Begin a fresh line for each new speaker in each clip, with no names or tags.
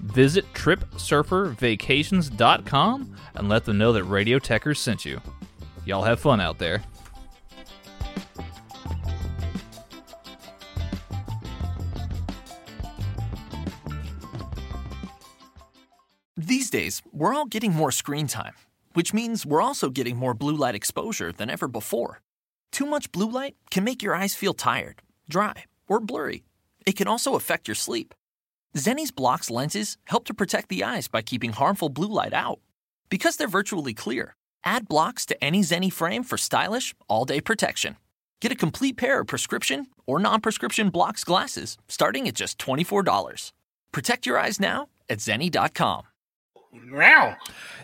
Visit TripSurferVacations.com and let them know that Radio Techers sent you. Y'all have fun out there.
These days, we're all getting more screen time, which means we're also getting more blue light exposure than ever before. Too much blue light can make your eyes feel tired, dry, or blurry. It can also affect your sleep. Zenni's Blokz lenses help to protect the eyes by keeping harmful blue light out. Because they're virtually clear, add Blokz to any Zenni frame for stylish, all day protection. Get a complete pair of prescription or non prescription Blokz glasses starting at just $24. Protect your eyes now at zenni.com.
Wow.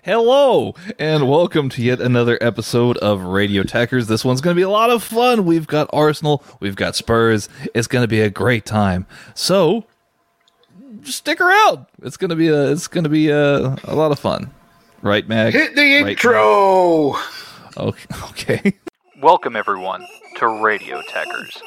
Hello, and welcome to yet another episode of Radio Techers. This one's going to be a lot of fun. We've got Arsenal, we've got Spurs. It's going to be a great time. So, stick around. It's going to be a it's going to be a, a lot of fun. Right, Mag?
Hit the
Right,
intro.
Mag? Okay. okay. Welcome everyone to Radio Techers.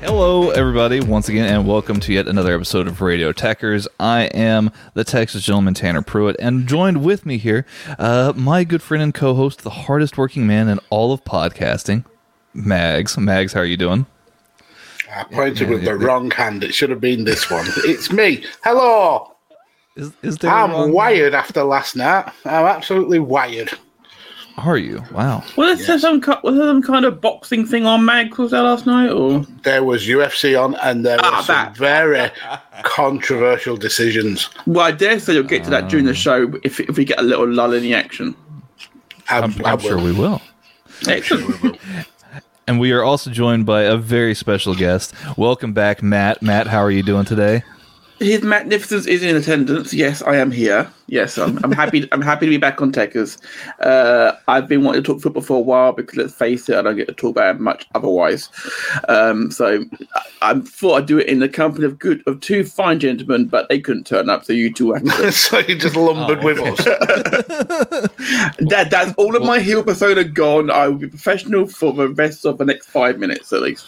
Hello, everybody, once again, and welcome to yet another episode of Radio Techers. I am the Texas gentleman Tanner Pruitt, and joined with me here, uh, my good friend and co-host, the hardest working man in all of podcasting, Mags. Mags, how are you doing?
I pointed
Yeah,
with the
yeah.
wrong hand. It should have been this one. It's me. Hello.
Is is there? a
I'm
wrong-
wired after last night. I'm absolutely wired.
Are you? Wow.
Was there some was there some kind of boxing thing on Mag was there last night or
There was UFC on, and there
Ah,
were some
that.
very controversial decisions.
well I dare say you'll get to that during the show if if we get a little lull in the action.
I,
I'm,
I
I'm sure
will.
we will.
Excellent.
And we are also joined by a very special guest. Welcome back, Matt. Matt, how are you doing today?
His magnificence is in attendance. Yes, I am here. Yes, I'm, I'm happy. I'm happy to be back on Techers. Uh, I've been wanting to talk football for a while because let's face it, I don't get to talk about it much otherwise. Um, so I, I thought I'd do it in the company of good of two fine gentlemen, but they couldn't turn up, so you two have to.
so you just lumbered
Oh,
with us.
That that's all of my heel persona gone. I will be professional for the rest of the next five minutes at least.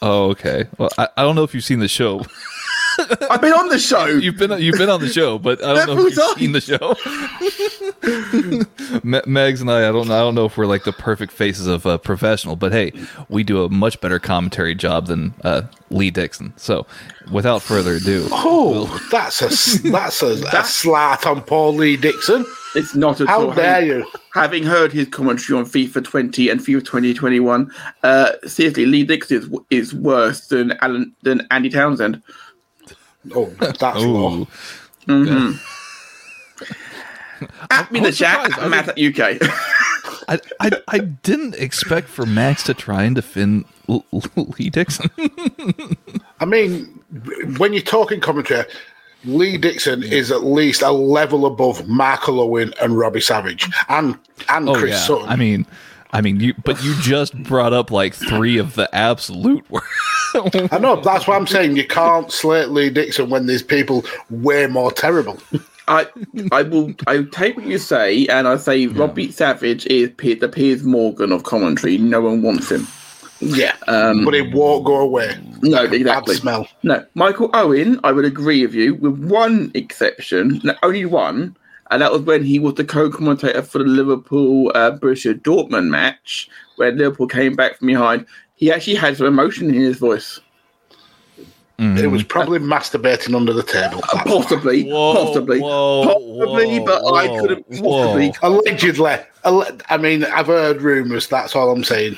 Oh, okay. Well, I, I don't know if you've seen the show.
I've been on the show.
You've been you've been on the show, but I don't know if
Several
you've seen the show. Me- Megs and I, I don't know. I don't know if we're like the perfect faces of a professional, but hey, we do a much better commentary job than uh, Lee Dixon. So, without further ado,
Oh, that's a s- that's a, a slat on Paul Lee Dixon.
It's not at
How
all.
dare you?
Having heard his commentary on FIFA 20 and FIFA 2021, uh, seriously, Lee Dixon is, is worse than Alan than Andy Townsend.
Oh, that's low.
ooh,
At mm-hmm. me in
I
the
was
chat.
surprised. I
I'm at UK.
I, I I didn't expect for Max to try and defend L- L- Lee Dixon.
I mean, when you're talking commentary, Lee Dixon is at least a level above Mark Owen and Robbie Savage and and
oh
Chris
yeah,
Sutton.
I mean. I mean, you, but you just brought up like three of the absolute worst.
I know that's why I'm saying you can't slate Lee Dixon when there's people way more terrible.
I I will I take what you say and I say Robbie Savage is the Piers Morgan of commentary. No one wants him.
Yeah, but it won't go away.
No, exactly.
smell.
No, Michael Owen, I would agree with you, with one exception, no, only one, and that was when he was the co-commentator for the Liverpool uh, Borussia Dortmund match, where Liverpool came back from behind. He actually had some emotion in his voice,
It was probably masturbating under the table. That's why.
possibly,
Whoa,
possibly,
whoa,
possibly,
whoa,
but I couldn't
whoa.
possibly
Allegedly. I mean, I've heard rumours. That's all I'm saying.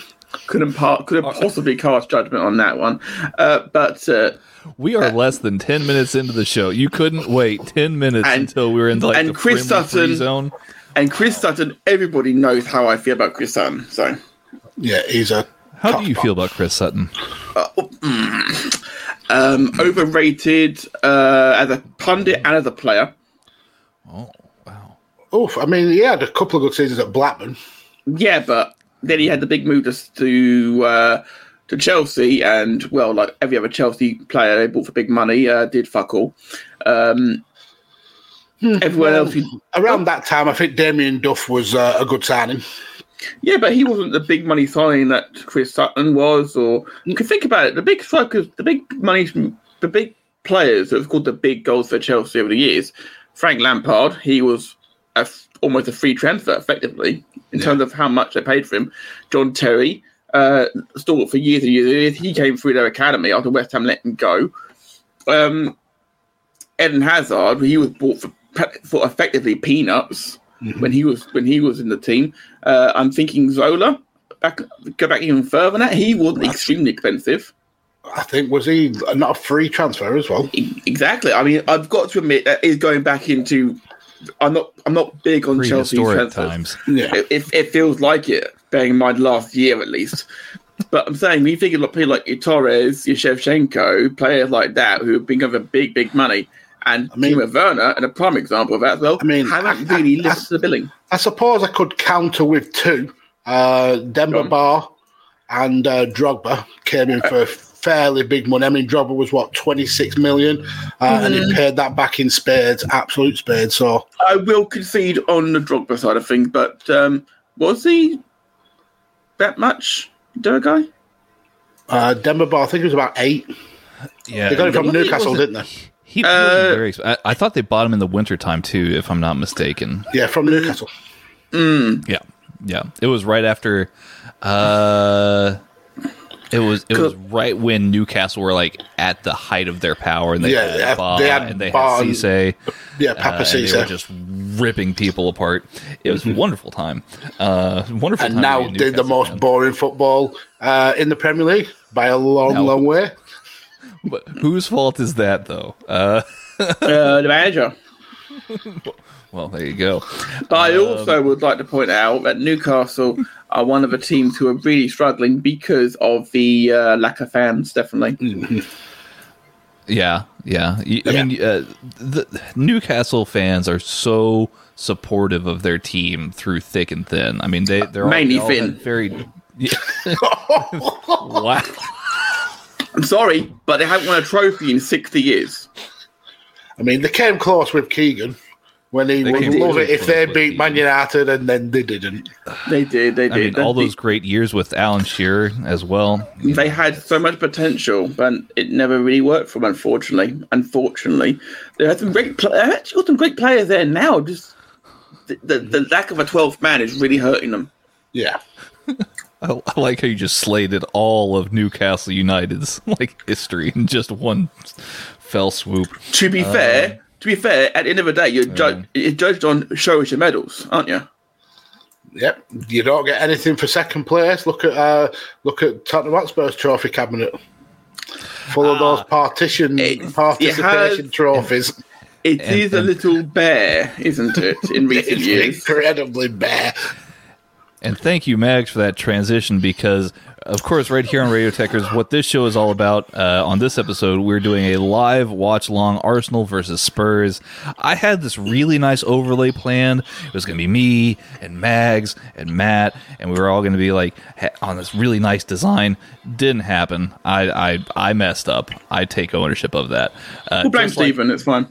couldn't part, couldn't possibly cast judgment on that one. Uh, but uh,
We are less than ten minutes into the show. You couldn't wait ten minutes
And-
until we were in like
and
the
Chris Sutton-
zone.
and Chris Sutton, everybody knows how I feel about Chris Sutton. So
Yeah, he's a.
How do you feel about Chris Sutton?
um, overrated uh, as a pundit and as a player.
Oh wow.
Oof, I mean, he had a couple of good seasons at Blackburn.
Yeah, but then he had the big move to to, uh, to Chelsea, and well, like every other Chelsea player they bought for big money, uh, did fuck all. Um, everyone else, who-
Around that time, I think Damien Duff was uh, a good signing.
Yeah, but he wasn't the big money signing that Chris Sutton was. Or you can think about it, the big strikers, the big money, the big players that have scored the big goals for Chelsea over the years. Frank Lampard, he was a almost a free transfer, effectively, in terms of how much they paid for him. John Terry, uh, stalwart for years and years. He came through their academy after West Ham let him go. Um, Eden Hazard, he was bought for for effectively peanuts when he was when he was in the team. Uh, I'm thinking Zola. Back, go back even further than that. He was extremely expensive.
I think was he not a free transfer as well?
Exactly. I mean, I've got to admit that is going back into. I'm not. I'm not big on Chelsea
Prehistoric
transfers.
times.
Yeah,
It, it, it feels like it, bearing in mind last year at least. But I'm saying, when you think of people like your Torres, your Shevchenko, players like that who have been given big, big money, and I
mean-
Timo Werner, and a prime example of that as well,
I mean,
haven't
I- I-
really
I-
lifted the billing.
I suppose I could counter with two. Uh, Demba
on.
Ba and uh, Drogba came in for fairly big money. I mean, Drogba was what 26 million, uh, and he paid that back in spades, absolute spades. So
I will concede on the Drogba side of things, but um, was he that much, do guy?
uh, Demba Ba, I think it was about eight.
Yeah,
They got it from Newcastle, didn't they?
He
Uh,
wasn't very. I, I thought they bought him in the wintertime too, if I'm not mistaken.
Yeah, from Newcastle.
Yeah, yeah. It was right after. Uh, it was it was right when Newcastle were like at the height of their power, and they
Yeah,
had
they
Ba
they had
and they
Ba
had
and-
Cisse,
Yeah,
uh,
Papa
and they were just ripping people apart. It was a wonderful time. Uh, wonderful.
And
time
now
to be a
did the most
fan.
boring football uh, in the Premier League by a long,
No.
long way.
But whose fault is that, though? Uh,
Uh, the manager.
well, there you go.
But I
Um,
also would like to point out that Newcastle are one of the teams who are really struggling because of the uh, lack of fans, definitely.
Yeah, yeah. I
Yeah.
mean, uh, the Newcastle fans are so supportive of their team through thick and thin. I mean, they they're all,
Mainly
they all
Finn.
had very. Yeah. wow.
I'm sorry, but they haven't won a trophy in 60 years.
I mean, they came close with Keegan when he
They
would love it if they beat Man United and then they didn't.
They did, they did.
I mean, all
They-
those great years with Alan Shearer as well.
They had so much potential, but it never really worked for them, unfortunately. Unfortunately. They had some great pl- they actually got some great players there now. Just the, the, the lack of a 12th man is really hurting them.
Yeah.
I, I like how you just slated all of Newcastle United's like history in just one fell swoop.
To be fair, to be fair, at the end of the day, you're, ju- you're judged on show us your medals, aren't you?
Yep. You don't get anything for second place. Look at uh, look at Tottenham Hotspur's trophy cabinet. Full of those partition
it- it
participation
has-
trophies.
It is a little bare, isn't it, in recent
It's
years?
incredibly bare.
And thank you, Mags, for that transition because, of course, right here on Radio Techers, what this show is all about. Uh, on this episode, we're doing a live watch long Arsenal versus Spurs. I had this really nice overlay planned. It was going to be me and Mags and Matt, and we were all going to be like ha- on this really nice design. Didn't happen. I I, I messed up. I take ownership of that. Uh,
We'll blame
just like-
Stephen, it's fine.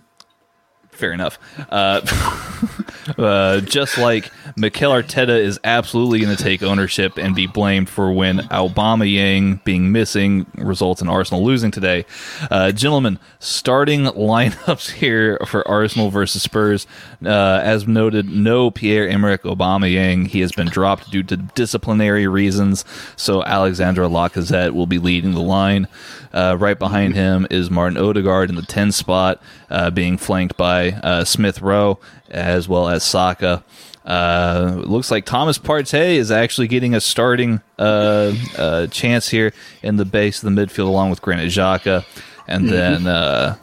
fair enough. Uh, Uh, just like Mikel Arteta is absolutely going to take ownership and be blamed for when Aubameyang being missing results in Arsenal losing today. Uh, gentlemen, starting lineups here for Arsenal versus Spurs. Uh, as noted, no Pierre Emerick Aubameyang. He has been dropped due to disciplinary reasons. So Alexandre Lacazette will be leading the line. Uh, right behind him is Martin Odegaard in the 10 spot, uh, being flanked by Smith Rowe as well as Saka. Uh, looks like Thomas Partey is actually getting a starting uh, uh, chance here in the base of the midfield along with Granit Xhaka. And then uh,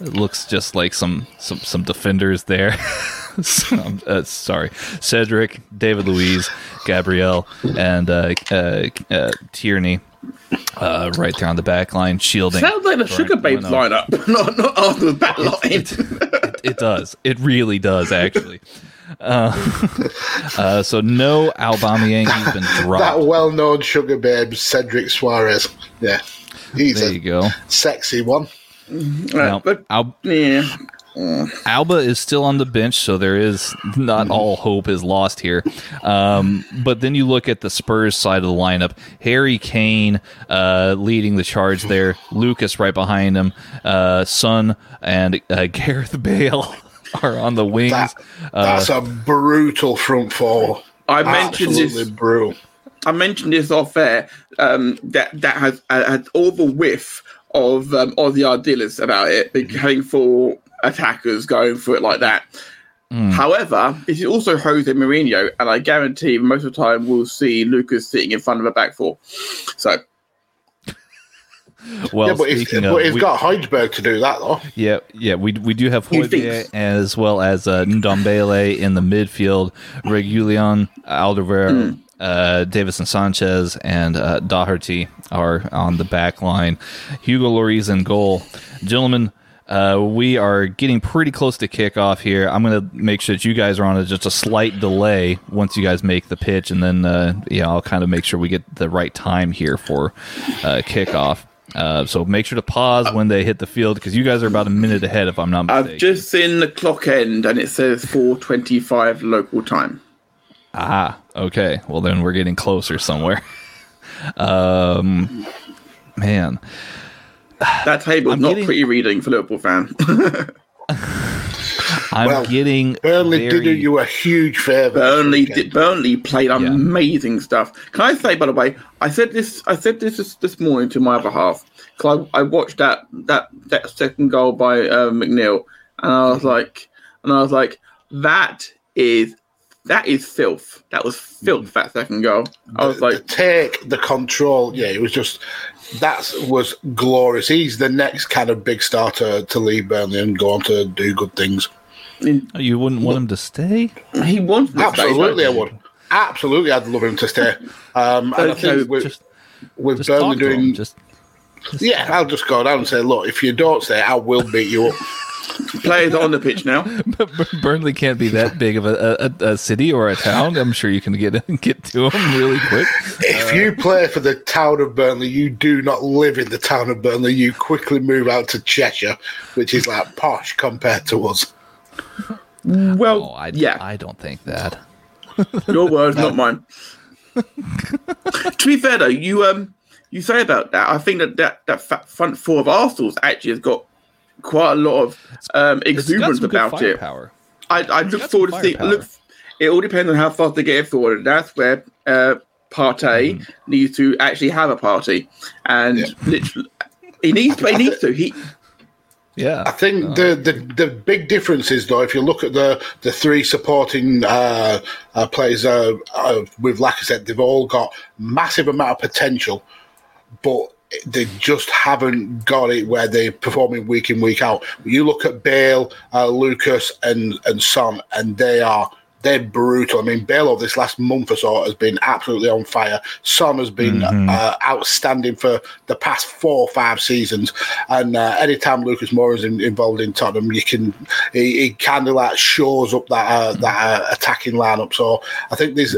it looks just like some some, some defenders there. some, uh, sorry, Cedric, David Luiz, Gabriel, and uh, uh, uh, Tierney. Uh, right there on the back line, shielding.
Sounds like the Sugababes lineup, not not Arsenal's back line.
it, it does. It really does, actually. Uh, uh, so no Aubameyang. He's been
That well-known sugar babe, Cedric Soares. Yeah, he's
There
a
you go.
sexy one.
Now,
but
Al-
yeah,
Auba is still on the bench, so there is not all hope is lost here. Um, but then you look at the Spurs side of the lineup: Harry Kane uh, leading the charge there, Lucas right behind him, uh, Son and uh, Gareth Bale are on the wings.
That,
Uh,
that's a brutal front four.
I mentioned
Absolutely
this.
brutal.
I mentioned this off air. Um, that that has uh, had all the whiff of um, Ossie Ardiles about it,
Mm-hmm.
having four attackers going for it like that.
Mm.
However, this is also Jose Mourinho, and I guarantee most of the time we'll see Lucas sitting in front of a back four. So
well,
yeah, but he's,
speaking
but
of,
he's
we-
got Hojbjerg to do that though.
Yeah, yeah, we we do have
He
Hojbjerg
thinks.
as well as uh, Ndombele in the midfield, Reguilon, Alderweireld,
Hmm.
uh, Davinson Sanchez, and uh, Doherty are on the back line. Hugo Lloris in goal. Gentlemen, uh, we are getting pretty close to kickoff here. I'm going to make sure that you guys are on a, just a slight delay once you guys make the pitch, and then uh, yeah, I'll kind of make sure we get the right time here for uh, kickoff. Uh, so make sure to pause when they hit the field because you guys are about a minute ahead, if I'm not mistaken.
I've just seen the clock end, and it says 4:25 local time.
Ah, okay. Well, then we're getting closer somewhere. um, man,
That table
I'm
not
getting-
pretty reading for Liverpool fan.
I'm
Well,
getting
Burnley
very,
did do you a huge favour.
Burnley did. Burnley played amazing stuff. Can I say, by the way, I said this. I said this this, this morning to my other half because I, I watched that that that second goal by uh, McNeil, and I was like, and I was like, that is that is filth. That was filth. That second goal. I was
the
like,
take, the control. Yeah, it was just that was glorious. He's the next kind of big star to, to leave Burnley and go on to do good things.
Oh, you wouldn't want him to stay?
he wanted to stay,
Absolutely, I would. Absolutely, I'd love him to stay. Um, and I
Okay,
think with,
Just,
with
just
Burnley
talk to him.
doing,
Just
yeah, I'll just go down and say, look, if you don't stay, I will beat you up.
Players on the pitch now.
Burnley can't be that big of a, a, a city or a town. I'm sure you can get get to them really quick.
If you play for the town of Burnley, you do not live in the town of Burnley. You quickly move out to Cheshire, which is like posh compared to us.
Well,
Oh, I,
yeah.
I don't think that.
Your words, not mine. to be fair, though, you um you say about that. I think that that, that front four of Arsenal's actually has got quite a lot of um, exuberance about it.
firepower.
I, I look
got
forward to see.
firepower.
Look, it all depends on how fast they get it forward. That's where uh, Partey
Mm-hmm.
needs to actually have a party, and literally, he needs. to. He needs to. He
Yeah,
I think the, the the big difference is though, if you look at the the three supporting uh, uh, players uh, uh, with Lacazette, they've all got massive amount of potential, but they just haven't got it where they're performing week in week out. You look at Bale, uh, Lucas, and and Son, and they are. They're brutal. I mean, Bale over this last month or so has been absolutely on fire. Son has been uh, outstanding for the past four or five seasons. And uh, anytime Lucas Moura is in, involved in Tottenham, you can he, he kind of like shores up that uh, that uh, attacking lineup. So I think there's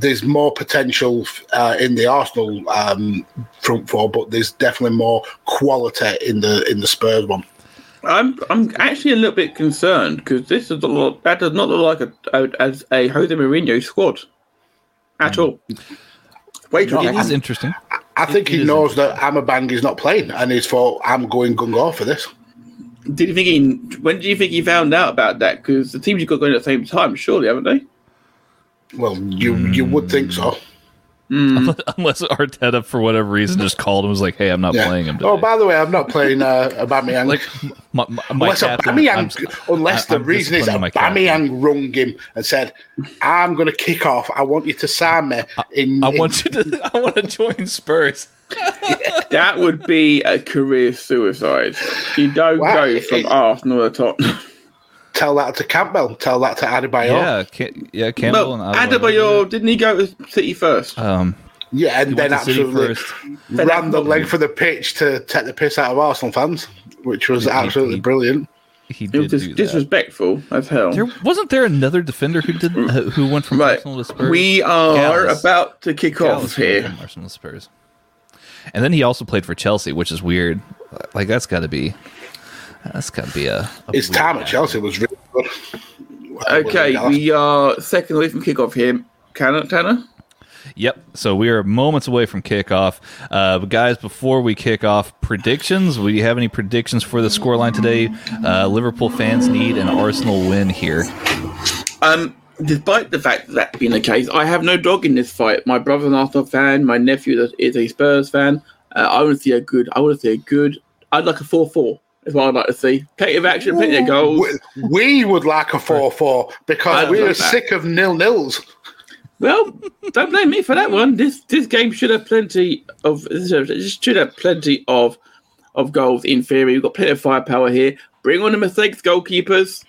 there's more potential uh, in the Arsenal um, front four, but there's definitely more quality in the in the Spurs one.
I'm I'm actually a little bit concerned because this is a lot. That does not look like a, a as a Jose Mourinho squad at all. Wait till
It interesting.
I think
It-
he
it is
knows that Aubameyang is not playing, and he's thought, I'm going gung ho for this.
Did you think he? When do you think he found out about that? Because the teams you got going at the same time, surely, haven't they?
Well, you you would think so.
Unless Arteta, for whatever reason, just called and was like, "Hey, I'm not
Yeah.
playing him." Today.
Oh, by the way, I'm not playing uh, Aubameyang.
like my, my, my
unless
captain,
Aubameyang,
I'm-
unless
I-
the
I'm
reason is
disciplining my captain.
Aubameyang rung him and said, "I'm going to kick off. I want you to sign me." In,
I
in-
want you to. I want to join Spurs.
That would be a career suicide. You don't
Wow,
go from
it-
Arsenal to Tottenham.
Tell that to Campbell. Tell that to Adebayor.
Yeah, Ca- yeah. Campbell
Well,
and
Adebayor didn't he go to City first?
Um,
Yeah, and then
went
absolutely
first.
ran the length of the pitch to take the piss out of Arsenal fans, which was absolutely
he-
brilliant.
he
It
did
was dis-
do that.
disrespectful as hell.
There wasn't there another defender who did who went from
Right,
Arsenal to Spurs.
we are
Gallas.
about to kick
Gallas
off here.
from Arsenal to Spurs. And then he also played for Chelsea, which is weird. Like that's got to be that's got to be a, a
His time at. Chelsea was really good.
Okay, we are second away from kickoff here. Tanner, Tanner?
Yep. So we are moments away from kickoff. Uh, but guys, before we kick off, predictions. Do you have any predictions for the scoreline today? Uh, Liverpool fans need an Arsenal win here.
Um, despite the fact that, that being the case, I have no dog in this fight. My brother's an Arsenal fan. My nephew is- is a Spurs fan. Uh, I want to see a good. I want to see a good. I'd like a four-four. Is what I'd like to see. Plenty of action, plenty of goals.
We, we would like a 4 4 because we
love
are
that.
sick of nil nils.
Well, don't blame me for that one. This this game should have plenty of this should have plenty of of goals in theory. We've got plenty of firepower here. Bring on the mistakes, goalkeepers.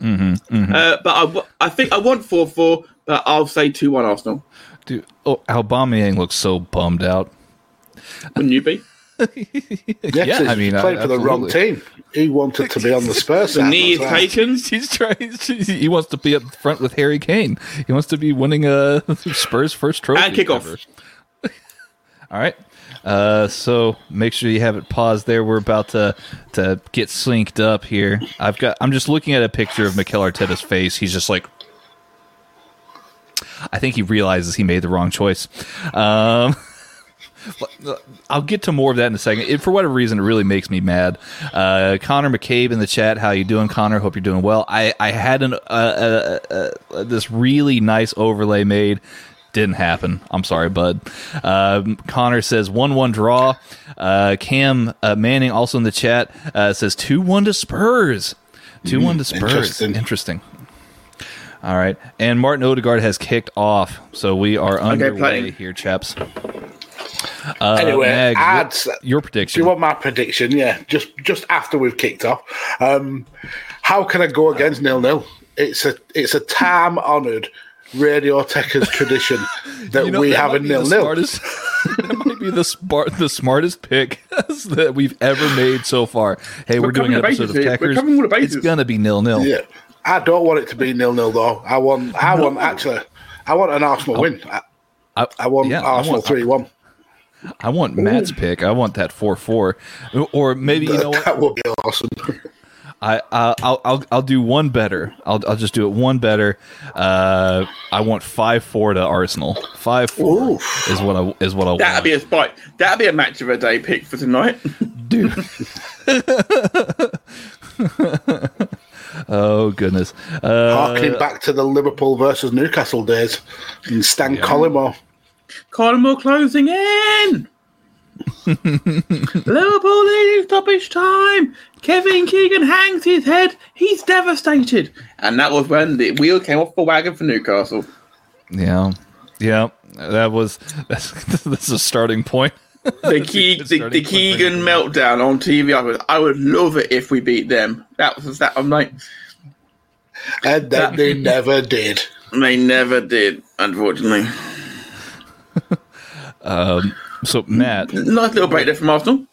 Mm-hmm,
Uh, but I, w- I think I want four four, but I'll say two one Arsenal.
Dude, oh, Aubameyang looks so bummed out.
Wouldn't you be?
Yes,
Yeah, I mean,
played
I-
for the wrong team. He wanted to be on the Spurs
The knee is taken.
He's trying. He wants to be up front with Harry Kane. He wants to be winning a Spurs first trophy
And kickoff.
All right. Uh, so make sure you have it paused there. We're about to to get synced up here. I've got. I'm just looking at a picture of Mikel Arteta's face. He's just like. I think he realizes he made the wrong choice. Um, I'll get to more of that in a second. It, for whatever reason, it really makes me mad. Uh, Connor McCabe in the chat. How you doing, Connor? Hope you're doing well. I I had an uh, uh, uh, uh, this really nice overlay made. Didn't happen. I'm sorry, bud. Um, Connor says one one draw. Uh, Cam uh, Manning also in the chat uh, says two one to Spurs. Two one to Spurs.
interesting.
Interesting. All right, and Martin Odegaard has kicked off, so we are underway
playing.
here, chaps. Uh,
Anyway,
Mag,
I'd
what-
s-
your
Do
prediction.
you want my prediction? Yeah, just just after we've kicked off. Um, how can I go against nil nil? It's a it's a time honoured Radio Techers tradition that
You know,
we
that
have a nil nil.
Smartest, that might be the smart, the smartest pick that we've ever made so far. Hey, we're,
We're
doing an episode of
bases here. We're
Techers.
covering all the
It's gonna be nil nil.
Yeah, I don't want it to be nil nil though. I want I want actually I want an Arsenal win. I,
I,
I want
yeah,
Arsenal three one.
I want Matt's pick. I want that four four, or maybe you know what?
That will be awesome.
I uh, I'll I'll I'll do one better. I'll I'll just do it one better. Uh, I want five four to Arsenal. Five four
Oof.
is what I is what I
That'd
want.
be a spike. That'd be a match of a day pick for tonight.
dude. oh goodness. Uh,
Harkening back to the Liverpool versus Newcastle days and Stan Collymore.
Collymore closing in. Liverpool leading stoppage time. Kevin Keegan hangs his head. He's devastated. And that was when the wheel came off the wagon for Newcastle.
yeah, yeah. That was that's that's a starting point.
The, Ke-
good
the, the. Keegan meltdown on TV. I would, I would love it if we beat them. That was that. I'm like,
And that they never did.
they never did, unfortunately.
So Matt,
Nice little break there from Arsenal.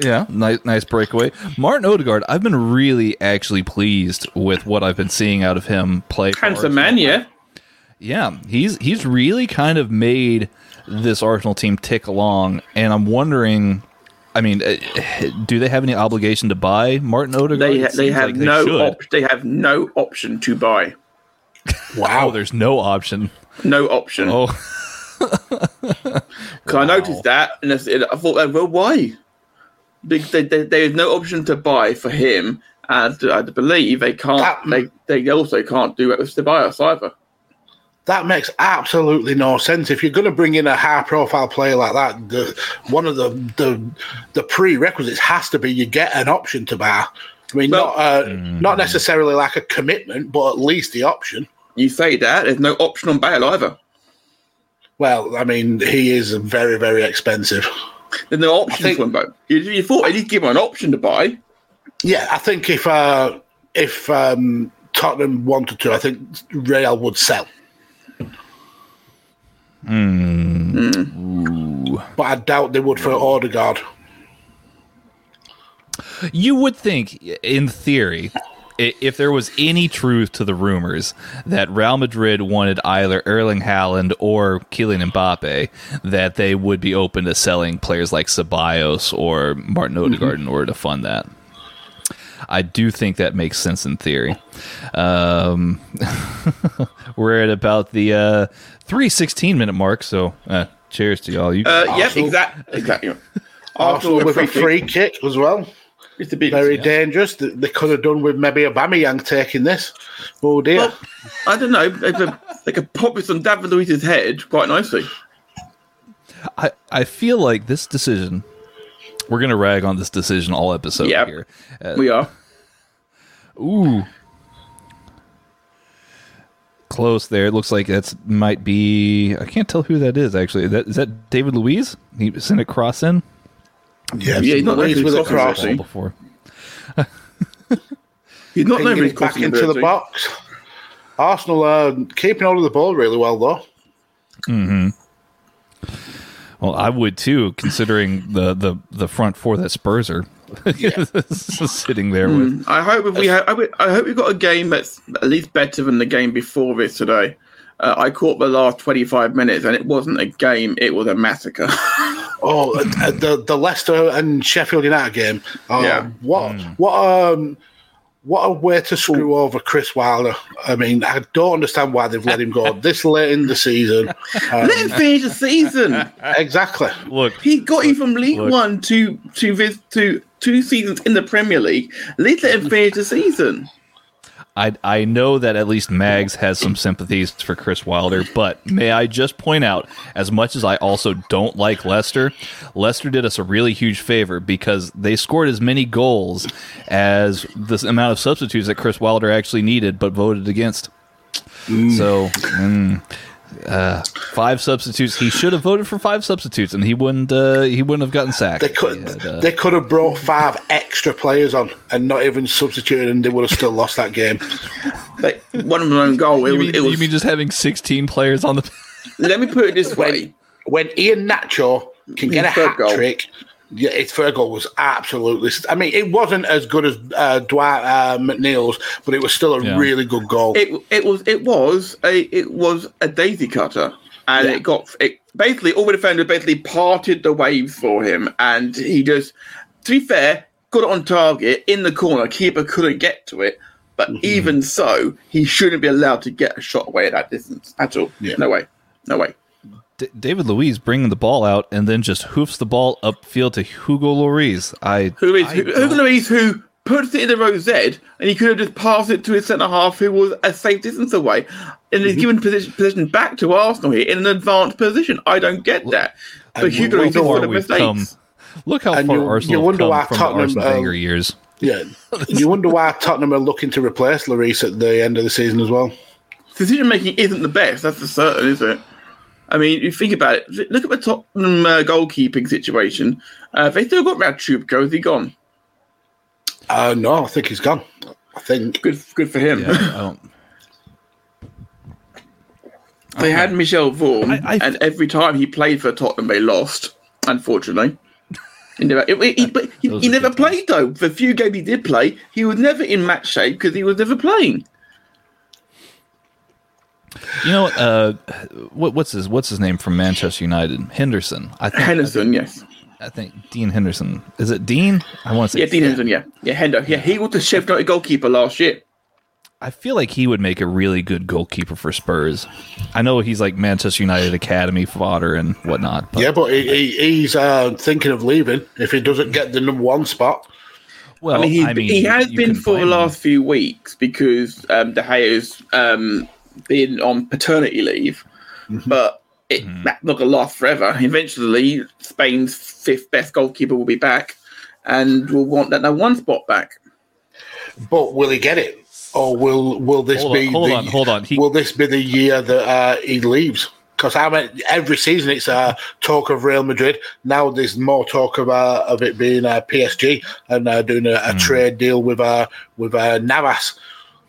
yeah, nice nice breakaway. Martin Odegaard, I've been really actually pleased with what I've been seeing out of him play. for
Handsome
Arsenal.
man, yeah.
Yeah, he's he's really kind of made this Arsenal team tick along, and I'm wondering. I mean, uh, do they have any obligation to buy Martin Odegaard?
They ha- they have
like
no
should.
op- they have no option to buy.
Oh, there's no option.
No option.
Oh,
Because I noticed that, and I thought, uh, well, why? Because they, they, there is no option to buy for him, and I believe they can't.
That-
They, they also can't do it with Ceballos either.
That makes absolutely no sense. If you're going to bring in a high-profile player like that, the, one of the, the the prerequisites has to be you get an option to buy. I mean,
Well-
not uh, not necessarily like a commitment, but at least the option.
You say that there's no option on Bale either.
Well, I mean, he is very, very expensive.
There's the option
think-
for him. Though. You, you thought at least give him an option to buy.
Yeah, I think if uh, if um, Tottenham wanted to, I think Real would sell. But I doubt they would for Odegaard.
you would think, in theory, i- if there was any truth to the rumors that Real Madrid wanted either Erling Haaland or Kylian Mbappe, that they would be open to selling players like Ceballos or Martin Odegaard in order to fund that. I do think that makes sense in theory. Um, we're at about the uh, three sixteen minute mark, so uh, cheers to y'all. You,
Uh, yep, exactly. Exactly.
Arsenal with a free kick as well.
It's a bit
Very dangerous. They they could have done with maybe Aubameyang taking this. Oh dear.
Well, I don't know. They could, they could pop this on David Luiz's head quite nicely.
I, I feel like this decision. We're gonna rag on this decision all episode
Yep.
here. Uh,
We are.
ooh, close there. It looks like that's might be. I can't tell who that is actually. Is that is that David Luiz? He sent a cross in
yes,
Yeah, he's not
Louise
known
with
for
a
his
cross.
crossing,
before.
He's not
Pinging
known for his
it back
crossing
into the box. Arsenal are keeping hold of the ball really well, though.
hmm Well, I would too, considering the the the front four that Spurs are sitting there with.
I hope if we have, I, I hope we've got a game that's at least better than the game before this today. Uh, I caught the last 25 minutes and it wasn't a game, it was a massacre.
Oh, uh, the the Leicester and Sheffield United game. Oh,
Yeah.
What
Hmm.
what um what a way to screw over Chris Wilder. I mean, I don't understand why they've let him go this late in the season. Um,
Let him finish the season.
exactly.
Look,
He got you from League
Look.
One to to this to two seasons in the Premier League. At least let him finish the season.
I I know that at least Mags has some sympathies for Chris Wilder, but may I just point out, as much as I also don't like Leicester, Leicester did us a really huge favor because they scored as many goals as the amount of substitutes that Chris Wilder actually needed, but voted against. So. mm, uh, five substitutes. He should have voted for five substitutes, and he wouldn't. Uh, he wouldn't have gotten sacked.
They could
had, uh,
they could have brought five extra players on and not even substituted, and they would have still lost that game.
Like one of them own goal. It
you,
was,
mean,
it was,
you mean just having sixteen players on the?
let me put it this way.
When Iheanacho can get a hat
goal.
trick, yeah, his third goal was absolutely. I mean, it wasn't as good as uh, Dwight uh, McNeil's, but it was still a
Yeah.
really good goal.
It it was it was a it was a daisy cutter, and
Yeah.
it got it basically all the defenders basically parted the waves for him, and he just to be fair got it on target in the corner. Keeper couldn't get to it, but
Mm-hmm.
even so, he shouldn't be allowed to get a shot away at that distance at all.
Yeah.
No way, no way.
D- David Luiz bringing the ball out and then just hoofs the ball upfield to Hugo Lloris. I
Who is
I
who, Hugo Lloris who puts it in the row Z, and he could have just passed it to his centre half, who was a safe distance away, and
Mm-hmm.
he's given position, position back to Arsenal here in an advanced position. I don't get that. But
and
Hugo
we
Lloris is
How
full
far
of
we've
mistakes.
come. Look how
And
far
you-
Arsenal
you
have
wonder
come
why
from
Tottenham,
the Arsene
um,
years.
Yeah, you wonder why Tottenham are looking to replace Lloris at the end of the season as well.
Decision making isn't the best. That's for certain, is it? I mean, you think about it. Look at the Tottenham uh, goalkeeping situation. Uh, they still got Radchubko. Is he gone?
Uh, no, I think he's gone. I think.
Good, good for him.
Yeah, I don't.
They had Michel Vorm,
I- I-
and every time he played for Tottenham, they lost. Unfortunately, he never, he, he- but he, he never
good times.
played though. The few games he did play, he was never in match shape because he was never playing.
You know uh, what? What's his What's his name from Manchester United? Henderson. I think.
Henderson, yes,
I think Dean Henderson. Is it Dean? I want to say
Yeah, Dean Henderson. Yeah, yeah, Hendo. Yeah, he was the Sheffield United goalkeeper last year.
I feel like he would make a really good goalkeeper for Spurs. I know he's like Manchester United academy fodder and whatnot. But,
Yeah, but he, he, he's uh, thinking of leaving if he doesn't get the number one spot.
well,
I mean, he, he has been for the
find him.
last few weeks because um, De Gea's um, been on paternity leave,
Mm-hmm.
but it, that's not going to last forever. Eventually, Spain's fifth best goalkeeper will be back, and will want that number one spot back.
But will he get it, or will will this
Hold on,
be?
hold
the,
on, hold on. He-
will this be the year that uh, he leaves? Because I mean, every season it's uh, talk of Real Madrid. Now there's more talk of uh, of it being uh, PSG and uh, doing a, a
Hmm.
trade deal with uh, with uh, Navas,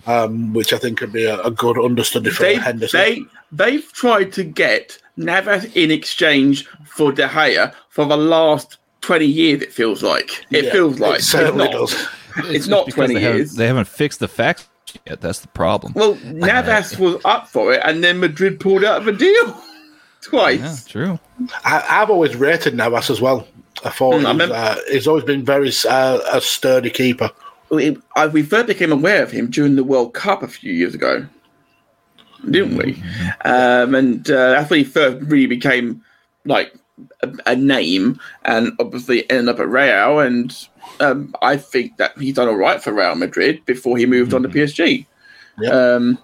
um, which I think could be a, a good understudy for
They,
Henderson.
they, they've tried to get Navas in exchange for De Gea for the last 20 years, it feels like. It
Yeah,
feels like.
it certainly
it's not,
does.
It's not 20
they haven't-
years.
They haven't fixed the facts yet. That's the problem.
Well, Navas was up for it, and then Madrid pulled out of a deal twice.
yeah, true.
I, I've always rated Navas as well. I thought
Mm, I
he's, uh, he's always been very uh, a sturdy keeper.
We, I, we first became aware of him during the World Cup a few years ago, didn't we? Um, and uh, that's when he first really became like a, a name, and obviously ended up at Real. And um, I think that he's done all right for Real Madrid before he moved on to PSG.
Yeah.
Um,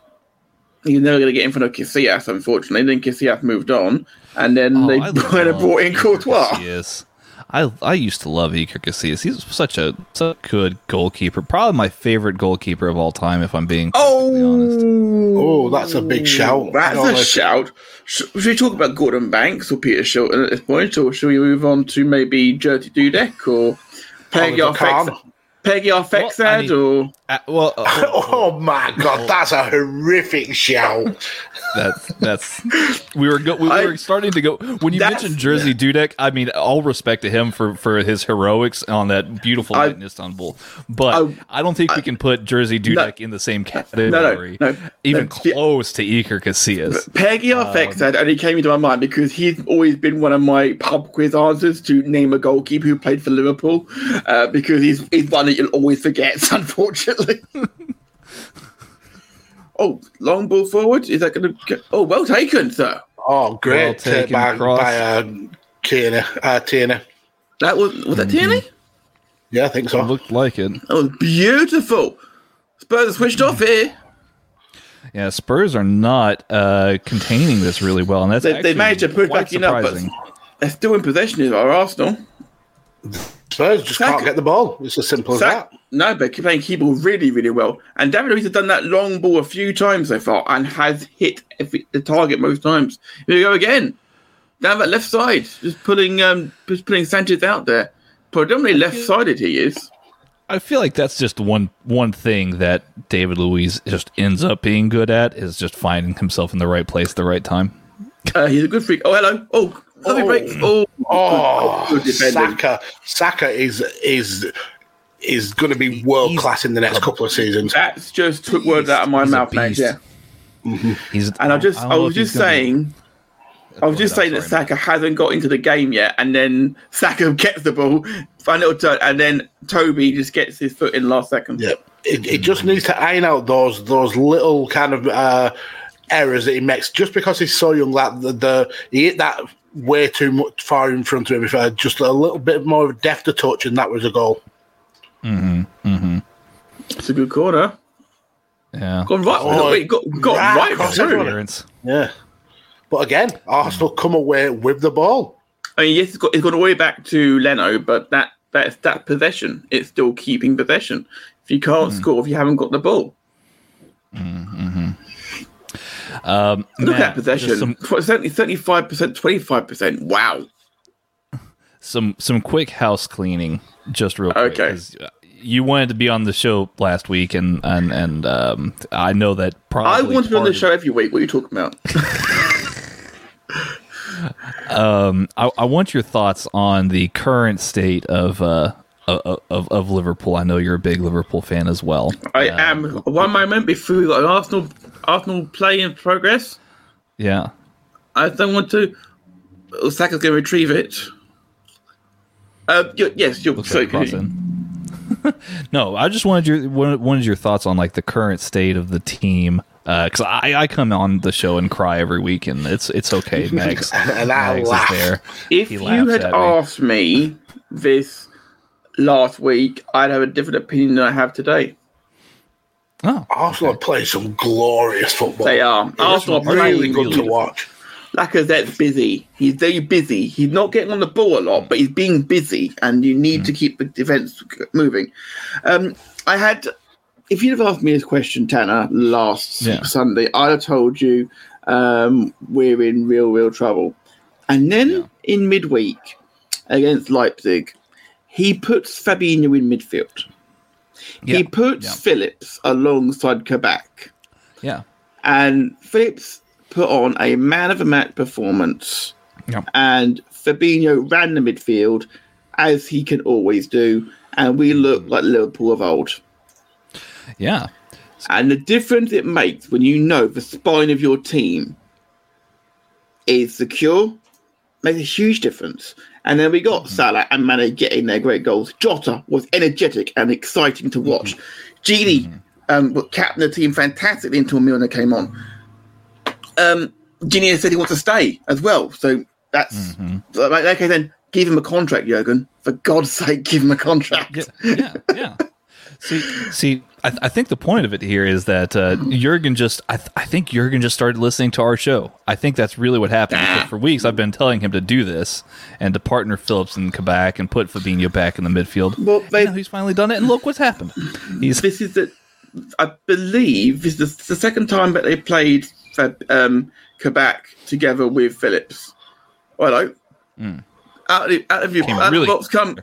he's never going to get in front of Casillas, unfortunately. Then Casillas moved on, and then
Oh,
they kind of brought in Courtois.
Casillas. I I used to love Iker Casillas. He's such a such a good goalkeeper. Probably my favorite goalkeeper of all time, if I'm being perfectly honest.
Oh! oh, that's a big shout.
That's
I don't
a
know
shout. Sh- Should we talk about Gordon Banks or Peter Shilton at this point, or should we move on to maybe Jerzy Dudek or Pegguy
Oliver Kahn.
Arphexad? Pegguy Arphexad
Well, I mean-
or
Uh, well, uh,
Oh my god, that's a horrific shout.
That's that's we were go, we
I-
were starting to go when you mentioned Jerzy Dudek. I mean, all respect to him for for his heroics on that beautiful
I-
night in Istanbul, but
I-
I, don't think we can put Jerzy Dudek in the same category,
no,
even
no.
close to Iker Casillas.
Pegguy
Um,
Arphexad only came into my mind because he's always been one of my pub quiz answers to name a goalkeeper who played for Liverpool, uh, because he's, he's one that you'll always forget, unfortunately. oh, long ball forward? Is that going to? Oh, well taken, sir.
Oh, great
Well taken
by,
cross.
by uh, Tierney. Uh, Tierney.
That was was that Tierney?
Yeah, I think so.
It Looked like it.
That was beautiful. Spurs are switched off here.
Yeah, Spurs are not uh, containing this really well, and that's
They, they
actually
managed to push
quite
back in up, but they're still in possession of our Arsenal.
Spurs just
Saka-
can't get the ball. It's as simple as that.
no, but keep playing key ball really, really well. And David Luiz has done that long ball a few times so far and has hit every, the target most times. Here we go again. Down that left side, just putting um, just putting Sanchez out there. Predominantly left-sided he is.
I feel like that's just one one thing that David Luiz just ends up being good at is just finding himself in the right place at the right time.
Uh, he's a good freak. Oh, hello. Oh, lovely
Oh.
breaks. Oh,
Oh,
good defending.
Saka. Saka is is is going to be world class in the next couple of seasons.
That's just took words out of my
He's
mouth, mate.
beast.
Yeah.
He's
And I just,
don't
I, was just
gonna be-
saying, I was just saying that
sorry,
Saka hasn't got into the game yet, and then Saka gets the ball, find little turn, and then Toby just gets his foot in last second.
Yeah, it, it just needs to iron out those those little kind of uh, errors that he makes. Just because he's so young, that the, the he hit that way too much far in front of him. If I had just a little bit more of a depth of touch, and that was a goal. Mhm, mhm.
It's a good corner.
Yeah.
Gone right,
Oh,
wait, got, got
right
right, through.
Yeah, but again, Arsenal come away with the ball.
I mean, yes, it's got, it's got all the way back to Leno, but that that's that possession. It's still keeping possession. If you can't
Hmm.
score, if you haven't got the ball,
Um,
look at possession.
Some,
Certainly, thirty-five percent, twenty-five percent. Wow.
some some quick house cleaning, just real quick.
Okay.
uh, You wanted to be on the show last week, and and and um, I know that probably.
I want to be on the show every week. What are you talking about?
of- I, I want your thoughts on the current state of uh of, of of Liverpool. I know you're a big Liverpool fan as well.
I
Uh,
am. One moment before we got an Arsenal Arsenal play in progress.
Yeah.
I don't want to. Osaka's going to retrieve it. Uh, y- yes, you're
Looks
sorry,
like a cross in. no, I just wanted your wanted, wanted your thoughts on like the current state of the team because I, I come on the show and cry every week and it's it's okay. Max,
And I
Max
laugh.
is there.
If
He
you had
at me.
asked me this last week, I'd have a different opinion than I have today.
Oh,
Arsenal are playing some glorious football.
They are.
It's
Arsenal are
really
playing
good to
really-
watch.
Lacazette's busy. He's very busy. He's not getting on the ball a lot, but he's being busy, and you need to keep the defense moving. Um, I had, if you'd have asked me this question, Tanner, last
Yeah.
Sunday, I'd have told you um, we're in real, real trouble. And then in midweek against Leipzig, he puts Fabinho in midfield.
Yeah,
He puts
yeah.
Phillips alongside Kabak.
yeah,
and Phillips put on a man of the match performance,
Yeah.
and Fabinho ran the midfield as he can always do, and we look mm-hmm. like Liverpool of old.
yeah.
And the difference it makes when you know the spine of your team is secure makes a huge difference. And then we got Salah and Mane getting their great goals. Jota was energetic and exciting to watch. Gini um, was captain the team fantastically until Milner came on. Um, Gini said he wants to stay as well. So that's like, okay. Then give him a contract, Jurgen. For God's sake, give him a contract.
Yeah, yeah, yeah. See, see, I, I think the point of it here is that uh, Jurgen just, I, th- I think Jurgen just started listening to our show. I think that's really what happened. Because for weeks, I've been telling him to do this and to partner Phillips and Kabak and put Fabinho back in the midfield.
Well, they-
he's finally done it, and look what's happened. He's
this is the I believe this is the second time that they played for um, Kabak together with Phillips. Hello. Out of the, out of, your, out
really-
of the box come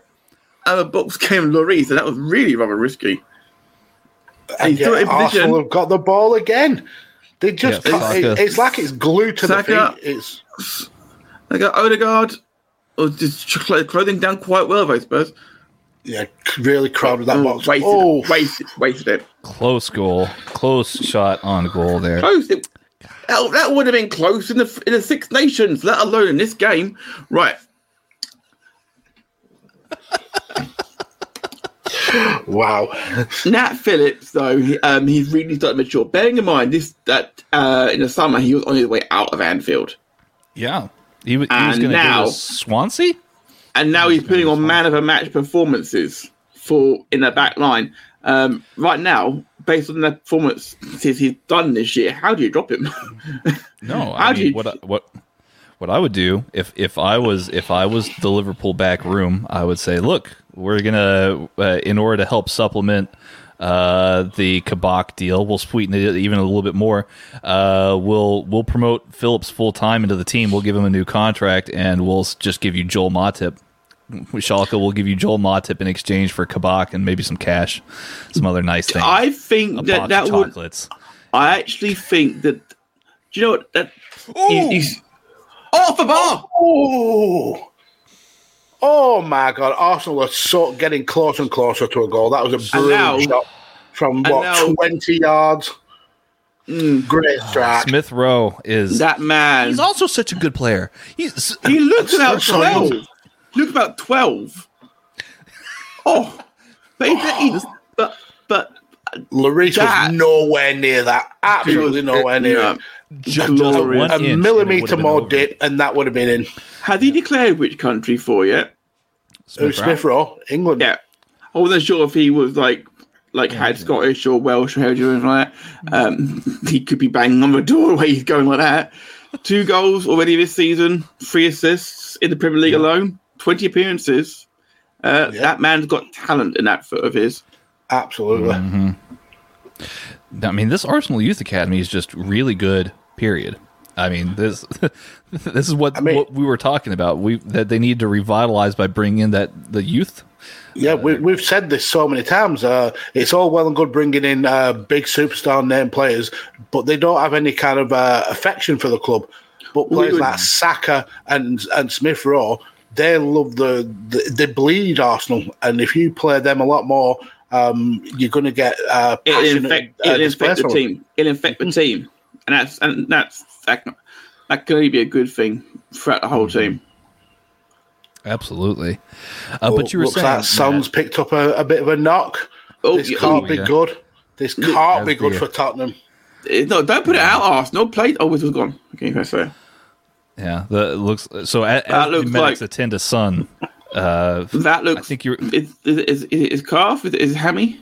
out of the box came Lloris, so that was really rather risky.
And
He's still
yet. Arsenal have got the ball again. They just
Yeah,
can't,
Saka.
it- it's like it's glued to
Saka.
the feet. It's
They got Odegaard oh, was just clothing down quite well, I suppose.
yeah, really crowded that
Oh,
box.
wasted,
oh,
wasted, wasted it.
close goal, close shot on goal there.
Close. It, that, that would have been close in the in the Six Nations, let alone in this game. Right.
wow.
Nat Phillips, though, um, he's really started to mature. Bearing in mind this that uh, in the summer he was on his way out of Anfield,
Yeah, he, wa- he was going to Swansea.
and now he's putting on man of the match performances for in the back line. Um, right now, based on the performances he's done this year, how do you drop him?
No,
How
I
do
mean,
you-
what I- what what I would do if if I was if I was the Liverpool back room, I would say, look, we're gonna uh, in order to help supplement uh, the Kabak deal, we'll sweeten it even a little bit more. Uh, we'll we'll promote Phillips full time into the team. We'll give him a new contract, and we'll just give you Joel Matip. Schalke will give you Joel Matip in exchange for Kabak and maybe some cash, some other nice things.
I think that
box
that
of
would.
chocolates.
I actually think that. Do you know what that? he- he's off the bar.
Oh. Oh my God! Arsenal are so getting closer and closer to a goal. That was a
And
brilliant
now-
shot from what
now-
twenty yards. Hmm, great ah, strike.
Smith Rowe is
That man.
He's also such a good player. He's
He looks about twelve. Look about twelve. Oh, but he, he, but but
Lloris was nowhere near that. Absolutely nowhere near
No.
It.
just
glorious.
one
A
inch and it
millimeter more
over.
dip, and that would have been in.
has he declared which country for yet?
Smith, Smith Rowe, England.
Yeah, I wasn't sure if he was like like had Scottish or Welsh or anything like that. Um, he could be banging on the door where he's going like that. Two goals already this season, three assists in the Premier League alone, twenty appearances. Uh,
Yeah.
That man's got talent in that foot of his.
Absolutely.
Mm-hmm. I mean, this Arsenal Youth Academy is just really good. Period. I mean, this this is what,
mean-
what we were talking about. We that they need to revitalize by bringing in that the youth.
Yeah, we, we've said this so many times. Uh, it's all well and good bringing in uh, big superstar name players, but they don't have any kind of uh, affection for the club. But players
would-
like Saka and and Smith Rowe, they love the, the they bleed Arsenal, and if you play them a lot more, um, you're going to get uh,
It'll
passionate.
infect,
uh,
it'll infect the team. It'll infect the team, and that's and that's that, can- that can only be a good thing throughout the whole team.
Absolutely. Uh, but you were
looks
saying
like Son's picked up a, a bit of a knock.
Oh,
this
yeah,
can't
oh,
be
yeah.
good. This can't be
That'd
good
be
for Tottenham.
Eh, No, don't put it out, Arsenal. Play. Oh, it was gone. Okay, that's fair.
Yeah, the it looks so. As,
That looks
the medics
like-
attend to Son, uh,
That looks.
I think you're.
Is is is, is, is calf? Is, is hammy?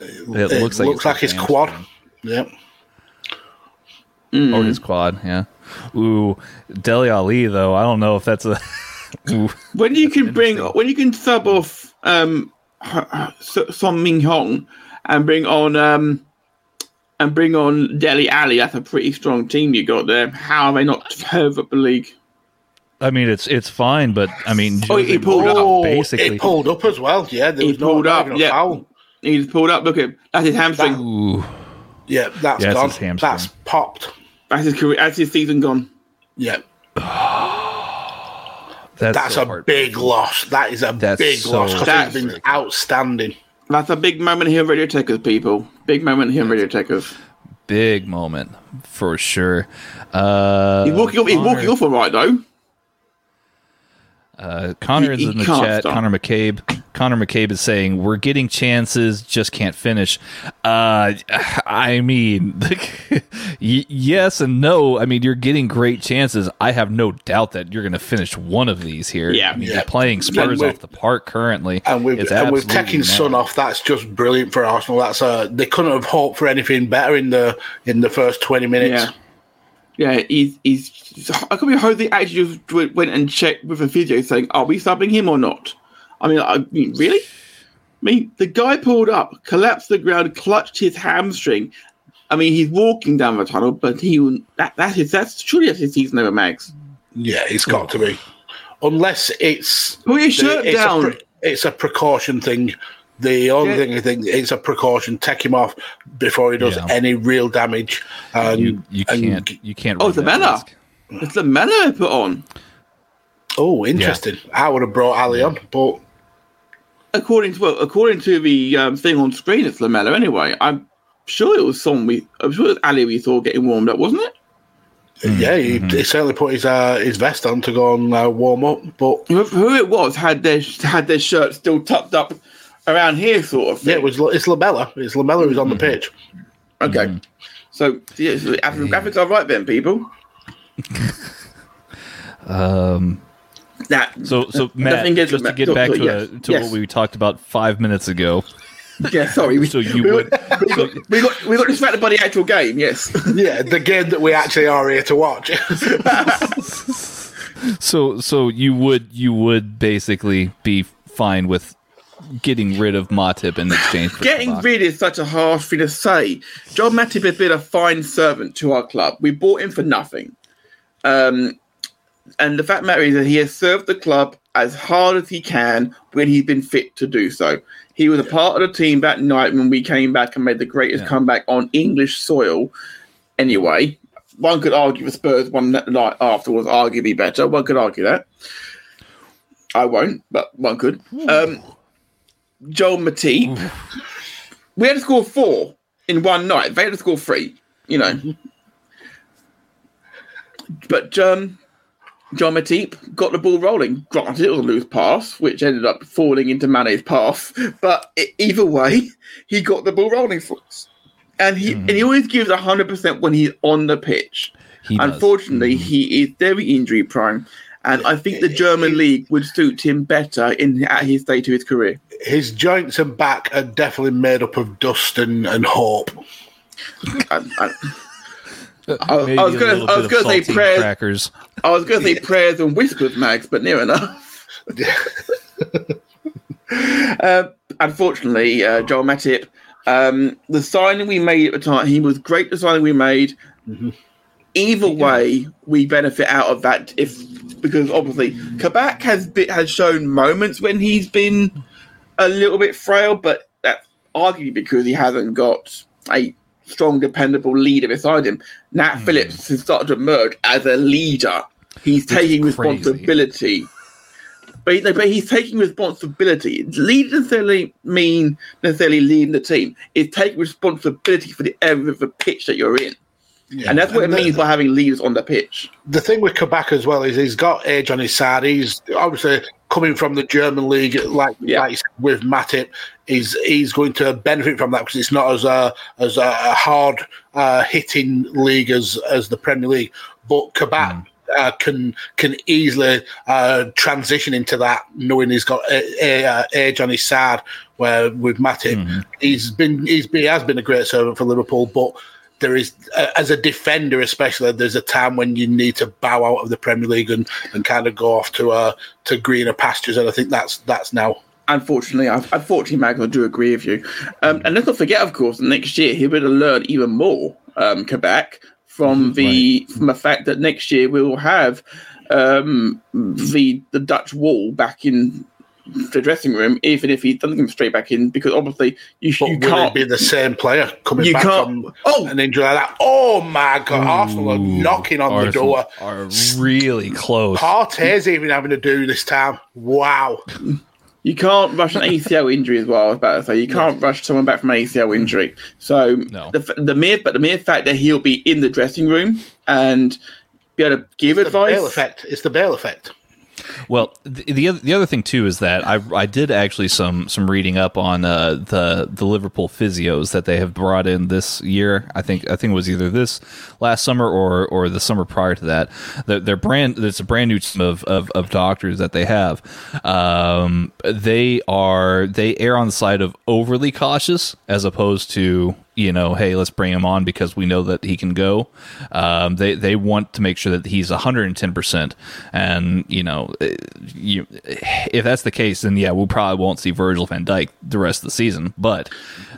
It
It
looks like it's
his
hamstring.
quad. Yep.
Or his quad. Yeah. Ooh, Dele Alli though. I don't know if that's a. Ooh.
When you can bring,
interesting.
when you can sub off um, S- Son Ming Hong and bring on um, and bring on Dele Alli, that's a pretty strong team you got there. How are they not third up the league?
I mean, it's it's fine, but I mean,
Oh, he pulled up.
Oh,
basically.
it pulled up as well. Yeah, there
He
was no,
pulled
not
up,
even a
yeah.
foul.
He's pulled up. Look at that's his hamstring.
Ooh,
Yeah, that's
Yeah,
gone. That's popped.
That's his career. That's his season gone.
Yeah,
that's
that's
so
a
hard.
big loss. That is a
That's
big
so
loss because
That's-
he's been outstanding.
That's a big moment here, Radio Techers people. Big moment here, Radio Techers.
big moment for sure. Uh,
He's walking off. He's walking off all right though.
Uh, Connor
He- he
in the chat.
stop.
Connor McCabe. Connor McCabe is saying we're getting chances, just can't finish. Uh, I mean, yes and no. I mean, you're getting great chances. I have no doubt that you're going to finish one of these here.
Yeah.
I mean,
Yeah.
you're playing Spurs off the park currently.
And with
It's
and with
absolutely
taking
mad.
Son off, that's just brilliant for Arsenal. That's uh they couldn't have hoped for anything better in the in the first twenty minutes.
Yeah. Yeah, he's he's. I can't believe Jose actually just went and checked with a physio saying, "Are we subbing him or not?" I mean, I mean, really? I mean, the guy pulled up, collapsed to the ground, clutched his hamstring. I mean, he's walking down the tunnel, but he that that is that's surely that's his season over Mags.
Yeah, it's got to be. Unless it's
Put your shirt
it's
down.
A it's a precaution thing. The only
Yeah.
thing I think it's a precaution. Take him off before he does
Yeah.
any real damage. And,
You you
and-
can't you can't.
Oh, it's the
that
Mella.
risk.
It's the Mella I put on.
oh, interesting. I would have brought Alli on, but
According to well, according to the um, thing on screen, it's Lamela anyway. I'm sure it was someone we. I'm sure it was Alli we saw getting warmed up, wasn't it?
yeah, he,
Mm-hmm.
he certainly put his uh, his vest on to go and uh, warm up. But
who, who it was had their had their shirt still tucked up around here, sort of. Thing.
yeah, it was it's Lamela. It's Lamela who's on
Mm-hmm.
the pitch.
okay. So yeah, so the graphics, graphics are right then, people.
Um.
That
So so Matt,
Nothing gets-
just to get
so-
back
so,
to,
yes,
uh, to
yes.
what we talked about five minutes ago.
yeah, sorry, we,
So you
we,
would-
we, got, we got we got distracted by the actual game. Yes.
Yeah, the game that we actually are here to watch.
So so you would you would basically be fine with getting rid of Matip in exchange for
Getting
Kabak.
rid is such a harsh thing to say. John Matip has been a fine servant to our club. We bought him for nothing. Um, and the fact of the matter is that he has served the club as hard as he can when he's been fit to do so. He was a part of the team that night when we came back and made the greatest
Yeah.
comeback on English soil. Anyway, one could argue the Spurs one that night after was arguably better. One could argue that. I won't, but one could. Um, Joel Matip. We had to score four in one night. They had to score three, you know. But um, John Matip got the ball rolling. Granted, it was a loose pass, which ended up falling into Mane's path. But either way, he got the ball rolling for us. And he hmm. and he always gives hundred percent when he's on the pitch.
He does.
Unfortunately, hmm. he is very injury prone, and I think the German league would suit him better in at his stage of his career.
his joints and back are definitely made up of dust and, and hope.
I, I, I, I was gonna, I was gonna say prayers.
crackers.
I was gonna say prayers and whispers, Max, but near enough. uh, unfortunately, uh, Joel Matip, um, the signing we made at the time, he was great. The signing we made. Either way, we benefit out of that. If because obviously Kabak has been, has shown moments when he's been a little bit frail, but that's arguably because he hasn't got a strong, dependable leader beside him. Nat
Hmm.
Phillips has started to emerge as a leader. He's taking
crazy.
responsibility. But, but he's taking responsibility. Lead necessarily mean necessarily leading the team. It's taking responsibility for the area of the pitch that you're in. And that's what
And
it
the-
means by having leaders on the pitch.
the thing with Kabak as well is he's got age on his side. He's obviously coming from the German league, like,
Yeah.
like with Matip, is he's going to benefit from that because it's not as a as a hard uh, hitting league as as the Premier League. But Kabak uh, can can easily uh, transition into that, knowing he's got a, a, uh, age on his side. Where with Matip, he's been he's been, he has been a great servant for Liverpool, but there is uh, as a defender especially there's a time when you need to bow out of the Premier League and, and kind of go off to uh to greener pastures and I think that's that's now.
Unfortunately, I, unfortunately, Mag, I do agree with you. Um, and let's not forget, of course, next year he will learn even more, um, Kabak, from the from the fact that next year we will have um, the the Dutch wall back in the dressing room, even if he doesn't come straight back in, because obviously you,
but
you can't
be the same player coming
You
back
can't-
from
oh!
an injury like that oh my god Arsenal are knocking on the door
Are really close.
Partey's even having to do this time wow
You can't rush an ACL injury as well. I was about to say you can't rush someone back from an ACL injury. So
No.
the the mere but the mere fact that he'll be in the dressing room and be able to give
the
advice.
Bale effect it's the Bale effect
Well, the the other, the other thing too is that I I did actually some some reading up on uh, the the Liverpool physios that they have brought in this year. I think I think it was either this last summer or or the summer prior to that. They're, they're brand it's a brand new team of, of, of doctors that they have. Um, they are they err on the side of overly cautious as opposed to you know, hey, let's bring him on because we know that he can go. Um, they they want to make sure that he's 110 percent, and you know, eh, you, if that's the case, then yeah, we probably won't see Virgil Van Dijk the rest of the season. But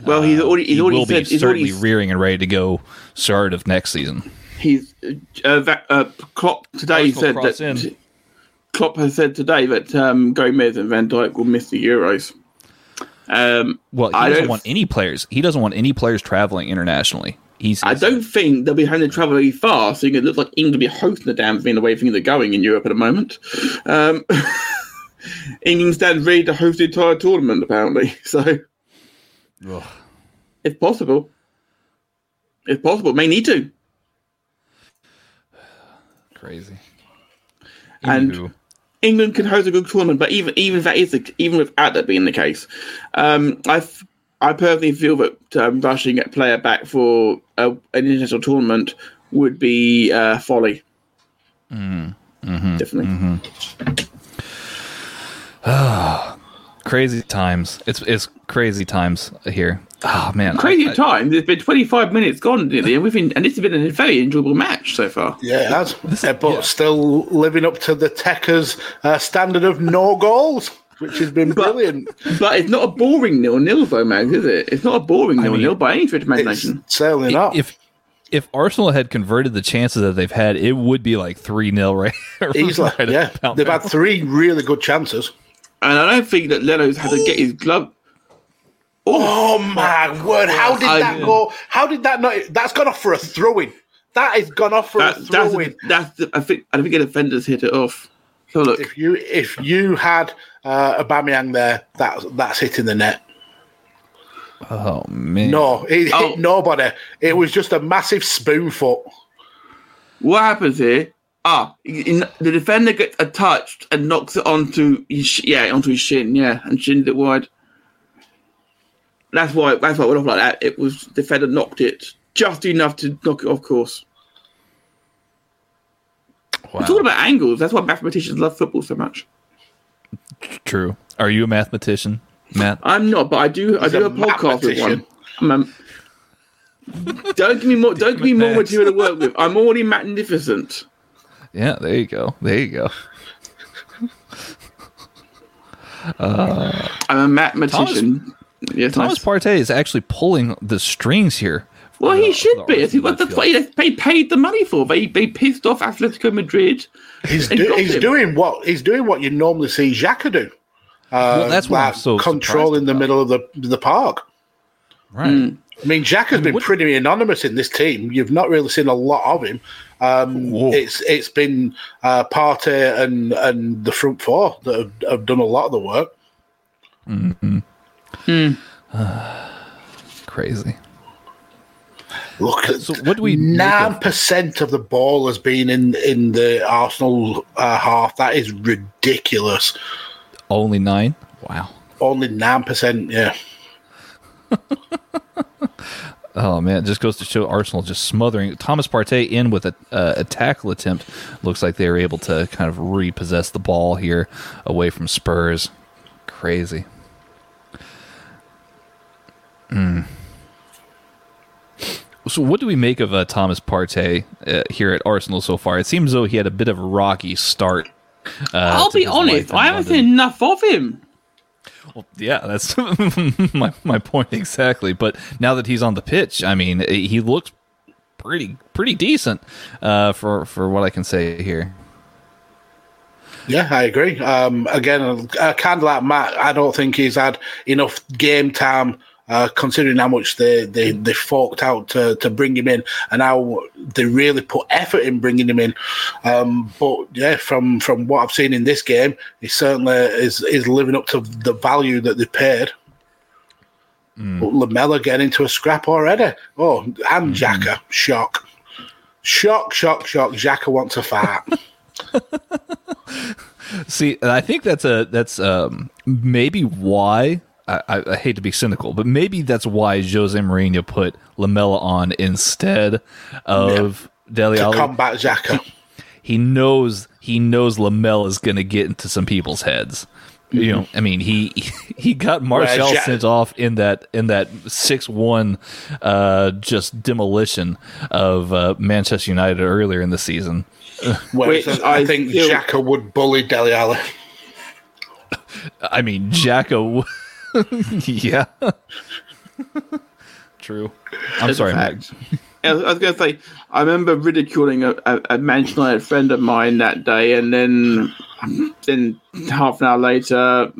well, he's already he's
he
already
will
said
be
he's
certainly
already
rearing and ready to go start of next season.
he's uh, Va- uh, Klopp today said that
in.
Klopp has said today that um, Gomez and Van Dijk will miss the Euros. Um,
Well, he
I
doesn't want any players. He doesn't want any players traveling internationally. He's
I don't think they'll be having to travel very far, so it looks like England will be hosting the damn thing the way things are going in Europe at the moment. Um, England stands ready to host the entire tournament, apparently. So, if possible, if possible, may need to.
crazy.
And-
Anywho.
England can host a good tournament, but even even if that is the, even without that being the case, um, I I personally feel that um, rushing a player back for a, an international tournament would be uh, folly. Definitely.
crazy times. It's it's crazy times here. Oh man,
Crazy
I- I-
time. There's been 25 minutes gone, nearly, and we've been, and this has been a very enjoyable match so far.
yeah it has Uh, but still living up to the Techers uh, standard of no goals which has been brilliant
But it's not a boring nil nil though, Mags, is it? It's not a boring nil nil by any stretch of
it's
imagination.
certainly not
if if Arsenal had converted the chances that they've had, it would be like three 0 right?
easily
right
yeah they've
now.
had three really good chances
And I don't think that Leno's had to get his glove.
Oh my word! How did
I-
that go? How did that not? That's gone off for a throw-in. That has gone off for
That,
a
that's,
throw-in.
that's the, I think I think the defenders hit it off. So look,
If you if you had uh, Aubameyang there, that's that's hitting the net.
Oh man,
No, it
Oh.
hit nobody. It was just a massive spoon foot.
what happens here? Ah, in, the defender gets a touch and knocks it onto his yeah onto his shin, yeah, and shins it wide. That's why that's why it went off like that. It was the defender knocked it just enough to knock it off course.
Wow.
It's all about angles. That's why mathematicians love football so much.
True. Are you a mathematician, Matt?
I'm not, but I do. I do
a
a podcast with one.
mathematician.
I'm, um, don't give me more. Don't give me more
Maths.
material to work with. I'm already magnificent.
Yeah, there you go. There you go.
I'm a mathematician. yes,
Thomas
nice.
Partey is actually pulling the strings here.
Well,
for
he
the-
should
for
be.
the
It's what the play they paid the money for. They they pissed off Atletico Madrid.
He's do, he's
him.
doing what he's doing what you normally see Xhaka do. Uh,
Well, that's what I'm
like
so
controlling the
about.
middle of the the park.
Right.
Mm.
I mean, Jack has been
What-
pretty anonymous in this team. You've not really seen a lot of him. Um, it's it's been uh, Partey and and the front four that have, have done a lot of the work.
Crazy.
Look at
So what do we
nine percent of the ball has been in in the Arsenal uh, half. That is ridiculous.
Only nine. Wow.
Only nine percent. Yeah.
Oh man, it just goes to show Arsenal just smothering Thomas Partey in with a, uh, a tackle attempt. Looks like they were able to kind of repossess the ball here away from Spurs. Crazy. Mm. So, what do we make of uh, Thomas Partey uh, here at Arsenal so far? It seems though he had a bit of a rocky start. Uh,
I'll be honest, I haven't
London.
seen enough of him.
Well, yeah, that's my my point exactly. But now that he's on the pitch, I mean, he looks pretty pretty decent uh, for for what I can say here.
Yeah, I agree. Um, again, uh, kind of like Matt, I don't think he's had enough game time. Uh, considering how much they, they, they forked out to, to bring him in and how they really put effort in bringing him in. Um, but yeah, from, from what I've seen in this game, he certainly is, is living up to the value that they paid. But Lamela getting into a scrap already. Oh, and Xhaka, shock. Shock, shock, shock. Jacker wants a fart.
See, I think that's a that's um, maybe why. I, I, I hate to be cynical, but maybe that's why Jose Mourinho put Lamela on instead of Dele
to
Alli.
combat Xhaka.
he knows he knows Lamela is going to get into some people's heads. You know, I mean, he he got Marcel
Whereas
sent off in that in that six one uh, just demolition of uh, Manchester United earlier in the season.
Whereas
Which
I,
I
think
feel-
Xhaka would bully Dele Alli.
I mean, Jacko, yeah, true. I'm
It's
sorry,
fact.
Mac.
I was, going to say, I remember ridiculing a, a, a Manchester United friend of mine that day, and then then half an hour later,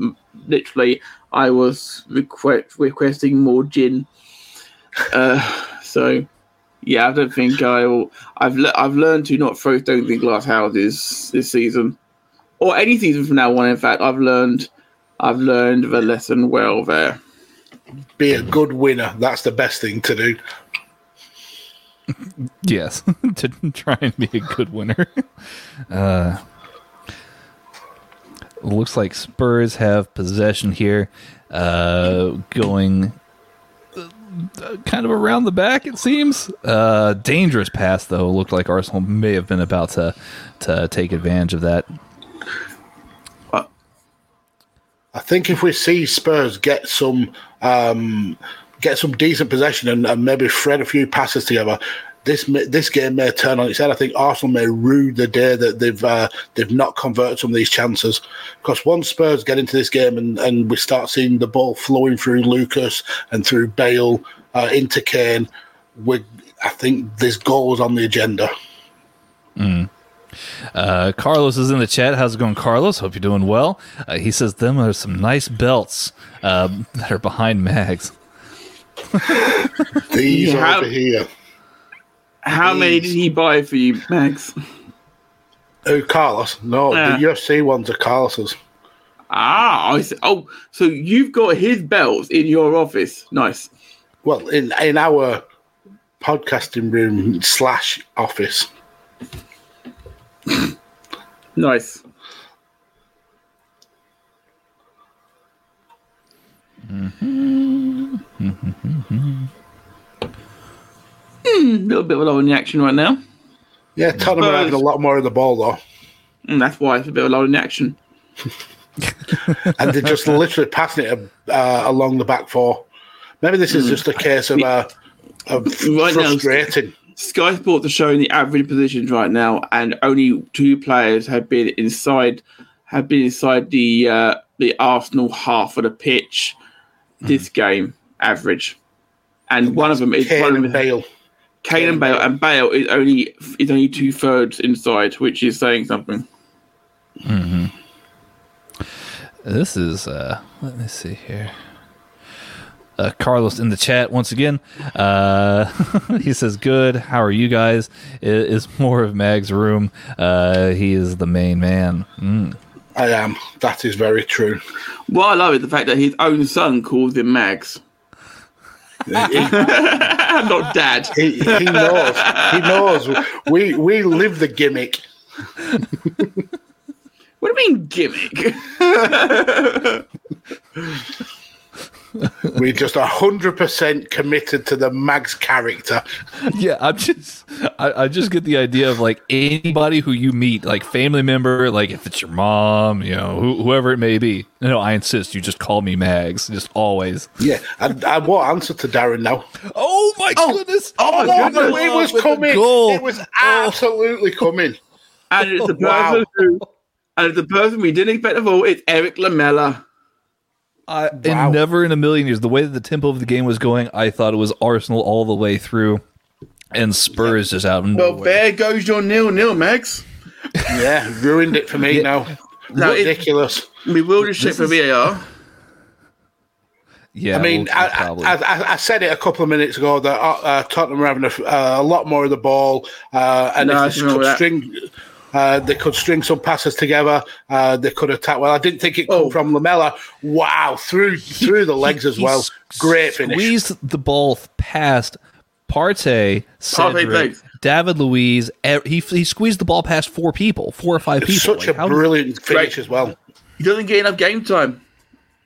literally, I was request, requesting more gin. Uh, so, yeah, I don't think I'll. I've le- I've learned to not throw stones in glass houses this season, or any season from now on. In fact, I've learned. I've learned the lesson well there.
Be a good winner. That's the best thing to do.
Yes, to try and be a good winner. Uh, looks like Spurs have possession here, uh, going uh, kind of around the back. It seems uh, dangerous pass though. Looked like Arsenal may have been about to to take advantage of that.
I think if we see Spurs get some um, get some decent possession and, and maybe thread a few passes together, this this game may turn on its head. I think Arsenal may rue the day that they've uh, they've not converted some of these chances. Because once Spurs get into this game and, and we start seeing the ball flowing through Lucas and through Bale uh, into Kane, we I think there's goals on the agenda.
Uh, Carlos is in the chat. How's it going, Carlos? Hope you're doing well. Uh, he says them are some nice belts uh, that are behind Mags.
These
You
are
have-
over here.
How many did he buy for you, Max?
Oh, Carlos? No,
Yeah.
the UFC ones are Carlos's.
Ah, I see. Oh, so you've got his belts in your office. Nice.
Well, in in our podcasting room slash office.
Nice. Hmm, a little bit of a low in the action right now.
Yeah, Tottenham are having a lot more of the ball though,
And that's why it's a bit of a low in the action.
and they're just literally passing it uh, along the back four. Maybe this is just a case of uh, of
Right now-
frustrating.
Sky Sports are showing the average positions right now, and only two players have been inside have been inside the uh, the Arsenal half of the pitch this game average, and one of them is
Kane
one of
and
them,
Bale.
Kane and Bale, and Bale is only is only two thirds inside, which is saying something.
This is uh let me see here. Uh, Carlos in the chat once again. Uh, he says, "Good. How are you guys?" It is more of Mag's room. Uh, he is the main man. Mm.
I am. That is very true.
What I love is the fact that his own son calls him Mags, not Dad.
He, he knows. He knows. We we live the gimmick.
What do you mean gimmick?
We're just hundred percent committed to the Mags character.
Yeah, I'm just I, I just get the idea of like anybody who you meet, like family member, like if it's your mom, you know, who, whoever it may be. No, I insist you just call me Mags, just always.
Yeah, and I won't answer to Darren now.
Oh my oh, goodness!
Oh,
my oh
no,
goodness.
it was
With the
coming. It was oh. absolutely coming.
and it's the person
Wow.
who, and it's the person we didn't expect of all. It's Erik Lamela.
I,
Wow.
And never in a million years, the way that the tempo of the game was going, I thought it was Arsenal all the way through, and Spurs just out of
Well,
nowhere.
there goes your nil nil, Max.
Yeah, ruined it for me now.
No, it-
Ridiculous.
We will just check
This
for
is-
VAR.
yeah,
I mean,
we'll-
I, I, I, I said it a couple of minutes ago that uh, uh, Tottenham were having a, uh, a lot more of the ball, uh, and
No, I
if they
remember
could
that.
String, uh, they could string some passes together. Uh, they could attack well. I didn't think it come
Oh.
from Lamela. Wow, through through the legs as
He
well. Great finish.
Squeezed the ball past Partey, Cedric,
legs.
David Luiz. He he squeezed the ball past four people, four or five people.
Such
Like,
a
how-
brilliant finish
Right.
as well.
He doesn't get enough game time.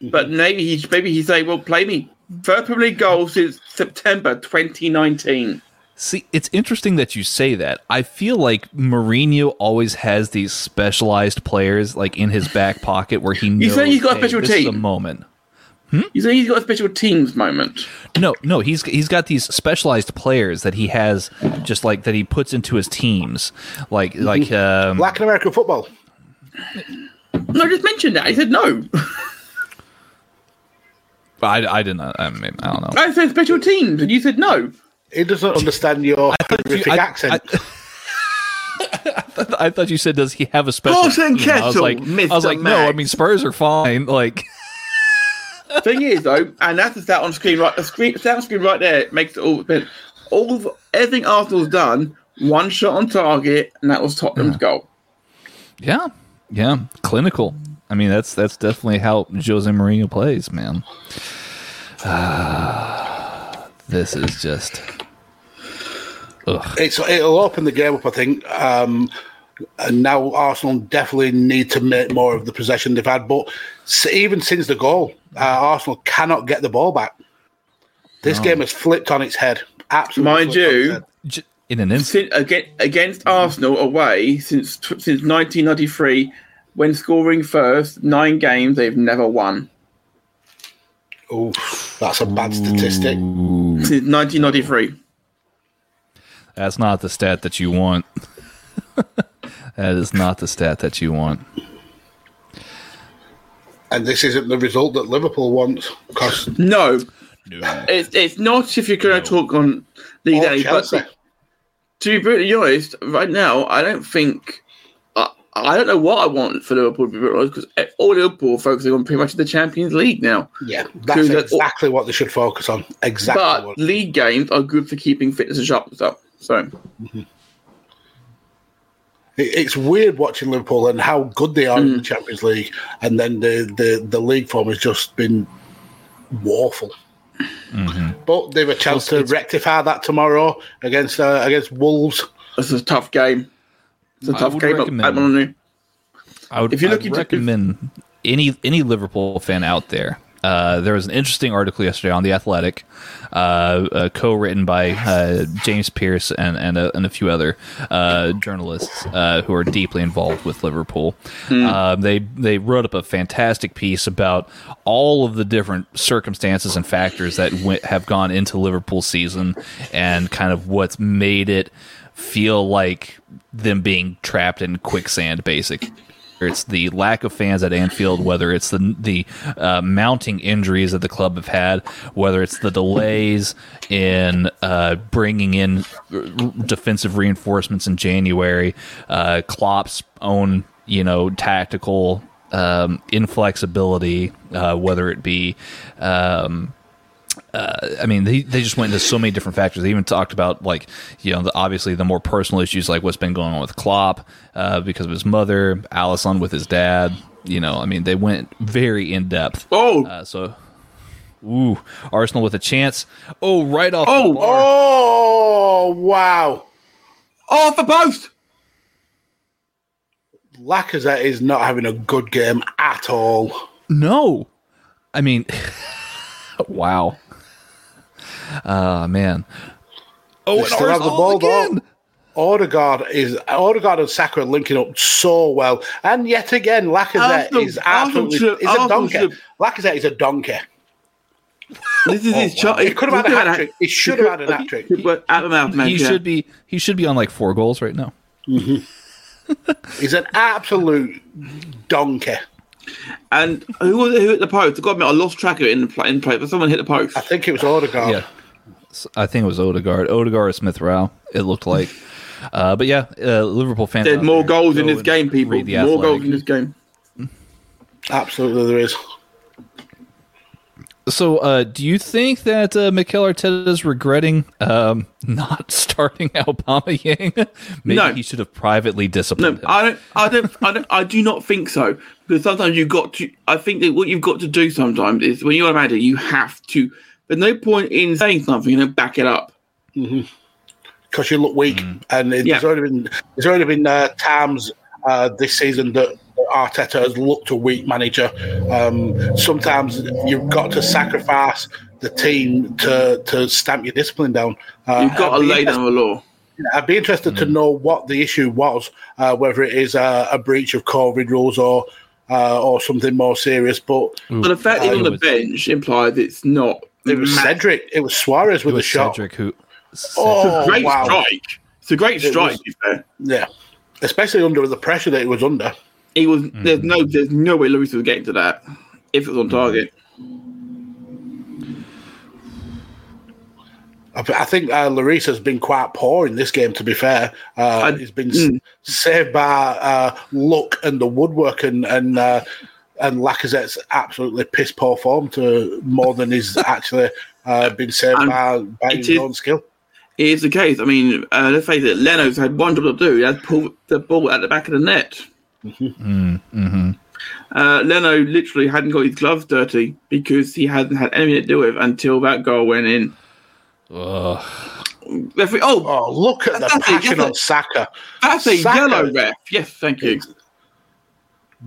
But maybe he maybe he's say, "Well, play me." First Premier League goal since September 2019.
See, it's interesting that you say that. I feel like Mourinho always has these specialized players like in his back pocket where he knows.
say he's got a special
this is a
team."
moment.
You say he's got a special teams moment.
No, no, he's he's got these specialized players that he has just like that he puts into his teams, like like um,
Black and American football.
No, I just mentioned that. He said no.
I, I didn't I, mean, I don't know.
I said special teams, and you said no.
He doesn't understand your horrific
I-
accent.
I thought you said does he have a special?
Horse and
team? I was
kettle,
like, I was
Mr.
like, no. I mean, Spurs are fine. Like,
Thing is, though, and that's the stat on screen right. The screen, stat on screen right there makes it all. All of, everything Arsenal's done, one shot on target, and that was Tottenham's goal.
yeah, yeah, clinical. I mean, that's that's definitely how Jose Mourinho plays, man. this is just. Ugh.
it's it'll open the game up, I think. Um, and now Arsenal definitely need to make more of the possession they've had. But even since the goal, uh, Arsenal cannot get the ball back. This game has flipped on its head. Absolutely,
Mind
flipped on its
you,
In an instant,
against, against Arsenal away since since 1993, when scoring first nine games, they've never won.
Oh, that's a bad statistic.
Since 1993.
That's not the stat that you want. that is not the stat that you want.
And this isn't the result that Liverpool wants. Because
No, it's it's not if you're going to talk on league
or
days, but
Chelsea.
to be brutally honest, right now I don't think I, I don't know what I want for Liverpool to be brutally honest because all Liverpool are focusing on pretty much the Champions League now.
Yeah, that's
that-
exactly what they should focus on. Exactly
But
what.
league games are good for keeping fitness and sharpness up. So
It- It's weird watching Liverpool and how good they are in
Mm.
the Champions League, and then the, the, the league form has just been woeful.
Mm-hmm.
But they have a chance to rectify that tomorrow against uh, against Wolves.
it's a tough game. It's a
I
tough
would
game.
recommend-
I don't know.
I would,
If you're
I'd
looking to-
recommend any any Liverpool fan out there. Uh, there was an interesting article yesterday on the Athletic, uh, uh, co-written by uh, James Pearce and and a, and a few other uh, journalists uh, who are deeply involved with Liverpool. Uh, they they wrote up a fantastic piece about all of the different circumstances and factors that went, have gone into Liverpool season and kind of what's made it feel like them being trapped in quicksand, basically. It's the lack of fans at Anfield, whether it's the the uh, mounting injuries that the club have had, whether it's the delays in uh, bringing in defensive reinforcements in January, uh, Klopp's own you know tactical um, inflexibility, uh, whether it be um, I mean, they, they just went into so many different factors. They even talked about like, you know, the, obviously the more personal issues, like what's been going on with Klopp uh, because of his mother, Alisson with his dad. You know, I mean, they went very in depth.
Oh,
Uh, so, ooh, Arsenal with a chance. Oh, right off.
Oh.
Oh wow!
off the post.
Lacazette is not having a good game at all.
No, I mean, wow. Ah man. Oh,
They
and
still have the ball though.
again.
Odegaard is Odegaard and Saka are linking up so well, and yet again, Lacazette
Arsenal-
is absolutely is a donkey. Lacazette is a donkey.
This is his chance.
He could have had a hat trick. He should have had a hat trick.
Out of mouth, man.
He should be. He should be on like four goals right now.
He's an absolute donkey.
And who was it who hit the post? I got me. I lost track of it in the play, in play, but someone hit the post.
I think it was Odegaard.
Yeah. S- I think it was Odegaard. Odegaard or Smith Rowe. It looked like. Uh, but yeah, uh, Liverpool fans.
There's more
there,
goals in this game, people.
read the
More goals in this game.
Absolutely, there is.
So, uh, do you think that uh, Mikel Arteta is regretting um, not starting Aubameyang? Maybe
No.
he should have privately
No,
disciplined him.
I don't. I don't. I don't. I do not think so. Because sometimes you've got to. I think that what you've got to do sometimes is when you're a manager, you have to. There's no point in saying something and then back it up.
because you look weak, and it,
Yeah.
there's already been there's already been uh, times uh, this season that Arteta has looked a weak manager. Um, sometimes you've got to sacrifice the team to to stamp your discipline down. Uh,
You've got
I'd
to
be
lay
interested-
down the law.
I'd be interested to know what the issue was, uh, whether it is a, a breach of COVID rules or uh, or something more serious. But
But the fact
Uh,
he's on the bench implies it's not.
It was
ma-
Cedric, it was Soares
it
with a
was
shot.
Cedric who.
Oh
Great
wow!
strike. It's a great strike.
was-
to be fair.
Yeah, especially under the pressure that it was under.
He was. There's no. There's no way Lloris was getting to that if it was on target.
I I think uh, Lloris has been quite poor in this game. To be fair, uh,
I-
he's been s saved by uh, luck and the woodwork, and and uh, and Lacazette's absolutely piss poor form to more than he's actually uh, been saved
And
by, by
it
his
is-
own skill.
It is the case. I mean, uh, let's face it. Leno's had one job to do. He has pulled the ball at the back of the net.
Mm-hmm.
Uh, Leno literally hadn't got his gloves dirty because he hadn't had anything to do with until that goal went in.
Ugh.
Referee, oh,
Oh, look at the
That's
passion
that's
on Saka.
that's a
Saka.
yellow ref. Yes, thank you.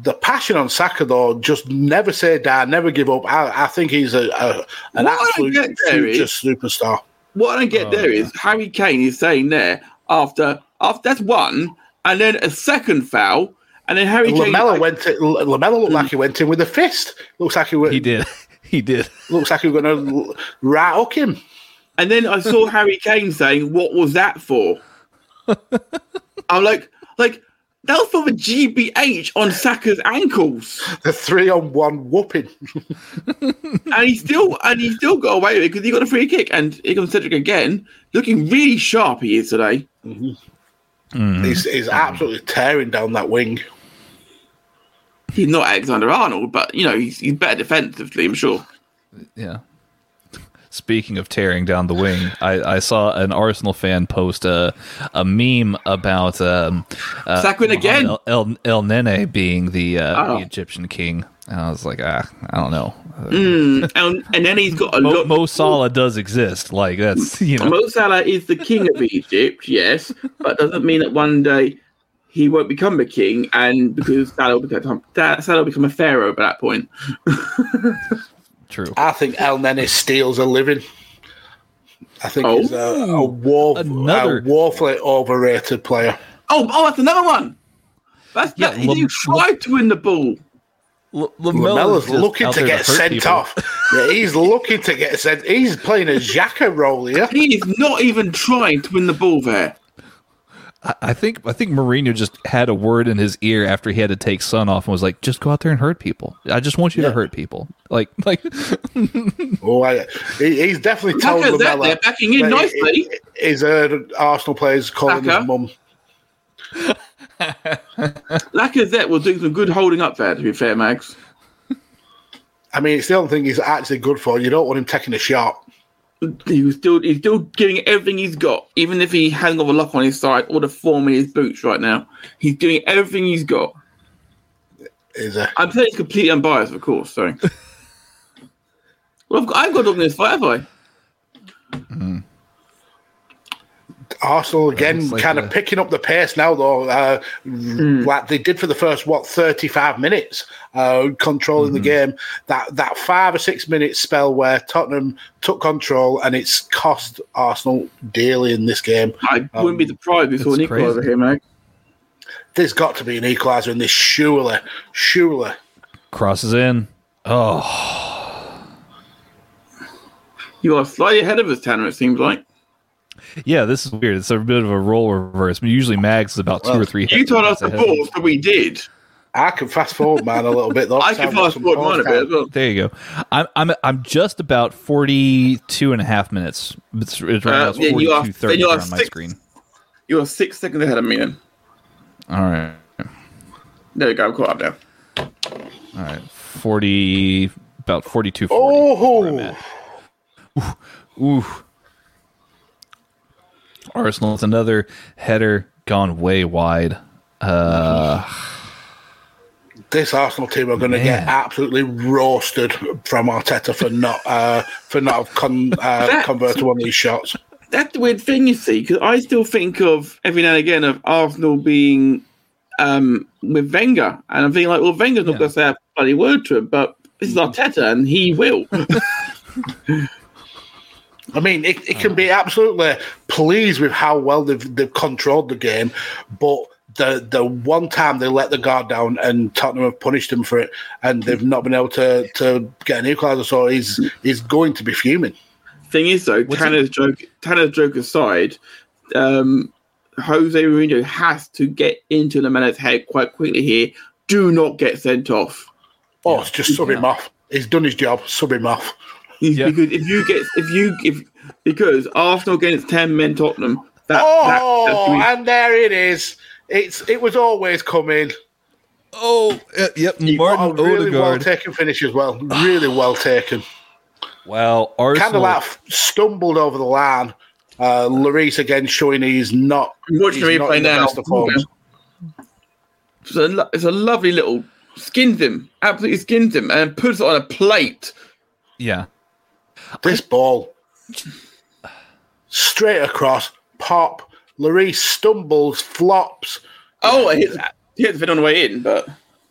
The passion on Saka, though, just never say die, never give up. I, I think he's a, a an
What
absolute
get
future
is-
superstar.
What I don't get
Oh,
there
yeah.
is Harry Kane is saying there after after that's one, and then a second foul, and then Harry Kane
Lamela
like,
went. To, Lamela looked like he went in with a fist. Looks like he went.
He did. He did.
Looks like he was going to right hook him.
And then I saw Harry Kane saying, "What was that for?" I'm like, like that was for the GBH on Saka's ankles,
The three on one whooping.
and he still and he still got away with it because he got a free kick. And here comes Cedric again, looking really sharp. He is today. Mm-hmm.
He's, he's absolutely tearing down that wing.
He's not Alexander Arnold, but you know he's, he's better defensively. I'm sure.
Yeah. Speaking of tearing down the wing, I, I saw an Arsenal fan post a a meme about um, uh,
again.
El, El, Elneny being the uh,
Oh.
the Egyptian king, and I was like, ah, I don't know.
Mm, and, and then he's got a
Mo,
lot.
Mo Salah does exist, like that's you know.
Mo Salah is the king of Egypt, yes, but doesn't mean that one day he won't become a king, and because Salah will become Salah will become a pharaoh by that point.
True.
I think Elneny steals a living. I think
Oh.
he's a, a, oh, war,
Another-
a woefully overrated player.
Oh, oh, that's another one. That's
Yeah,
that, he
Lam-
tried to win the ball.
L- Lamela's
looking to get
hurt
sent
people.
off. Yeah, he's looking to get sent. He's playing a Xhaka role here.
He is not even trying to win the ball there.
I- I think I think Mourinho just had a word in his ear after he had to take Son off and was like, "Just go out there and hurt people. I just want you to hurt people." Like, like
Oh, I, he, he's definitely
Look
told
at that,
Lamela.
they're backing in
that
nicely.
he- He's heard Arsenal players calling
Saka.
his mum.
Lacazette was doing some good holding up there. To be fair, Max.
I mean, it's the only thing he's actually good for. You don't want him taking a shot.
He was still he's still giving everything he's got, even if he hasn't got the lock on his side or the form in his boots right now. He's doing everything he's got.
Is
I'm saying completely unbiased, of course. Sorry. well, I've got, I've got in this fight, have I? Mm.
Arsenal again,
looks like
kind
a-
of picking up the pace now, though, uh, like they did for the first what thirty-five minutes, uh, controlling the game. That that five or six minute spell where Tottenham took control, and it's cost Arsenal dearly in this game.
I wouldn't be surprised if we saw an equaliser here, mate.
There's got to be an equaliser in this, surely, surely.
Crosses in. Oh,
You are slightly ahead of us, Tanner. It seems like
yeah. This is weird. It's a bit of a role reverse. But usually Mags is about two or three.
you told us
ahead.
before, so we did.
I can fast forward mine a little bit though.
I can fast forward mine a bit as well.
There you go. I'm I'm I'm just about 42 and a half minutes. It's, it's right
Uh,
now it's
yeah, you are- then you are
on my
six-
screen.
You are six seconds ahead of me. Then
All right.
there we go. I'm caught up now.
All right. 40 about 42 40.
Oh,
Ooh. Arsenal. It's another header gone way wide. Uh,
this Arsenal team are going to get absolutely roasted from Arteta for not uh, for not con- uh, converting one of these shots.
That's the weird thing, you see, because I still think of every now and again of Arsenal being um, with Wenger, and I'm thinking like, well, Wenger's not
Yeah.
going to say a bloody word to him, but this is Arteta, and he will.
I mean, it, it can be absolutely pleased with how well they've they've controlled the game, but the the one time they let the guard down and Tottenham have punished them for it, and they've not been able to to get an equaliser, so he's he's going to be fuming.
thing is, though,
What's
Tanner's joke, Tanner's joke aside, um, Jose Mourinho has to get into the man's head quite quickly here. Do not get sent off.
Oh, it's just sub him off. He's done his job. Sub him off.
Yeah.
Because if you get if you if because Arsenal against ten men Tottenham, that, that
Oh,
that's
and there it is. It's it was always coming.
oh, uh, yep.
He got
Martin
a really well taken finish as well. Really well taken.
wow.
Kind of
Arsenal.
like stumbled over the line. Uh, Lloris again showing he's not.
I'm the replay now.
best of forms.
It's a, lo- it's a lovely little skins him, absolutely skins him, and puts it on a plate.
yeah.
This ball straight across, pop. Lloris stumbles, flops.
Oh, it hits, hits it on the way in, but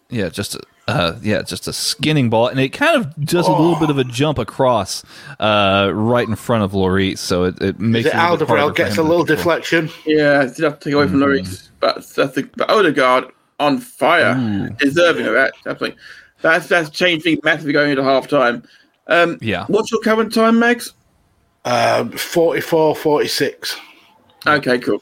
Yeah, just a, uh, yeah, just a skinning ball, and it kind of does a little bit of a jump across, uh, right in front of Lloris, so it, it
Is
makes
it
it a little bit harder
Alderweireld gets a little deflection?
yeah, it's have to take away from
Mm-hmm.
Lloris. But that's the but Odegaard on fire, deserving of that. Definitely, that's that's changed things massively going into half time. Um,
Yeah.
what's your current time, Max?
Um, 44 46.
Okay, cool.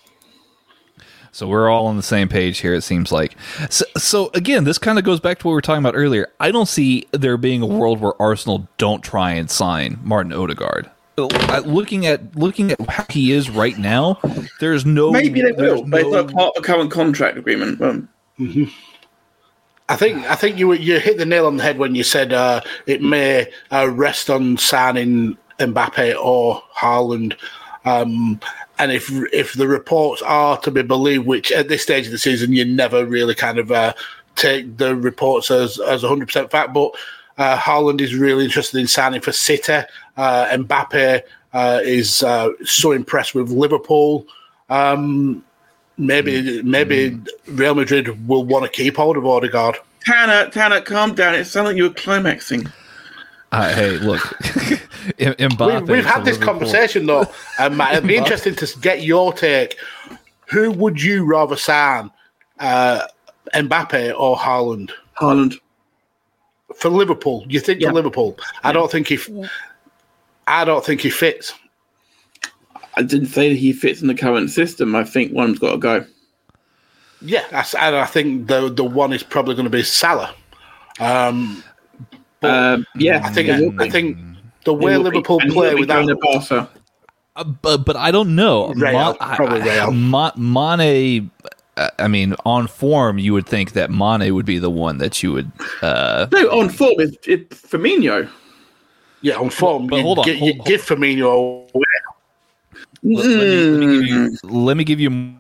So we're all on the same page here. It seems like. So, so again, this kind of goes back to what we were talking about earlier. I don't see there being a world where Arsenal don't try and sign Martin Odegaard. Uh, Looking at looking at how he is right now, there's no
Maybe they
there's
will, but it's
no-
not part of the current contract agreement. Um,
I think I think you you hit the nail on the head when you said uh, it may uh, rest on signing Mbappe or Haaland. Um, and if if the reports are to be believed, which at this stage of the season you never really kind of uh, take the reports as as hundred percent fact, but uh, Haaland is really interested in signing for City. Uh, Mbappe uh, is uh, so impressed with Liverpool. Um, maybe maybe Real Madrid will want to keep hold of Odegaard.
Tanner, Tanner, calm down. It sounded like you were climaxing.
Uh, hey, look, M- Mbappe.
We've, we've had this
Liverpool.
conversation though, and Matt, it'd be interesting to get your take. Who would you rather sign, uh, Mbappe or Haaland
Haaland.
for Liverpool? You think
Yeah.
for Liverpool? I don't think he. f- I don't think he fits.
I didn't say that he fits in the current system. I think one's got to go.
Yeah, and I think the the one is probably going to be Salah. Um,
Um, yeah,
I think
it
I, think the way
will be.
Liverpool play without
going to Barca.
Uh, but but I don't know.
Real,
I-
probably
I-
Real.
Ma- Mane. uh, I mean, on form, you would think that Mane would be the one that you would. Uh,
No, on form is it, Firmino.
yeah on form,
But
you,
hold on,
gi-
hold-
you give Firmino away.
Let, me, let me give
Mm.
you, let me give you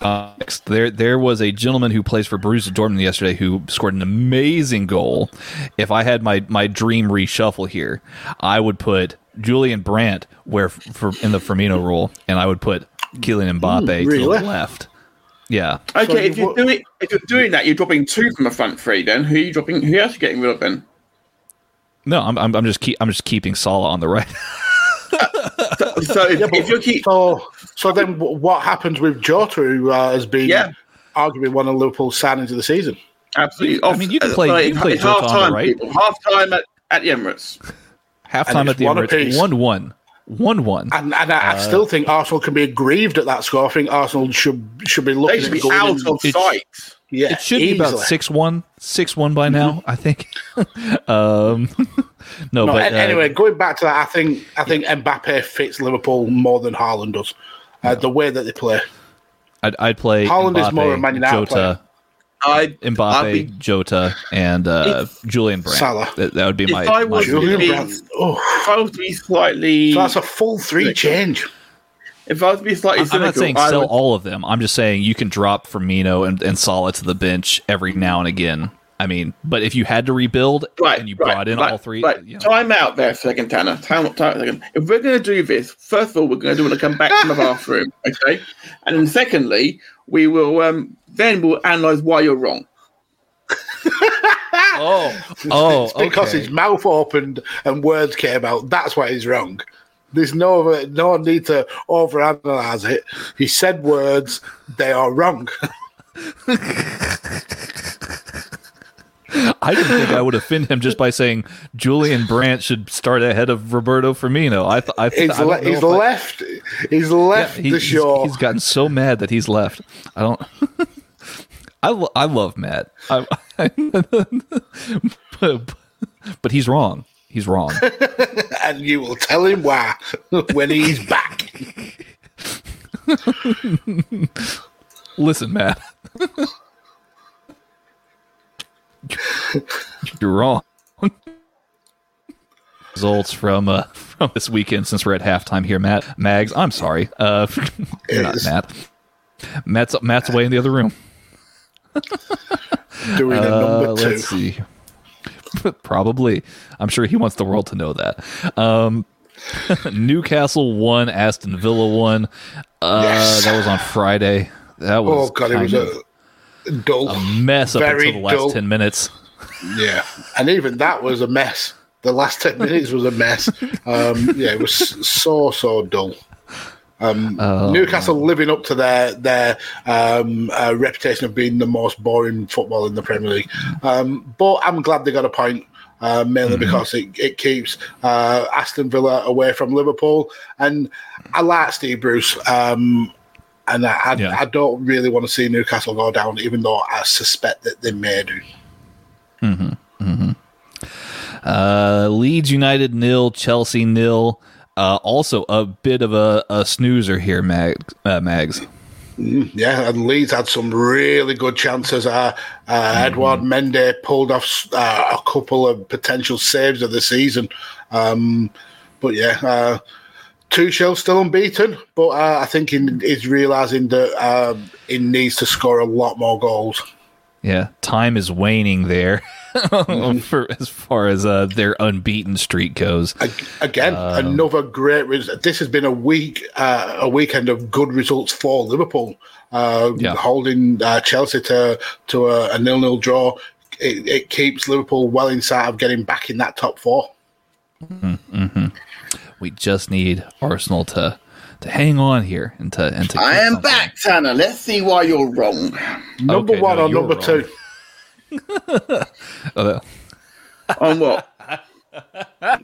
uh, there there was a gentleman who plays for Borussia Dortmund yesterday who scored an amazing goal. If I had my my dream reshuffle here, I would put Julian Brandt where for in the Firmino role, and I would put Kylian Mbappe to
really?
the left. Yeah.
Okay,
So
if
you-
you're doing if you're doing that, you're dropping two from the front three. Then who are you dropping? Who else are you getting rid of then?
No, I'm I'm, I'm just keep I'm just keeping Salah on the right.
So if, if you keep
So, so then what happens with Jota, who uh, has been
Yeah.
arguably one of Liverpool's signings of the season?
absolutely,
I mean, you can play-
uh,
you can play
it's
Jota
half time,
right.
people. Half time at, at the Emirates.
Half
time
at the
one
Emirates,
apiece.
one one, one one.
And, and I, I still think Arsenal can be aggrieved at that score. I think Arsenal should should be looking
They should
at
be out
in-
of
It's-
sight.
Yeah,
It should be about
easily.
six one, six one by now. I think. um, no,
No,
but
a-
uh,
anyway, going back to that, I think I think Mbappe fits Liverpool more than Haaland does. Uh, The way that they play,
I'd, I'd play
Haaland is
Mbappe,
more a Man United
Jota,
I'd,
Mbappe,
I'd be,
Jota, and uh, Julian Brandt.
Salah.
That, that would be
If
my.
I
my
was
Julian
be-
Brandt. Oh,
if I was to be slightly,
so that's a full three change.
If I was to be slightly
I'm
cynical,
not saying
I
sell
would,
all of them. I'm just saying you can drop Firmino and, and Salah to the bench every now and again. I mean, but if you had to rebuild
right,
and you
right,
brought in
right,
all three,
Right.
you know,
Time out there second, Tanner. Time, time second. If we're going to do this, first of all, we're going to do want to come back from the bathroom, okay? And then secondly, we will um, then we'll analyze why you're wrong.
oh, oh,
it's because
okay.
his mouth opened and words came out. That's why he's wrong. There's no no need to overanalyze it. He said words; they are wrong.
I didn't think I would offend him just by saying Julian Brandt should start ahead of Roberto Firmino. I, th- I, th-
He's,
I
le-
know
he's
I-
left. He's
Yeah,
left
he-
the
he's-
show.
he's gotten so mad that he's left. I don't. I, lo- I love Matt. I, but, but he's wrong. He's wrong.
and you will tell him why when he's back.
Listen, Matt. You're wrong. Results from uh, from this weekend since we're at halftime here, Matt Mags. I'm sorry. Uh, you're not Matt. Matt's Matt's away in the other room.
Doing a
Uh,
number two.
let's see. But probably. I'm sure he wants the world to know that. Um, Newcastle won, Aston Villa won. Uh,
Yes.
That was on Friday. That was
Oh god, it was a dull.
a mess up until the last
dull.
10 minutes.
Yeah, and even that was a mess. The last ten minutes was a mess. Um, yeah, it was so so dull. Um,
Oh,
Newcastle living up to their their um, uh, reputation of being the most boring football in the Premier League. Um, but I'm glad they got a point. Uh, mainly
Mm-hmm.
because it, it keeps uh, Aston Villa away from Liverpool, and I like Steve Bruce, um, and I, I,
Yeah.
I don't really want to see Newcastle go down, even though I suspect that they may do.
Uh, Leeds United nil, Chelsea nil. Uh, also a bit of a, a snoozer here, Mag, uh, Mags.
Yeah, and Leeds had some really good chances. Uh, uh, Edouard Mendy pulled off uh, a couple of potential saves of the season. Um, but yeah, uh, Tuchel still unbeaten, but uh, I think he, he's realising that uh, he needs to score a lot more goals.
Yeah, time is waning there
Mm-hmm.
for as far as uh, their unbeaten streak goes.
Ag- Again, another great. Res- this has been a week, uh, a weekend of good results for Liverpool. Uh,
Yeah.
Holding uh, Chelsea to to a, a nil-nil draw, it, it keeps Liverpool well inside of getting back in that top four.
We just need Arsenal to to hang on here and to and to.
I am
something.
back, Tanner. Let's see why you're wrong.
Number
Okay,
one
no,
or number
wrong.
two?
Uh,
On what?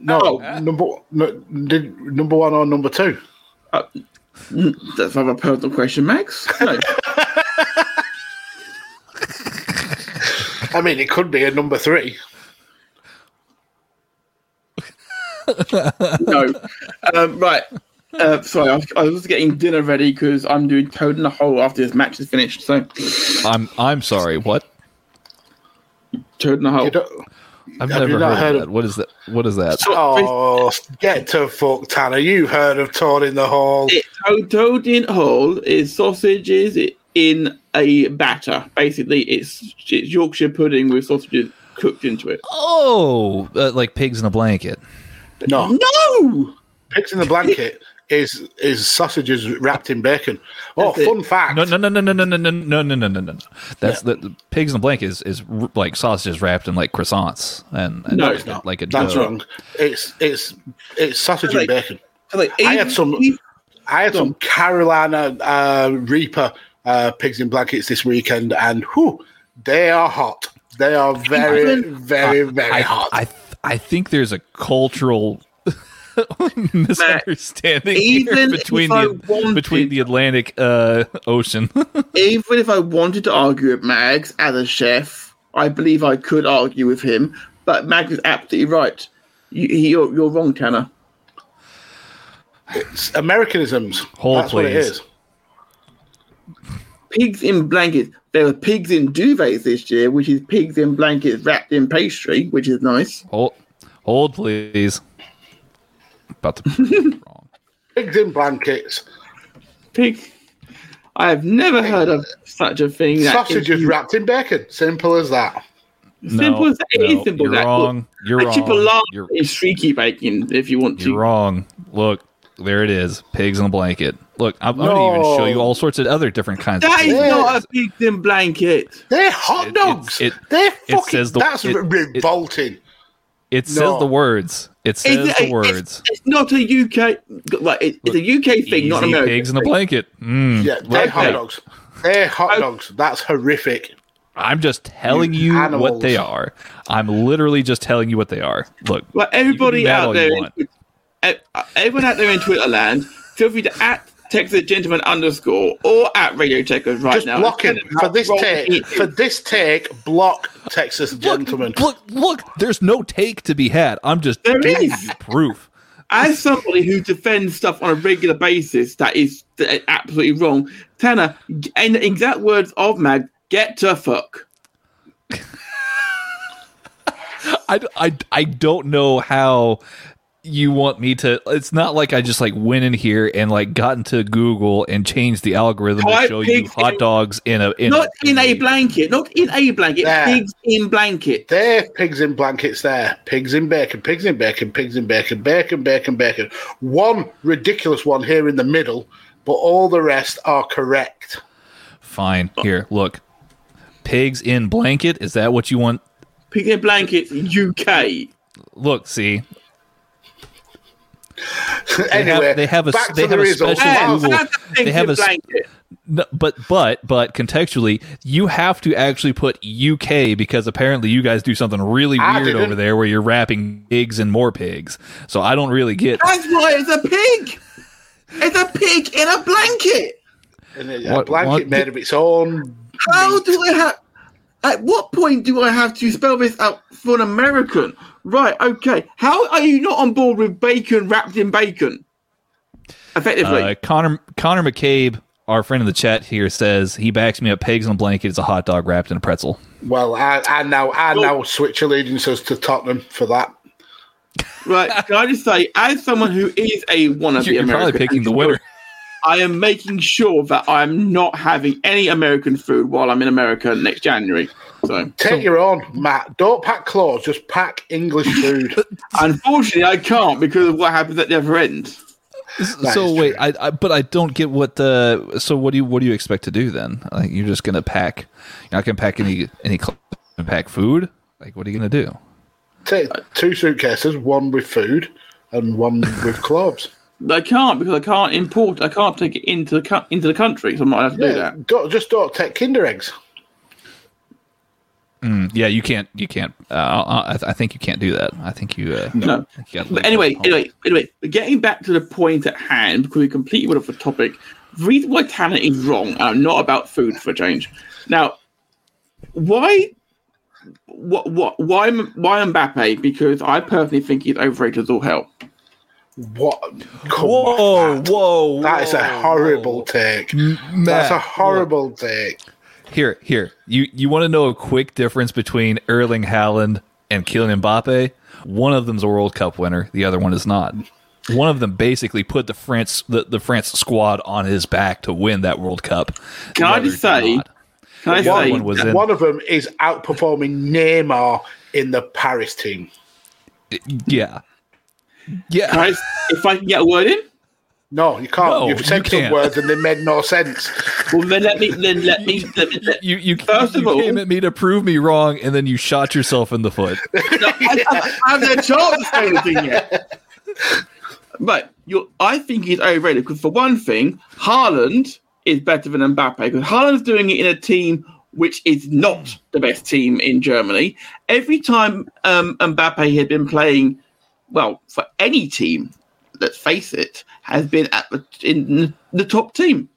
No, number no, did, number one or number two?
That's not a personal question, Max. No.
I mean, it could be a number three.
no. Um, right. Uh, sorry, I was, I was getting dinner ready because I'm doing Toad in the Hole after this match is finished. So,
I'm I'm sorry. What?
Toad in the Hole.
Don't,
I've
Have
never
you not
heard,
heard
of
of-
that. What is that? What is that?
oh, get to fuck, Tanner. You've heard of Toad in the Hall.
It, toad, toad in Hole is sausages in a batter. Basically, it's, it's Yorkshire pudding with sausages cooked into it.
Oh, uh, like pigs in a blanket.
No,
No!
pigs in the blanket is is sausages wrapped in bacon. Oh,
That's it.
fun fact!
No, no, no, no, no, no, no, no, no, no, no, no, no. That's the, the pigs in the blanket is, is r- like sausages wrapped in like croissants and, and
No,
like,
it's
not.
like a
That's
dough.
wrong. It's it's it's sausage
Like-
and bacon.
Like,
I had some- I had some. Carolina uh, Reaper uh, pigs in blankets this weekend, and whew, they are hot. They are very,
Even-
very, very
I,
hot.
I, I think there's a cultural misunderstanding
even
between the
wanted-
between the Atlantic uh, Ocean.
even if I wanted to argue with Mags as a chef, I believe I could argue with him. But Mags is absolutely right. You, you're, you're wrong, Tanner.
It's Americanisms.
Hold,
That's what it
please.
Pigs in blankets. There were pigs in duvets this year, which is pigs in blankets wrapped in pastry, which is nice.
hold, hold, please. About to wrong.
Pigs in blankets,
Pig. I have never heard of such a thing.
sausages wrapped in bacon. Simple as that.
Simple
no,
as that. It is
no,
simple
You're
as that.
wrong. You're
a
wrong.
chipolata
You're,
is streaky bacon if you want to.
you're wrong. Look, there it is. Pigs in a blanket. Look, I'm, I'm gonna even show you all sorts of other different kinds.
That
of
is not a pigs in blanket.
They're hot
It-
dogs.
it-
They're
it
fucking.
says the-
that's
it-
re-
it-
revolting.
It says
No.
the words. It says
It's-
the
it's-
words.
It's, not a UK. Like it, it's a UK thing, not an
Easy
American.
pigs in a blanket. Mm,
yeah, they're
right
hot
there.
dogs. They're hot dogs. That's horrific.
I'm just telling
You
you what they are. I'm literally just telling you what they are. Look,
Like everybody
You can be mad
out there, in, eh, everyone out there in Twitter land, feel free to at Texas Gentleman underscore or at Radio Techers right
Just
now.
block him for this take.
he
For this take, block Texas gentleman.
look, look. There's no take to be had. I'm just
There
giving
is.
you proof.
As somebody who defends stuff on a regular basis that is that is absolutely wrong, Tanner, in the exact words of Mag, get to fuck.
I, I, I don't know how you want me to. It's not like I just like went in here and like got into Google and changed the algorithm to
Type
show you hot dogs in a in
not in a
a
blanket, not in a blanket,
There.
pigs in blanket.
They're pigs in blankets there. Pigs in bacon, pigs in bacon, pigs in bacon, bacon, bacon, bacon. One ridiculous one here in the middle, but all the rest are correct.
Fine. Here, look. Pigs in blanket. Is that what you want?
Pigs in blanket UK.
Look, see,
anyway,
they have a-
back
they
to
have
the
a
results.
special Google-
that's
they have
in
a s-
blanket.
no, but but but contextually, you have to actually put UK because apparently you guys do something really
I
weird
didn't.
over there where you're wrapping pigs and more pigs. So I don't really get.
That's why it's a pig. It's a pig in a blanket.
And a
What-
blanket
what-
made of its own.
How
meat.
do I have? At what point do I have to spell this out for an American? Right. Okay. How are you not on board with bacon wrapped in bacon? Effectively.
Uh, Connor Connor McCabe, our friend in the chat here, says he backs me up. Pigs in a blanket is a hot dog wrapped in a pretzel.
Well, I, I now I now switch allegiances to Tottenham for that.
right. Can I just say, as someone who is a wannabe
You're, you're
American,
probably picking the winner.
I am making sure that I'm not having any American food while I'm in America next January. So,
Take your own, Matt. Don't pack clothes, just pack English food.
unfortunately, I can't because of what happens at the other end.
That
so wait. I, I but I don't get what the. So what do you what do you expect to do then? Like you're just gonna pack. You're not gonna pack any any cl- pack food. Like what are you gonna do?
Take two suitcases, one with food and one with clothes.
I can't because I can't import. I can't take it into the co- into the country, so I'm not allowed to do that.
don't, just don't take Kinder eggs.
Yeah, you can't. You can't. Uh, I, I think you can't do that. I think you. Uh,
No.
Think you
But anyway, anyway, anyway, getting back to the point at hand because we completely went off the topic. The reason why Tanner is wrong, and I'm not about food for a change. Now, why, what, what, why, why Mbappe? Because I personally think he's overrated as all hell.
What? Come
Whoa,
on, Matt.
whoa!
That is a horrible
whoa.
take.
Matt,
That's a horrible take.
Here, here. You you want to know a quick difference between Erling Haaland and Kylian Mbappe? One of them's a World Cup winner. The other one is not. One of them basically put the France the, the France squad on his back to win that World Cup.
Can I just say-
not.
Can I
The
say?
one was in.
One of them is outperforming Neymar in the Paris team.
Yeah. Yeah.
Guys, if I can get a word in,
No, you can't.
No,
You've said
you
some words and they made no sense.
well then let me then let me let me let,
You you,
First
you
of all-
came at me to prove me wrong, and then you shot yourself in the foot.
I, I, I haven't had a chance to say anything yet. But you I think he's overrated because for one thing, Haaland is better than Mbappe because Haaland's doing it in a team which is not the best team in Germany. Every time um, Mbappe had been playing, well, for any team, let's face it, has been at the in the top team.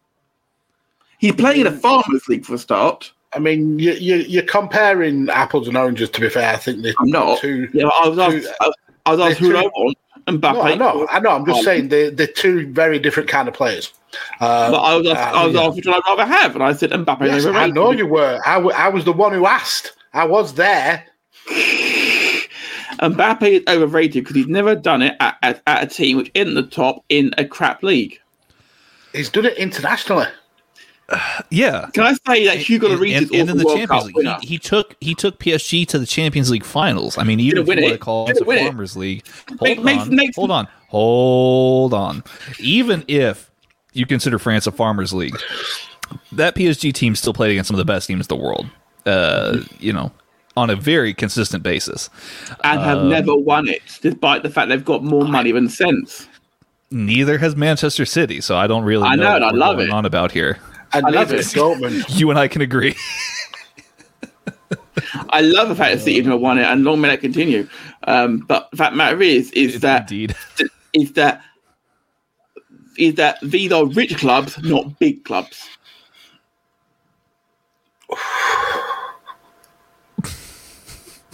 He's playing in a farmers league for a start.
I mean, you, you, you're comparing apples and oranges. To be fair, I think they're
I'm not.
two.
Yeah, I was asked,
two-
I was, I was asked who do I
two-
want. Mbappe.
No, I know, I know. I'm just saying they're, they're two very different kind of players. Uh,
But I was asked,
uh,
I was asked which one I'd rather have, and I said Mbappe.
Yes. I know you were. I, w- I was the one who asked. I was there.
Mbappe is overrated because he's never done it at, at, at a team which isn't the top in a crap league.
He's done it internationally.
Yeah.
Can I say that Hugo
And,
Lloris
and,
is
and in the
World
Champions
Cup
League,
winner?
he, he took he took PSG to the Champions League finals. I mean, even
Didn't
if you want to call it the
win it.
Farmers League, hold
Make-
on,
makes- makes-
hold on, hold on. Even if you consider France a Farmers League, that PSG team still played against some of the best teams in the world. Uh, you know, on a very consistent basis.
and have
Um,
never won it, despite the fact they've got more money than sense.
Neither has Manchester City, so I don't really
I
know,
know,
what
and I love
going
it.
on about here.
And
I love it.
Dortmund.
You and I can agree.
I love the fact that City have won it, and long may that continue. Um, but the fact matter is, is that
Indeed.
is that is that these are rich clubs, not big clubs.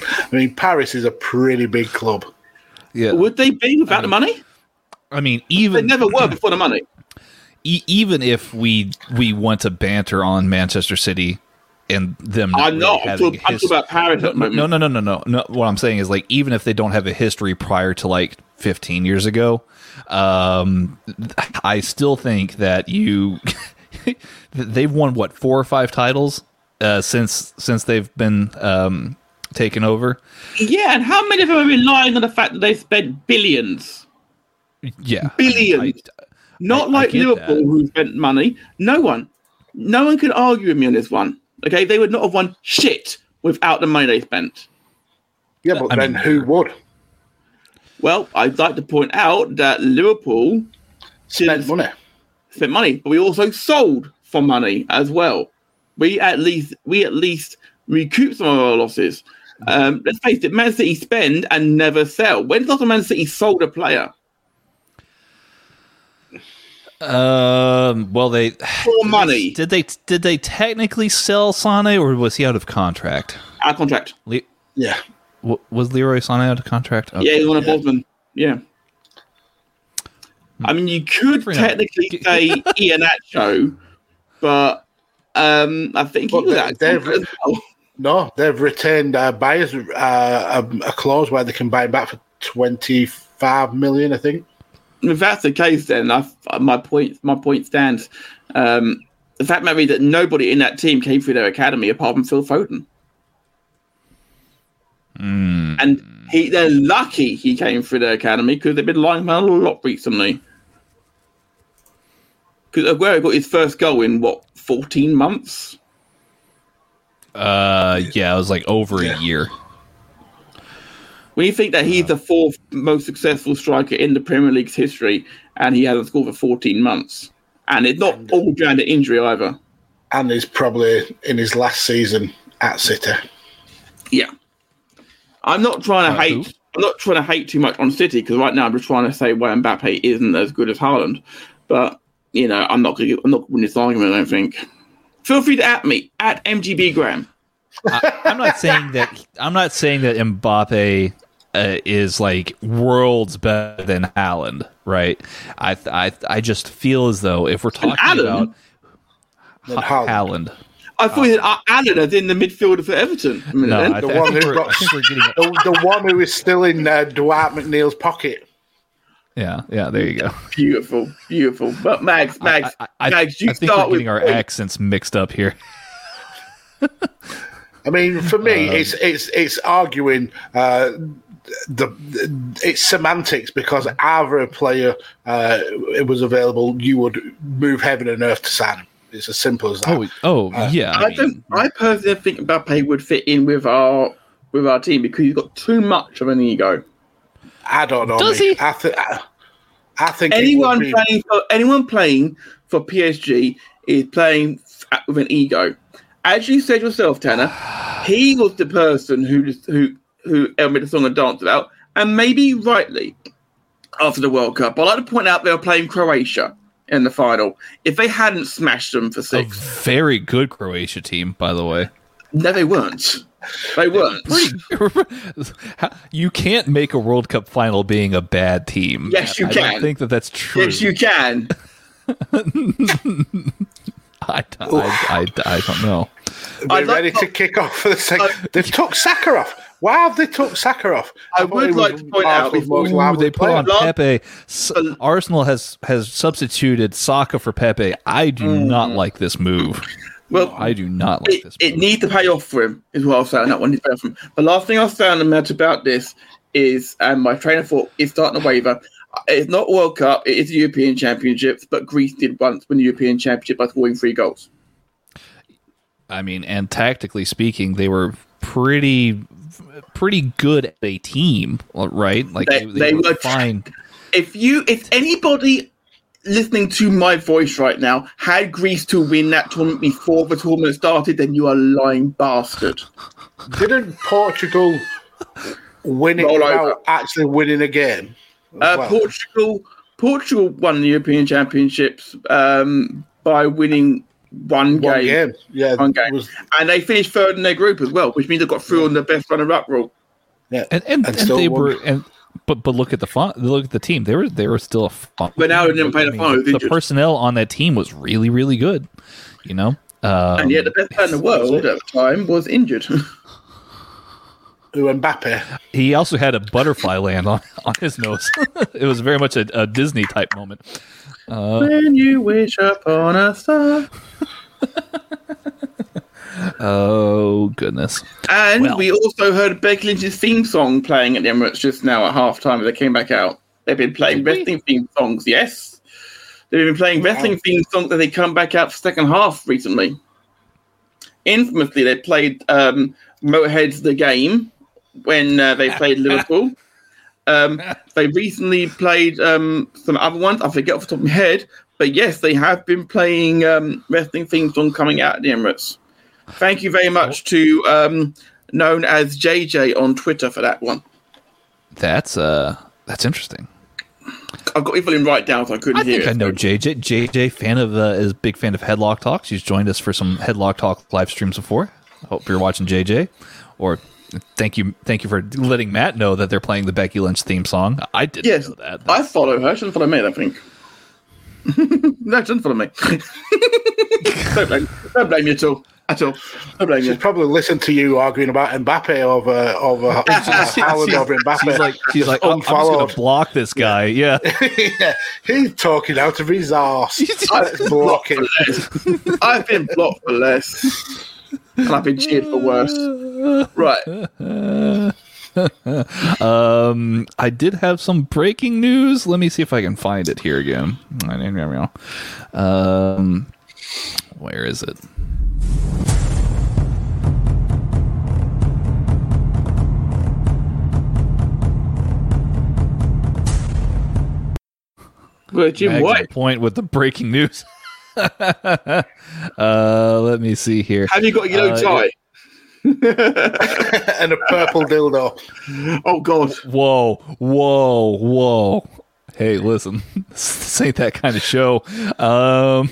I mean, Paris is a pretty big club.
Yeah.
Would they be without the money?
I mean, even They
never were before the money.
e- even if we we want to banter on Manchester City and them, not
I'm not.
really
I'm
having
talking, I'm talking about Paris at
no, no, no, no, no, no. What I'm saying is like even if they don't have a history prior to like 15 years ago, um, I still think that you they've won what four or five titles uh, since since they've been um, taken over.
Yeah, and how many of them are relying on the fact that they spent billions?
Yeah,
Billions.
I-
Not
I- I
like
get
Liverpool,
that.
who spent money. No one. No one can argue with me on this one. Okay, they would not have won shit without the money they spent.
Yeah, but
I
then
mean-
who would
Well, I'd like to point out that Liverpool
spend money?
spent money, but we also sold for money as well. We at least we at least recoup some of our losses. Um, let's face it, Man City spend and never sell. When's the last time Man City sold a player
Um. Well, they
for money?
did they did they technically sell Sane or was he out of contract?
Our contract.
Le-
Yeah.
w- was Leroy Sane out of contract?
Yeah, he's on a
Yeah.
Bosman. Yeah. I mean, you could
Fair enough.
technically say Iheanacho, but um, I think he
Well,
was out of
they've-
contract as well.
No, they've retained uh, buyers uh, a, a clause where they can buy back for twenty five million. I think.
If that's the case, then I, my point my point stands. Um, the fact may be that nobody in that team came through their academy apart from Phil Foden, and he they're lucky he came through their academy because they've been lying about a lot recently. Because Aguero got his first goal in what fourteen months.
Uh, yeah, it was like over
Yeah.
a year.
When you think that he's the fourth most successful striker in the Premier League's history, and he hasn't scored for 14 months, and it's not all down to injury either.
And he's probably in his last season at City.
Yeah, I'm not trying to
Uh,
hate.
who?
I'm not trying to hate too much on City because right now I'm just trying to say why Mbappe isn't as good as Haaland. But you know, I'm not. Gonna, I'm not winning this argument. I don't think. Feel free to at me at MGB Graham.
I, I'm not saying that. I'm not saying that Mbappe uh, is like worlds better than Haaland, right? I I I just feel as though if we're talking
Allen?
about
Then
Ha-
Haaland.
Haaland,
I thought you said uh, Allen as in the midfielder for Everton. A minute
no. I,
The
th- I
one who got-
I think we're getting.
The, the one who is still in uh, Dwight McNeil's pocket.
Yeah, yeah. There you go.
beautiful, beautiful. But Mags, Mags,
I, I, I,
Mags, you
I think
start
we're
with
getting our
points.
accents mixed up here.
I mean, for me,
Um,
it's it's it's arguing uh, the, the it's semantics because either a player uh, it was available, you would move heaven and earth to sign him. It's as simple as that.
Oh, oh yeah.
I,
I
don't. I personally think Mbappe would fit in with our with our team because he's got too much of an ego.
I don't know.
Does
mate.
he?
I, th- I, I think
Anyone
be-
playing for anyone playing for PSG is playing f- with an ego. As you said yourself, Tanner, he was the person who who who made the song and danced about, and maybe rightly after the World Cup. I like to point out they were playing Croatia in the final. If they hadn't smashed them for
a
six,
very good Croatia team, by the way.
no, they weren't. They weren't.
you can't make a World Cup final being a bad team.
Yes, you
I
can.
don't think that that's true.
Yes, you can.
I, I, I, I don't know.
We're
I'd like
ready
to-
to kick off for the second.
I-
They've took Saka off. Why have they took Saka off?
I
thought
would like to point out
Arsenal's
before-
Ooh, they put on
Love-
Pepe. S- Arsenal has has substituted Saka for Pepe. I do mm. not like this move.
Well,
I do not like
it,
this.
it needs to pay off for him, is what I was saying. That one needs to pay off for him. The last thing I was saying about about this is, and my trainer thought is starting to waver. Uh, it's not World Cup, it is the European Championships, but Greece did once win the European Championship by scoring three goals.
I mean, and tactically speaking, they were pretty pretty good at a team, uh, right? Like
They- they were-
fine.
If you, if anybody listening to my voice right now had Greece to win that tournament before the tournament started, then you are a lying bastard.
Didn't Portugal win it
Roll
without
over.
actually winning a game?
Uh,
well?
Portugal, Portugal won the European Championships um, by winning one,
One
game.
game. Yeah,
One game.
was-
and they finished third in their group as well, which means they got through on the best runner-up rule.
yeah.
And and, and,
still
they
won.
were and but but look at the fun. Look at the team. They were they were still a fun.
But now they didn't play the fun.
The,
did
personnel on that team was really really good. You know. Um,
and yet, the best player in the world at the time was injured.
Who Mbappe?
he also had a butterfly land on, on his nose. it was very much a, a Disney type moment.
when you wish upon a star.
Oh goodness.
And
Well.
we also heard Becky Lynch's theme song playing at the Emirates just now at half time as they came back out. They've been playing wrestling theme songs, yes. They've been playing wrestling theme songs that they come back out for second half recently. Infamously, they played um, Motorhead's The Game when uh, they played Liverpool. Um, they recently played um, some other ones. I forget off the top of my head. But yes, they have been playing um, wrestling theme song coming out at the Emirates. Thank you very much to um, known as JJ on Twitter for that one.
That's uh that's interesting.
I've got Evelyn right down, so I couldn't
I
hear
think I know JJ. JJ fan of uh, is big fan of Headlock Talks. He's joined us for some Headlock Talk live streams before. I hope you're watching JJ. Or thank you thank you for letting Matt know that they're playing the Becky Lynch theme song. I didn't
Yes,
know that.
I follow her. She doesn't follow me, I think. no, she doesn't follow me. don't, blame, don't blame you at all. At all. Don't blame you.
She's probably listened to you arguing about Mbappe over over Haaland over Mbappe.
She's like she's like "Oh, I'm, I'm just gonna block this guy. Yeah.
yeah, he's talking out of his arse. Let's block him.
I've been blocked for less. And I've been cheered for worse. Right.
Um, I did have some breaking news. Let me see if I can find it here again. Um, where is it?
Well, Jim
Mag's on point with the breaking news. uh, let me see here.
Have you got a yellow
Uh,
tie?
and a purple dildo.
Oh, God.
Whoa, whoa, whoa. Hey, listen, this ain't that kind of show. Um,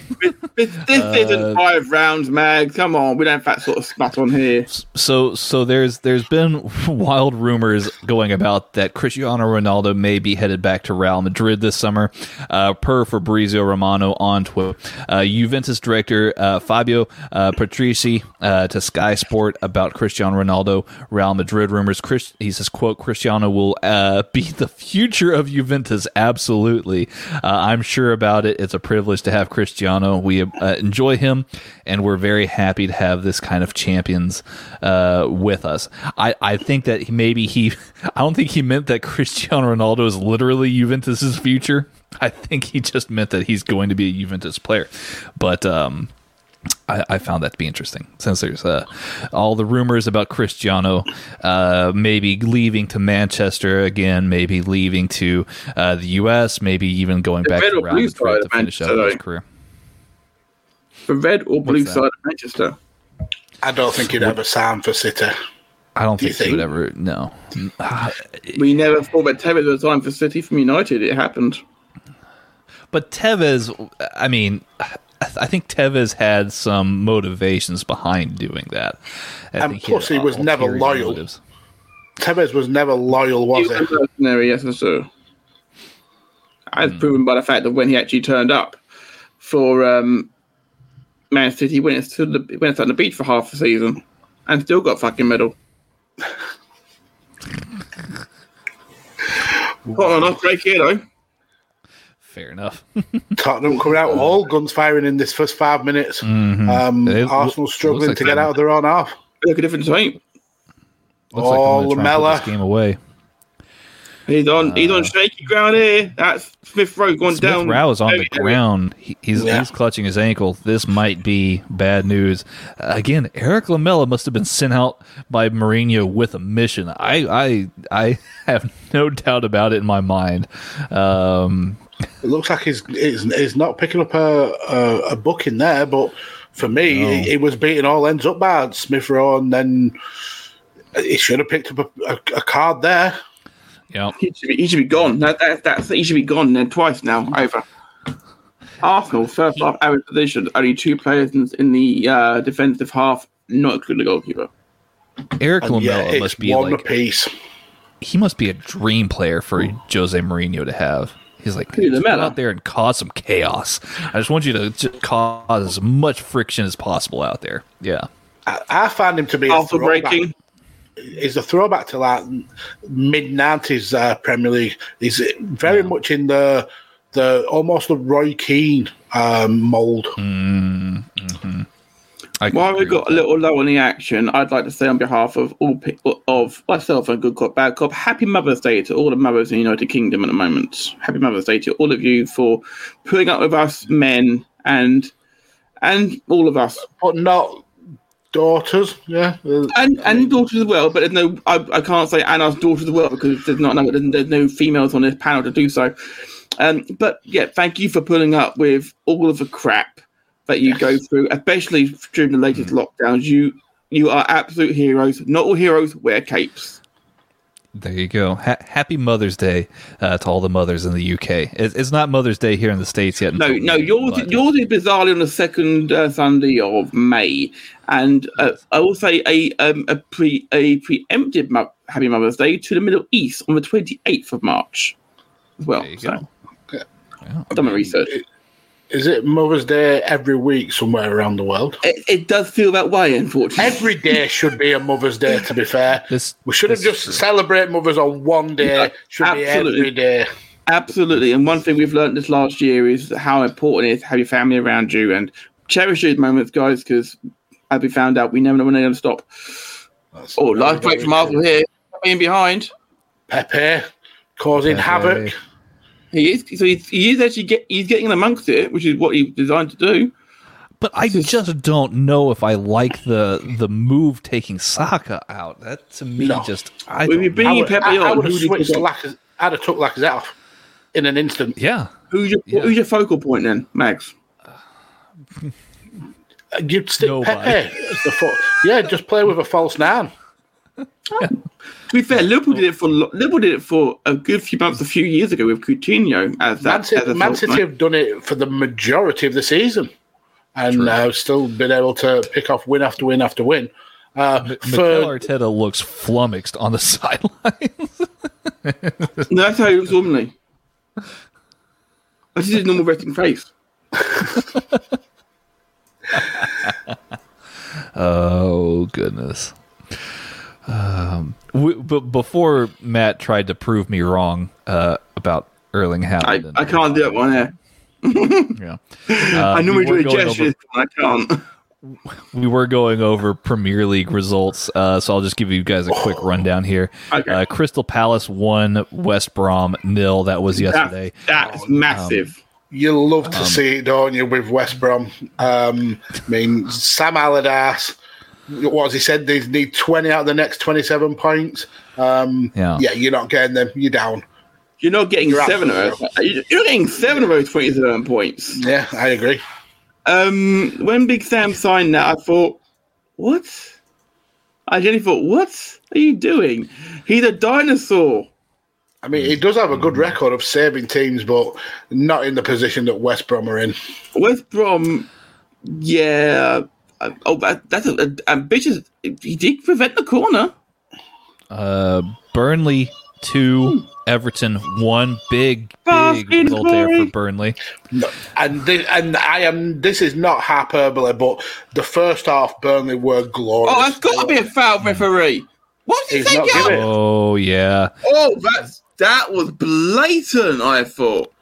This, this isn't five rounds, Mag. Come on. We don't have that sort of spat on here.
so, so there's there's been wild rumors going about that Cristiano Ronaldo may be headed back to Real Madrid this summer, uh, per Fabrizio Romano on Twitter. Uh, Juventus director uh, Fabio uh, Paratici uh, to Sky Sport about Cristiano Ronaldo Real Madrid rumors. Chris, he says, "quote Cristiano will uh, be the future of Juventus. Absolutely, uh, I'm sure about it. It's a privilege to have Cristiano. We uh, enjoy him, and we're very happy to have this kind of champions uh, with us. I, I think that maybe he, I don't think he meant that Cristiano Ronaldo is literally Juventus's future. I think he just meant that he's going to be a Juventus player, but um, I, I found that to be interesting since there's uh, all the rumors about Cristiano uh, maybe leaving to Manchester again, maybe leaving to uh, the U.S., maybe even going back
red
to
or
Real
blue
Madrid
side
to
of
finish out his
though?
career.
The red or blue side of Manchester.
I don't think he'd ever sign for City.
I don't
you
think he would ever. No,
We never thought that Tevez was time for City from United. It happened.
but Tevez. I mean. I think Tevez had some motivations behind doing that. I
And
think
plus
had
he was never loyal.
motives.
Tevez was never loyal, was
He was a mercenary, yes, that's true. As proven by the fact that when he actually turned up for um, Man City, he went and stood the, went and on the beach for half the season and still got fucking medal. Hold on, off break here though.
Fair enough.
Tottenham coming out all guns firing in this first five minutes. Um,
Mm-hmm. It
Arsenal
looks
struggling
like
to get out of their own half.
Look at different team.
Looks like I'm
Oh,
gonna try and put
Lamela.
this game away.
He's on he's on shaky ground here. That's Smith Rowe going
Smith
down.
Rowe is on the
Heavy, heavy.
ground. He, he's
Yeah.
he's clutching his ankle. This might be bad news. Uh, again, Erik Lamela must have been sent out by Mourinho with a mission. I I I have no doubt about it in my mind. Um,
It looks like he's he's, he's not picking up a, a, a book in there, but for me, he, he was beating all ends up by Smith Rowe, and then he should have picked up a, a, a card there.
Yeah,
He should be, he should be gone. That, that, that's he should be gone then twice now. Over. Arsenal first half average position. Only two players in, in the uh, defensive half, not including the goalkeeper.
Erik
And
Lamela
yeah,
must be
one
like
apiece.
he must be a dream player for Jose Mourinho to have. He's like,
Who,
"Just out there and cause some chaos. I just want you to just cause as much friction as possible out there. Yeah.
I, I find him to be a
Also
throwback.
breaking.
He's a throwback to like mid nineties uh, Premier League. He's very much in the the almost the Roy Keane um, mold.
I can
While we
agree
got a little low on the action, I'd like to say on behalf of all pe- of myself and Good Cop Bad Cop, Happy Mother's Day to all the mothers in the United Kingdom at the moment. Happy Mother's Day to all of you for putting up with us men and and all of us
but not daughters. Yeah,
and and daughters as well. But there's no, I, I can't say Anna's daughters as well because there's not no, there's, no females on this panel to do so. Um, but yeah, thank you for pulling up with all of the crap that you go through, especially during the latest lockdowns. You you are absolute heroes. Not all heroes wear capes.
There you go. Ha- happy Mother's Day uh, to all the mothers in the UK. It's, it's not Mother's Day here in the states yet.
No, no,
May,
yours
but-
yours is bizarrely on the second uh, Sunday of May, and uh, I will say a um, a pre a preemptive mo- Happy Mother's Day to the Middle East on the twenty eighth of March as well.
There you
so,
go.
I've done my research.
Is it Mother's Day every week somewhere around the world?
It, it does feel that way, unfortunately.
Every day should be a Mother's Day. To be fair,
This-
we shouldn't just
true.
celebrate mothers on one day.
Yeah,
should be
absolutely.
every day.
Absolutely. And one thing we've learned this last year is how important it is to have your family around you and cherish those moments, guys, because as we found out, we never know when they're going to stop.
That's
Oh, life break
very
from Arsenal
true.
here, being behind.
Pepe causing
Pepe.
havoc.
He is so he's, he is actually get he's getting amongst it, which is what he's designed to do.
But I just don't know if I like the the move taking Saka out. That to me
No.
just I
Well,
don't
you
know.
bring-
I
Bringing
would,
Pepe
I, I
on,
would have
who do you
switched
put on?
Lacazette. I'd have took Lacazette off in an instant.
yeah.
Who's your
Yeah.
who's your focal point then, Max?
You'd stick
Nobody.
Pepe as the fo- Yeah, just play with a false nine.
To be fair, Liverpool did it for Liverpool did it for a good few months, a few years ago with Coutinho as that.
Man City,
as
Man City have done it for the majority of the season and uh, still been able to pick off win after win after win. Uh,
Mikel
for,
Arteta looks flummoxed on the sideline.
No, that's how he looks normally. That's his normal resting face.
oh goodness. Um, w- but before Matt tried to prove me wrong uh, about Erling
I,
Haaland,
I can't do that one there.
yeah. Uh,
I normally
we were
do a
going
gesture,
over-
I can't.
we were going over Premier League results, uh, so I'll just give you guys a quick rundown here.
Okay.
Uh, Crystal Palace won, West Brom nil. That was yesterday.
That, that's massive.
You love
Um,
to see it, don't you, with West Brom? Um, I mean, Sam Allardyce, what has he said? They need 20 out of the next 27 points. Um,
Yeah.
yeah, you're not getting them. You're down.
You're not getting
You're
seven of
absolutely
those. You're not getting seven of those 27 points.
Yeah, I agree.
Um, when Big Sam signed that, I thought, what? I genuinely thought, what are you doing? He's a dinosaur.
I mean, he does have a good record of saving teams, but not in the position that West Brom are in.
West Brom, yeah. Uh, Oh, that, that's a, a ambitious. He did prevent the corner.
Uh, Burnley two, Everton one. Big, big
Fucking
result there for
glory.
Burnley.
No, and thi- and I am. This is not hyperbole, but the first half Burnley were glorious.
Oh, that's got to be a foul referee. What did
He's
he
not
take
giving it.
Oh yeah,
Oh, that's that was blatant. I thought.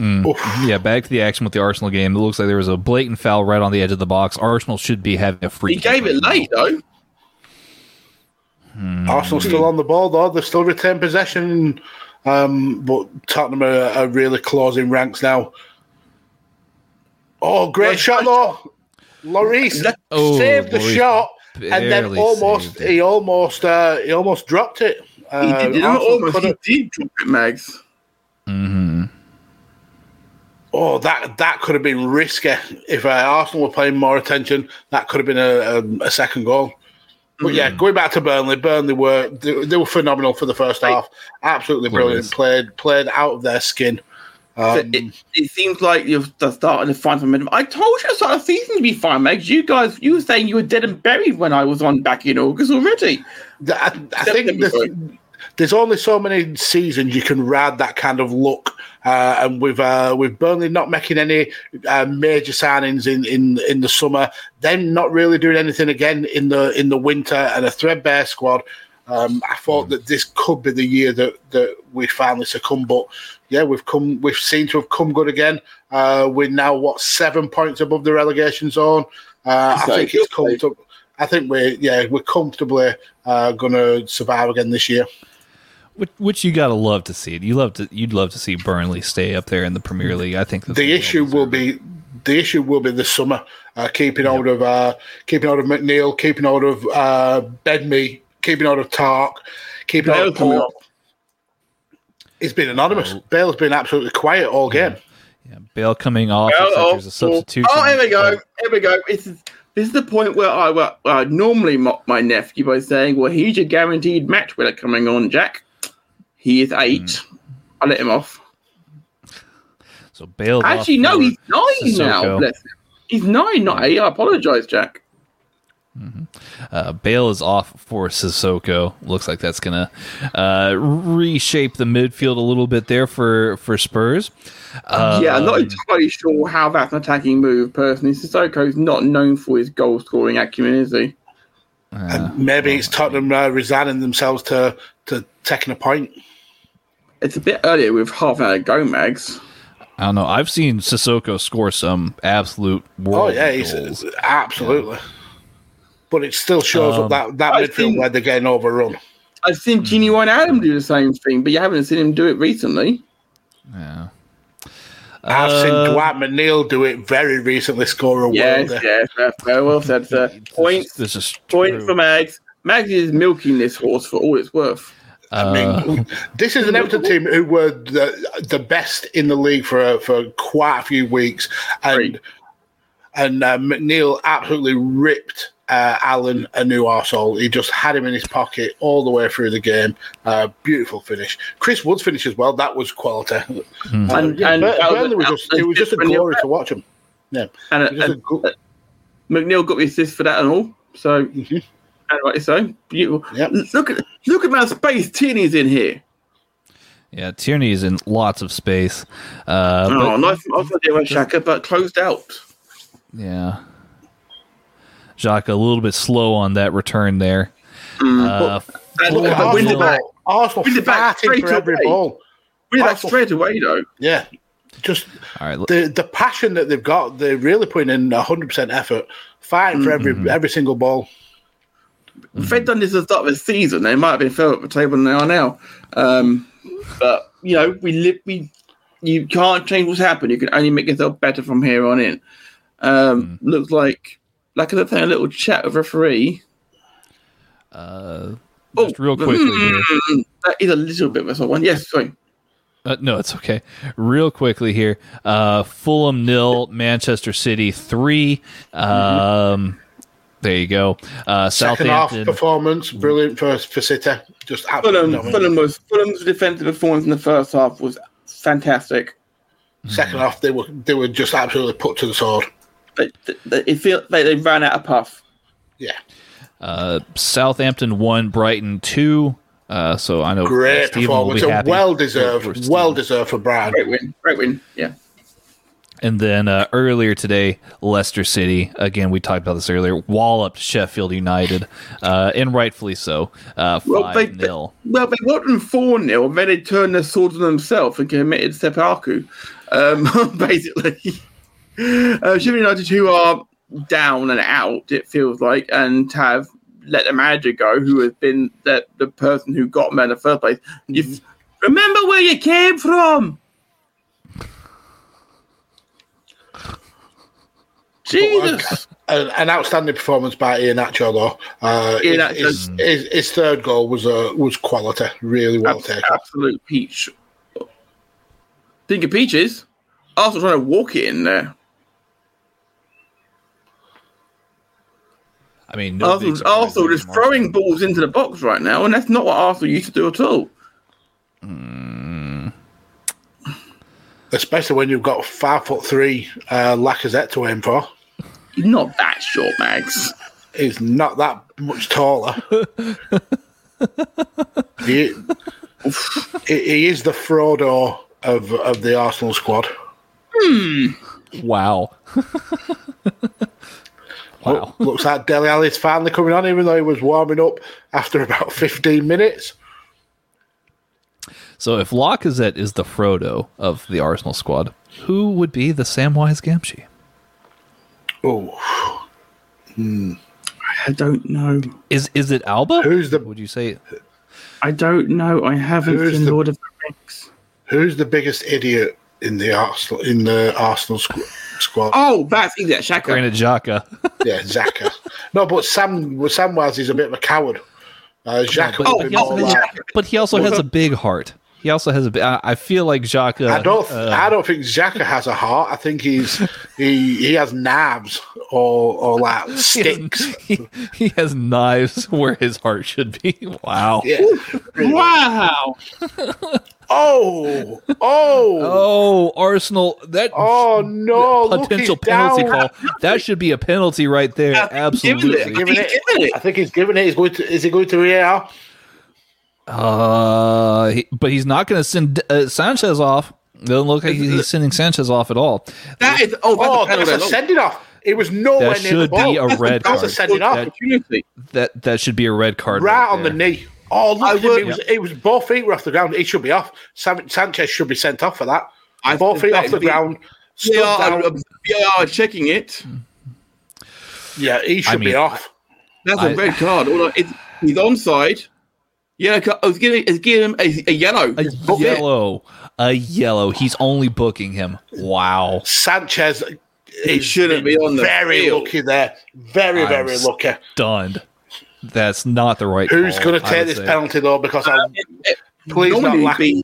Oof.
yeah. Back to the action with the Arsenal game. It looks like there was a blatant foul right on the edge of the box. Arsenal should be having a free.
He gave it late though.
Arsenal still on the ball though. They still retain possession, um, but Tottenham are, are really closing ranks now. Oh, great shot though, Lloris
Oh,
saved the
Lloris
shot, and then almost he almost uh, he almost dropped it. Uh,
He did,
Arsenal
almost, he did drop it, Mags.
Oh, that that could have been risky if uh, Arsenal were paying more attention. That could have been a, a, a second goal. But yeah, going back to Burnley, Burnley were they, they were phenomenal for the first half. Absolutely brilliant. Played played out of their skin.
So
Um,
it, it seems like you're st- starting to find some. I told you at the start of the season to be fine, Mags. You guys, you were saying you were dead and buried when I was on back in August already.
I, I think there's, only so many seasons you can ride that kind of look. Uh, and with uh, with Burnley not making any uh, major signings in, in, in the summer, then not really doing anything again in the in the winter, and a threadbare squad. Um, I thought that this could be the year that, that we finally succumb, but yeah, we've come. We've seemed to have come good again. Uh, we're now what seven points above the relegation zone. Uh, I think it's comfortable. I think we're yeah we're comfortably uh, going to survive again this year.
Which, which you gotta love to see. You love to. You'd love to see Burnley stay up there in the Premier League. I think
the issue will be the issue will be this summer uh, keeping hold of uh, keeping hold of McNeil, keeping hold of uh, Ben Mee, keeping hold of Tark, keeping hold of Port. It's been anonymous. Bale's been absolutely quiet all game.
Yeah, Bale coming off.
Oh,
looks like
oh,
there's a substitution.
Oh, here we go. Here we go. This is this is the point where I well, I normally mock my nephew by saying, "Well, he's your guaranteed match winner coming on, Jack." He is eight.
Hmm.
I let him off.
So Bale.
Actually, no, he's nine now.
Sissoko.
Bless him. He's nine, not eight. I apologize, Jack.
Uh, Bale is off for Sissoko. Looks like that's gonna uh, reshape the midfield a little bit there for for Spurs. Uh,
yeah, I'm not entirely sure how that's an attacking move. Personally, Sissoko's not known for his goal scoring acumen, is he?
And maybe it's Tottenham uh, resigning themselves to to taking a point.
It's a bit earlier with half an hour to go, Mags.
I don't know. I've seen Sissoko score some absolute
Oh
world
yeah, he's,
goals.
absolutely. But it still shows
Um,
up that that
I
midfield
think-
where they're getting overrun.
I've seen Gini Wijnaldum do the same thing, but you haven't seen him do it recently.
Yeah.
I've
Uh,
seen Dwight McNeil do it very recently, score a
Yes,
worlder.
yes, very, very well said, sir. Point,
This is
point for Mags. Mags is milking this horse for all it's worth.
I mean, this is an Everton team who were the the best in the league for for quite a few weeks, and
Great.
and uh, McNeil absolutely ripped uh, Allen a new arsehole. He just had him in his pocket all the way through the game. Uh, beautiful finish. Chris Wood's finish as well. That was quality. Uh,
And-
yeah,
and
Bur-
that was-
Burnley was just, it was just a glory to watch him. Yeah,
And,
It a
and
go-
McNeil got the assist for that and all. So,
Mhm.
And right, so beautiful.
Yep.
Look at look at that space Tierney's in here.
yeah, Tierney is in lots of space. Uh, but-
oh, nice, nice idea by Xhaka, but closed out.
Yeah. Jacques a little bit slow on that return there.
Mm.
Uh,
And
Look
look
at
at win the
Arsenal.
back.
Arsenal
Win the back straight
for every
away.
ball.
Win that straight away though.
Yeah, just
All right,
the the passion that they've got. They're really putting in hundred percent effort, fighting for every
Mm-hmm.
every single ball.
If they'd done this at the start of the season, they might have been further up the table than they are now. Um, but you know, we live. We you can't change what's happened. You can only make yourself better from here on in. Um, Looks like like I was saying, a little chat with referee.
uh,
Oh,
just real quickly here.
mm, That is a little bit of a sort one. Yes, sorry.
Uh, no, it's okay. Real quickly here. Uh, Fulham nil, Manchester City three. Um, there you go. Uh,
Second half performance, brilliant for for City. Just absolutely
Fulham. Fulham was Fulham's defensive performance in the first half was fantastic.
Second half, they were they were just absolutely put to the sword.
They, they, it felt like they ran out of puff.
Yeah,
Uh, Southampton one, Brighton two. Uh, so I know
great
Stephen will be
performance,
happy
well
for- for
deserved,
Stephen.
well deserved for Brian.
Great win, great win. Yeah.
And then uh, earlier today, Leicester City. Again, we talked about this earlier. Walloped Sheffield United, uh, and rightfully so. Uh,
Well, they,
Five nil.
well, they wasn't 4 0, and then they turned their swords on themselves and committed seppuku, um, basically. Uh, Sheffield United, who are down and out, it feels like, and have let the manager go, who has been the, the person who got them in the first place. You f- remember where you came from. Jesus.
An, an outstanding performance by Iheanacho, though. Uh,
Ian
his, his, his, his third goal was uh, was quality, really well
Abs-
taken.
absolute peach. Think of peaches. Arsenal trying to walk it in there.
I mean, no
Arsenal, Arsenal
there
just throwing balls into the box right now, and that's not what Arsenal used to do at all.
Especially when you've got five foot three uh, Lacazette to aim for.
He's not that short, Max.
He's not that much taller. he, he he is the Frodo of of the Arsenal squad. Hmm.
Wow. wow.
Looks like Dele Alli's finally coming on, even though he was warming up after about 15 minutes.
So if Lacazette is the Frodo of the Arsenal squad, who would be the Samwise Gamgee?
Oh,
I don't know.
Is is it Auba?
Who's the-
Would you say?
I don't know. I haven't
Who's
seen
the-
Lord of the Rings.
who's the biggest idiot in the Arsenal in the Arsenal squ- squad?
Oh, that's easy. Xhaka.
Granit Xhaka.
Yeah, Xhaka. no, but Sam well, Samwise is a bit of a coward. Uh, Xhaka
but,
would be
he also
like-
but he also has a big heart. He also has a big. I I feel like Xhaka.
I don't.
uh,
I don't think Xhaka has a heart. I think he's he he has knives or or like sticks.
he, he has knives where his heart should be. Wow.
Yeah.
Wow.
Oh, oh,
Oh, Arsenal! That
oh no!
potential penalty
down.
call. That should be a penalty right there.
giving it.
Absolutely.
Giving
He's
it.
giving it.
I think he's giving it. He's going to. Is he going to VAR?
Uh, he- but he's not going to send uh, Sanchez off. Doesn't look like he's sending Sanchez off at all.
That is. Oh, that's
Oh,
a penalty.
that's a sending off. It was nowhere
That
near the
should
ball.
be a red
That's a
card.
sending off.
That-
opportunity.
That that should be a red card.
right on the knee. Oh, look
I
at him.
would-
It was, it was both feet were off the ground. He should be off. San- Sanchez should be sent off for that.
I
both feet off the
suspect
ground. Stood
We are,
down.
are checking it.
Yeah, he should
I mean,
be off.
That's
I-
a red card. Although it's, he's onside. Yeah, I was uh, giving, I was giving him a, a yellow.
A
Book it.
yellow. A yellow. He's only booking him. Wow.
Sanchez is
shouldn't be on the
very
field.
lucky there. Very,
I'm
very lucky.
Stunned. That's not the right.
Who's going to take this
say.
penalty though? Because I uh,
It- it-
please not
normally
lack,
be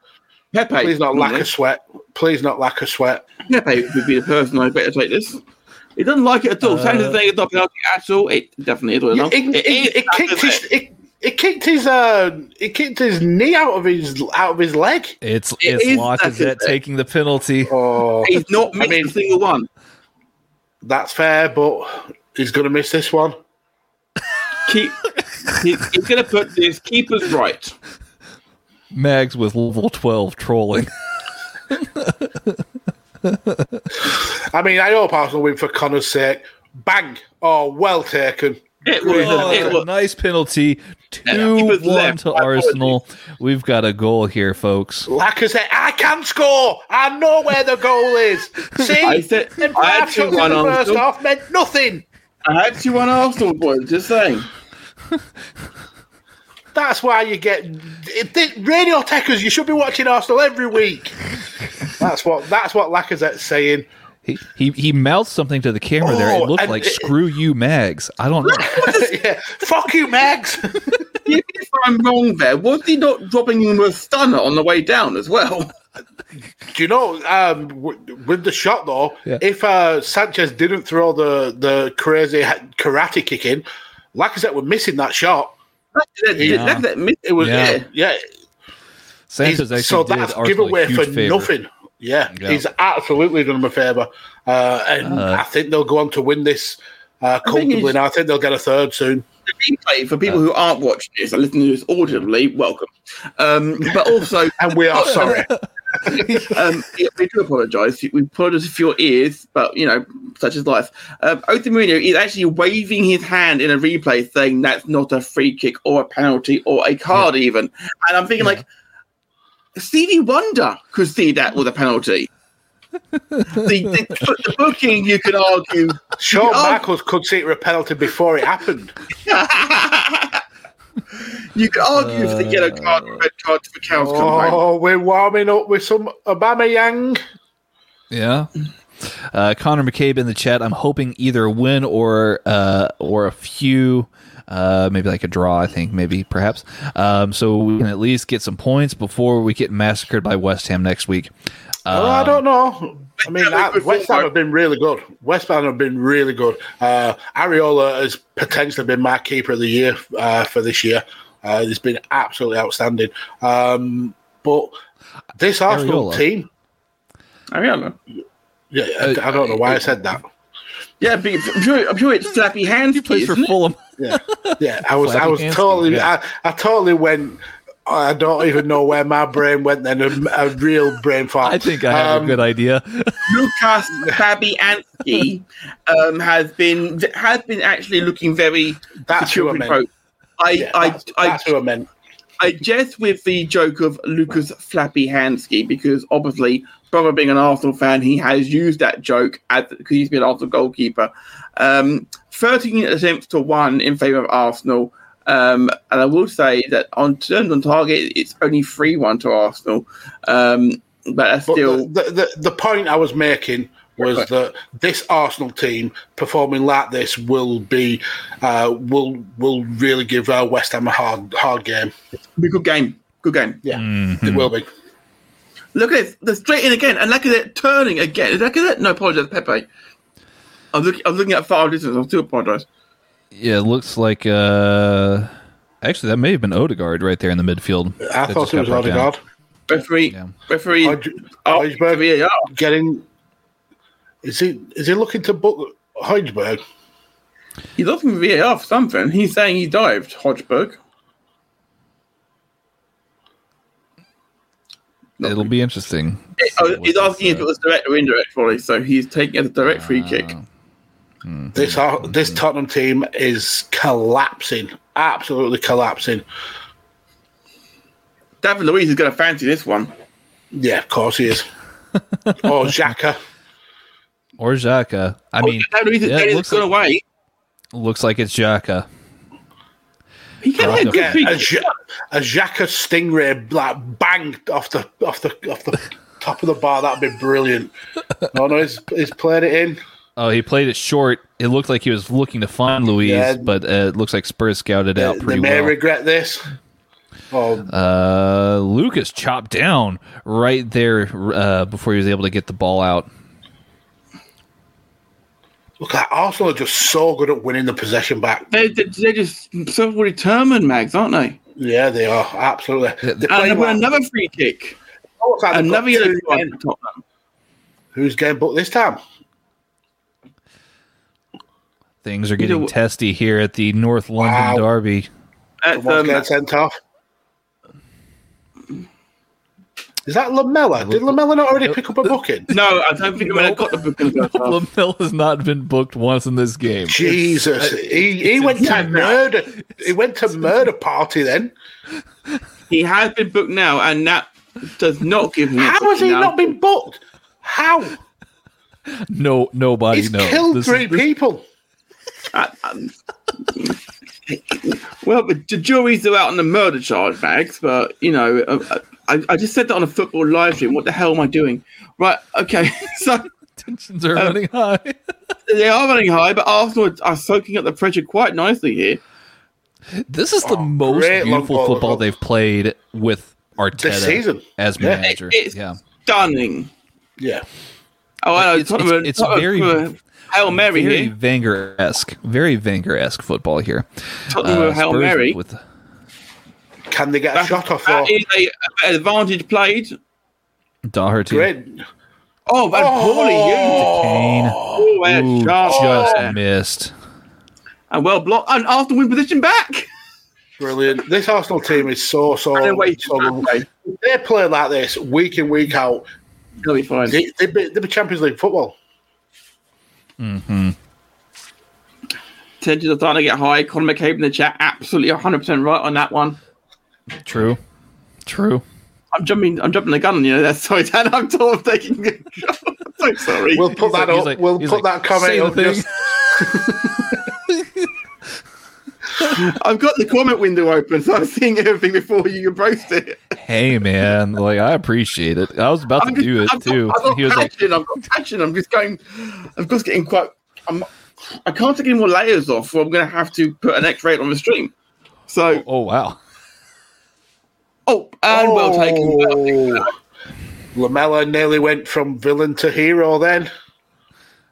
Pepe.
please not lack
normally.
a sweat. Please not lack a sweat.
Pepe would be the person I'd better take this. He doesn't like it at all. Sanchez uh, saying it's not penalty at all. It definitely is.
Yeah,
enough.
it, it,
is
it kicked his. It, it kicked his uh, it kicked his knee out of his out of his leg.
It's
It
it's
is
Lacazette
Lacazette.
taking the penalty.
Oh,
He's not
I mean-
a single one.
that's fair, but he's going to miss this one.
Keep. he's he's going to put this keepers right.
Mags with level twelve trolling.
I mean, I hope Arsenal win for Connor's sake. Bang! Oh, well taken.
It was,
Oh,
it was
nice penalty. Two
was
one
left.
to Arsenal. We've got a goal here, folks.
Lacazette, I can score. I know where the goal is. See,
I said-
and
I had two one
the
on
first
them.
half meant nothing.
I had you on Arsenal, boys. Just saying.
That's why you get it, it, radio techers. You should be watching Arsenal every week. That's what that's what Lacazette's saying.
He, he he mouthed something to the camera there. It
Oh,
looked like
it-
"screw you, Mags." I don't know.
yeah, fuck you, Mags.
Even if I'm wrong there, was he not dropping him with a stunner on the way down as well?
Do you know um, w- with the shot though?
Yeah.
If uh, Sanchez didn't throw the the crazy karate kick in, Lacazette were missing that shot.
yeah.
It was
Yeah.
yeah. yeah.
Sanchez
He's-
actually
so
did
that's
Arsenal a
giveaway for
favor.
nothing. Yeah,
Yeah.
he's absolutely done him a favour, uh, and
Uh,
I think they'll go on to win this uh, comfortably. Now I think they'll get a third soon.
replay for people who aren't watching this and listening to this audibly, welcome. Um, but also,
And we are sorry.
um, yeah, we do apologise. We apologise for your ears, but you know, such is life. Um, Jose Mourinho is actually waving his hand in a replay, saying that's not a free kick or a penalty or a card, even. And I'm thinking, like, Stevie Wonder could see that with a penalty. the, the, the booking, you could argue,
Shawn
Oh.
Michaels could see it were a penalty before it happened.
you could argue for the yellow card, and red card for cows come home.
Oh, we're warming up with some Aubameyang.
Yeah. Uh, Connor McCabe in the chat. I'm hoping either a win or uh, or a few, uh, maybe like a draw. I think maybe perhaps. Um, so we can at least get some points before we get massacred by West Ham next week.
Oh,
Um,
I don't know. I mean,
Yeah,
that, West Ham have been really good. West Ham have been really good. Uh, Areola has potentially been my keeper of the year uh, for this year. Uh, he's been absolutely outstanding. Um, but this Arsenal
Areola.
team,
I don't know.
yeah, I, I don't know why I said that.
Yeah, but I'm sure, I'm sure it's Flappy Hands.
He plays for? Fulham.
Yeah, yeah. I was, I was
Hansky,
totally,
yeah.
I, I totally went. I don't even know where my brain went. Then a, a real brain fart.
I think I have
Um,
a good idea.
Lucas Fabianski um, has been has been actually looking very
That's who I meant.
I,
Yeah,
I,
that's,
I,
that's who I meant.
I jest with the joke of Lucas Flappy Hansky because obviously, brother being an Arsenal fan, he has used that joke as because he's been an Arsenal goalkeeper. Um, 13 attempts to one in favour of Arsenal. Um, and I will say that on turns on target, it's only 3 1 to Arsenal. Um, but that's
But
still.
the, the, the, the point I was making was
Right.
that this Arsenal team performing like this will be uh, will will really give uh, West Ham a hard hard game.
be a good game. Good game.
Yeah,
Mm-hmm.
it will be.
Look at it. The straight in again. And look at it turning again. Look at it. No, apologize, Pepe. I'm looking, I'm looking at far distance. I still apologize.
Yeah, it looks like. Uh, actually, that may have been Odegaard right there in the midfield.
I
That
thought it was
got down.
Odegaard
Referee.
Yeah.
Referee.
Hodge-
Oh,
Højbjerg
VAR.
getting. Is he is he looking to book Højbjerg?
He's looking for VAR for something. He's saying he dived, Højbjerg.
It'll be interesting.
Oh, he's asking if it was direct or indirect, Wally. So he's taking it as a direct free kick.
This Ar- this Tottenham team is collapsing, absolutely collapsing.
David Luiz is going to fancy this one.
Yeah, of course he is. or Xhaka.
Or Xhaka. I oh, mean,
David Luiz is
yeah, it
getting
looks
gone
like,
away.
looks like it's Xhaka.
He can
I'll
hit
have
good
Yeah, a,
kick.
J- a Xhaka stingray like banged off the off the off the top of the bar. That'd be brilliant. No, oh, no, he's, he's played it in.
Oh, he played it short. It looked like he was looking to find Luiz,
Yeah.
but uh, it looks like Spurs scouted out pretty They
may
well.
regret this. Oh,
Uh, Lucas chopped down right there uh, before he was able to get the ball out.
look at Arsenal are just so good at winning the possession back.
They, they, they're just so determined, Mags, aren't they?
Yeah, they are absolutely. They
And
well.
another free kick.
Looks like
Another yellow card
men.
for Tottenham.
Who's getting booked this time?
Things are getting
know-
testy here at the North London
Wow.
Derby.
That's,
Someone's
um,
getting sent off. Is that Lamela? Did Lamela not already pick up a booking?
No, I don't think I got the book in the first
has not been booked once in this game.
Jesus, he, he went to murder. He went to murder party then.
He has been booked now, and that does not give him. a
How has he
now.
not been booked? How?
No, nobody
He's
knows.
killed
This
three
is- this-
people.
Uh, um, well, the the juries are out on the murder charge, Mags. But you know, uh, I, I just said that on a football live stream. What the hell am I doing? Right. Okay. So
tensions are running high.
they are running high, but Arsenal are soaking up the pressure quite nicely here.
This is the
Oh,
most
great long
beautiful
ball.
football they've played with Arteta
This season.
as
Yeah.
manager.
It's
yeah,
stunning.
Yeah.
Oh, I know.
It's-
Tottenham
it's-
are-
it's very-
are Hail Mary
very
here.
Wenger esque, very Wenger esque football here.
Tottenham uh, are Hail
Spurs
Mary.
with
Can they get a shot off?
That
Or
is a, a advantage played.
Doherty,
great.
Oh, but poorly used.
Kane,
Oh, and
Ooh,
sharp.
just missed.
and well blocked. And Arsenal win position back.
Brilliant. This Arsenal team is so so.
And then wait,
so they play like this week in week out.
They'll be fine.
They, they, be, they be Champions League football. Mm-hmm.
Tensions are starting to get high. Conor McCabe in the chat, absolutely 100% right on that one.
True, true.
I'm jumping. I'm jumping the gun. You know, that's sorry, Dan. I'm sort of taking. I'm so sorry.
We'll put that
He's
up.
like-
we'll put
like,
that comment
say
up. Just,
I've got the comment window open, so I'm seeing everything before you can post it.
Hey man, like I appreciate it. I was about to
I'm just-
do it
I've got-
too.
I've got
He was like,
passion. I've got passion. I'm just going. I'm just getting quite. I'm. I can't take any more layers off, or I'm going to have to put an X-ray on the stream. So,
oh, "Oh wow,
oh, and well taken. Well taken.
oh, Lamela nearly went from villain to hero. Then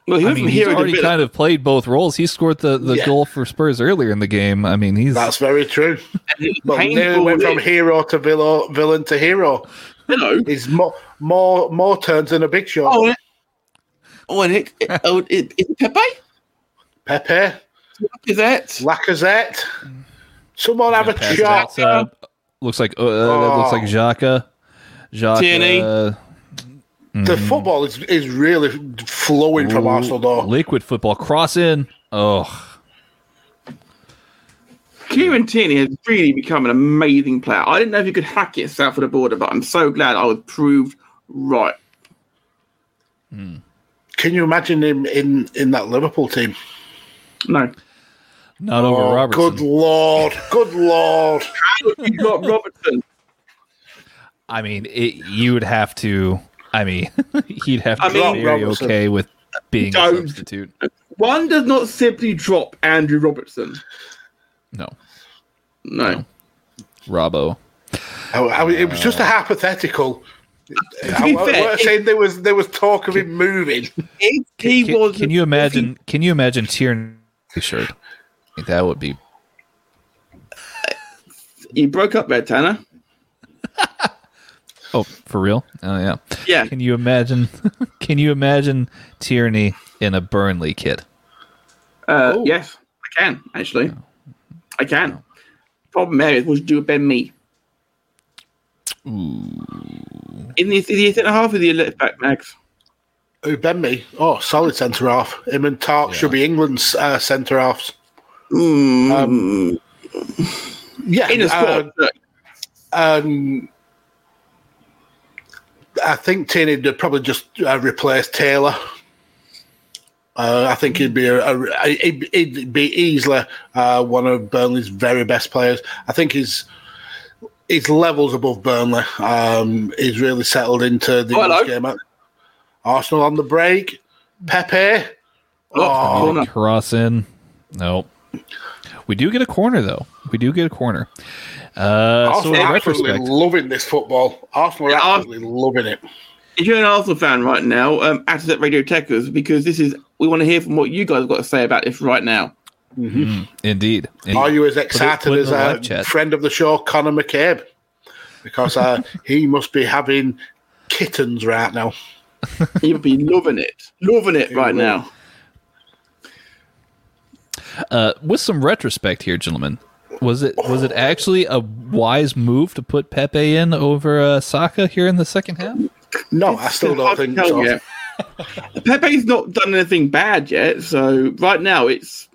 Well, he
I mean, he's already
villain.
kind of played both roles. He scored the, the
Yeah.
goal for Spurs earlier in the game. I mean, he's
that's very true.
And
But nearly
painful,
went from hero to villain, villain to hero.
you know.
He's more more more turns than a big show.
Oh, and oh, and it, it, oh, it, is it Pepe?
Pepe,
Is that?
Lacazette. Someone have a
Pass
shot.
that, uh, looks like uh, that looks like
Oh.
Xhaka. Xhaka.
Tierney.
uh,
The mm-hmm. football is, is really flowing from Arsenal. Though
Liquid football cross in. Oh,
Kieran Tierney has really become an amazing player. I didn't know if you could hack it south of the border, but I'm so glad I was proved right. Mm.
can you imagine him in in that Liverpool team?
No.
not over
Oh,
Robertson.
good lord, good lord.
You got Robertson.
I mean, it, you would have to. I mean, he'd have to
I
be
mean-
very
Robertson.
okay with being a
Don't.
substitute.
One does not simply drop Andrew Robertson.
No,
No.
Robbo.
I, I- it was just a uh, hypothetical. I,
be
I wasn't saying there was there was talk of him moving.
If he
Can,
was.
can you imagine? Can you imagine Tierney shirt? That would be
You broke up there, Tanner.
Oh, for real? Oh yeah.
Yeah.
Can you imagine? Can you imagine Tierney in a Burnley kit?
Uh,
Oh.
yes, I can, actually. I can. Problem is, what you do with Ben Mee? In the, the centre half of the left back, Max.
Who Ben Mee? Oh, solid centre half. Him and Tark should be England's uh, centre halves.
Mm,
Yeah,
in a squad.
uh, um, I think Tierney would probably just uh, replace Taylor. Uh, I think he'd be a, a he'd, he'd be easily uh, one of Burnley's very best players. I think he's his levels above Burnley. Um, he's really settled into the
Oh,
game. Arsenal on the break. Pepe.
Oh, corner.
Cross in. No. We do get a corner though. We do get a corner. Uh, so
Arsenal
in
absolutely
retrospect,
loving this football. Arsenal are
Yeah,
absolutely loving it.
If you're an Arsenal fan right now, um, at us Radio Techers, because this is, we want to hear from what you guys have got to say about this right now.
indeed. indeed.
Are you as excited
put it in
as
the
a
chat.
friend of the show, Conor McCabe? Because uh, he must be having kittens right now.
He'd be loving it. Loving it right
will.
now.
Uh, with some retrospect here, gentlemen. Was it was it actually a wise move to put Pepe in over uh, Saka here in the second half?
No, I still don't think so.
yet. Pepe's not done anything bad yet, so right now it's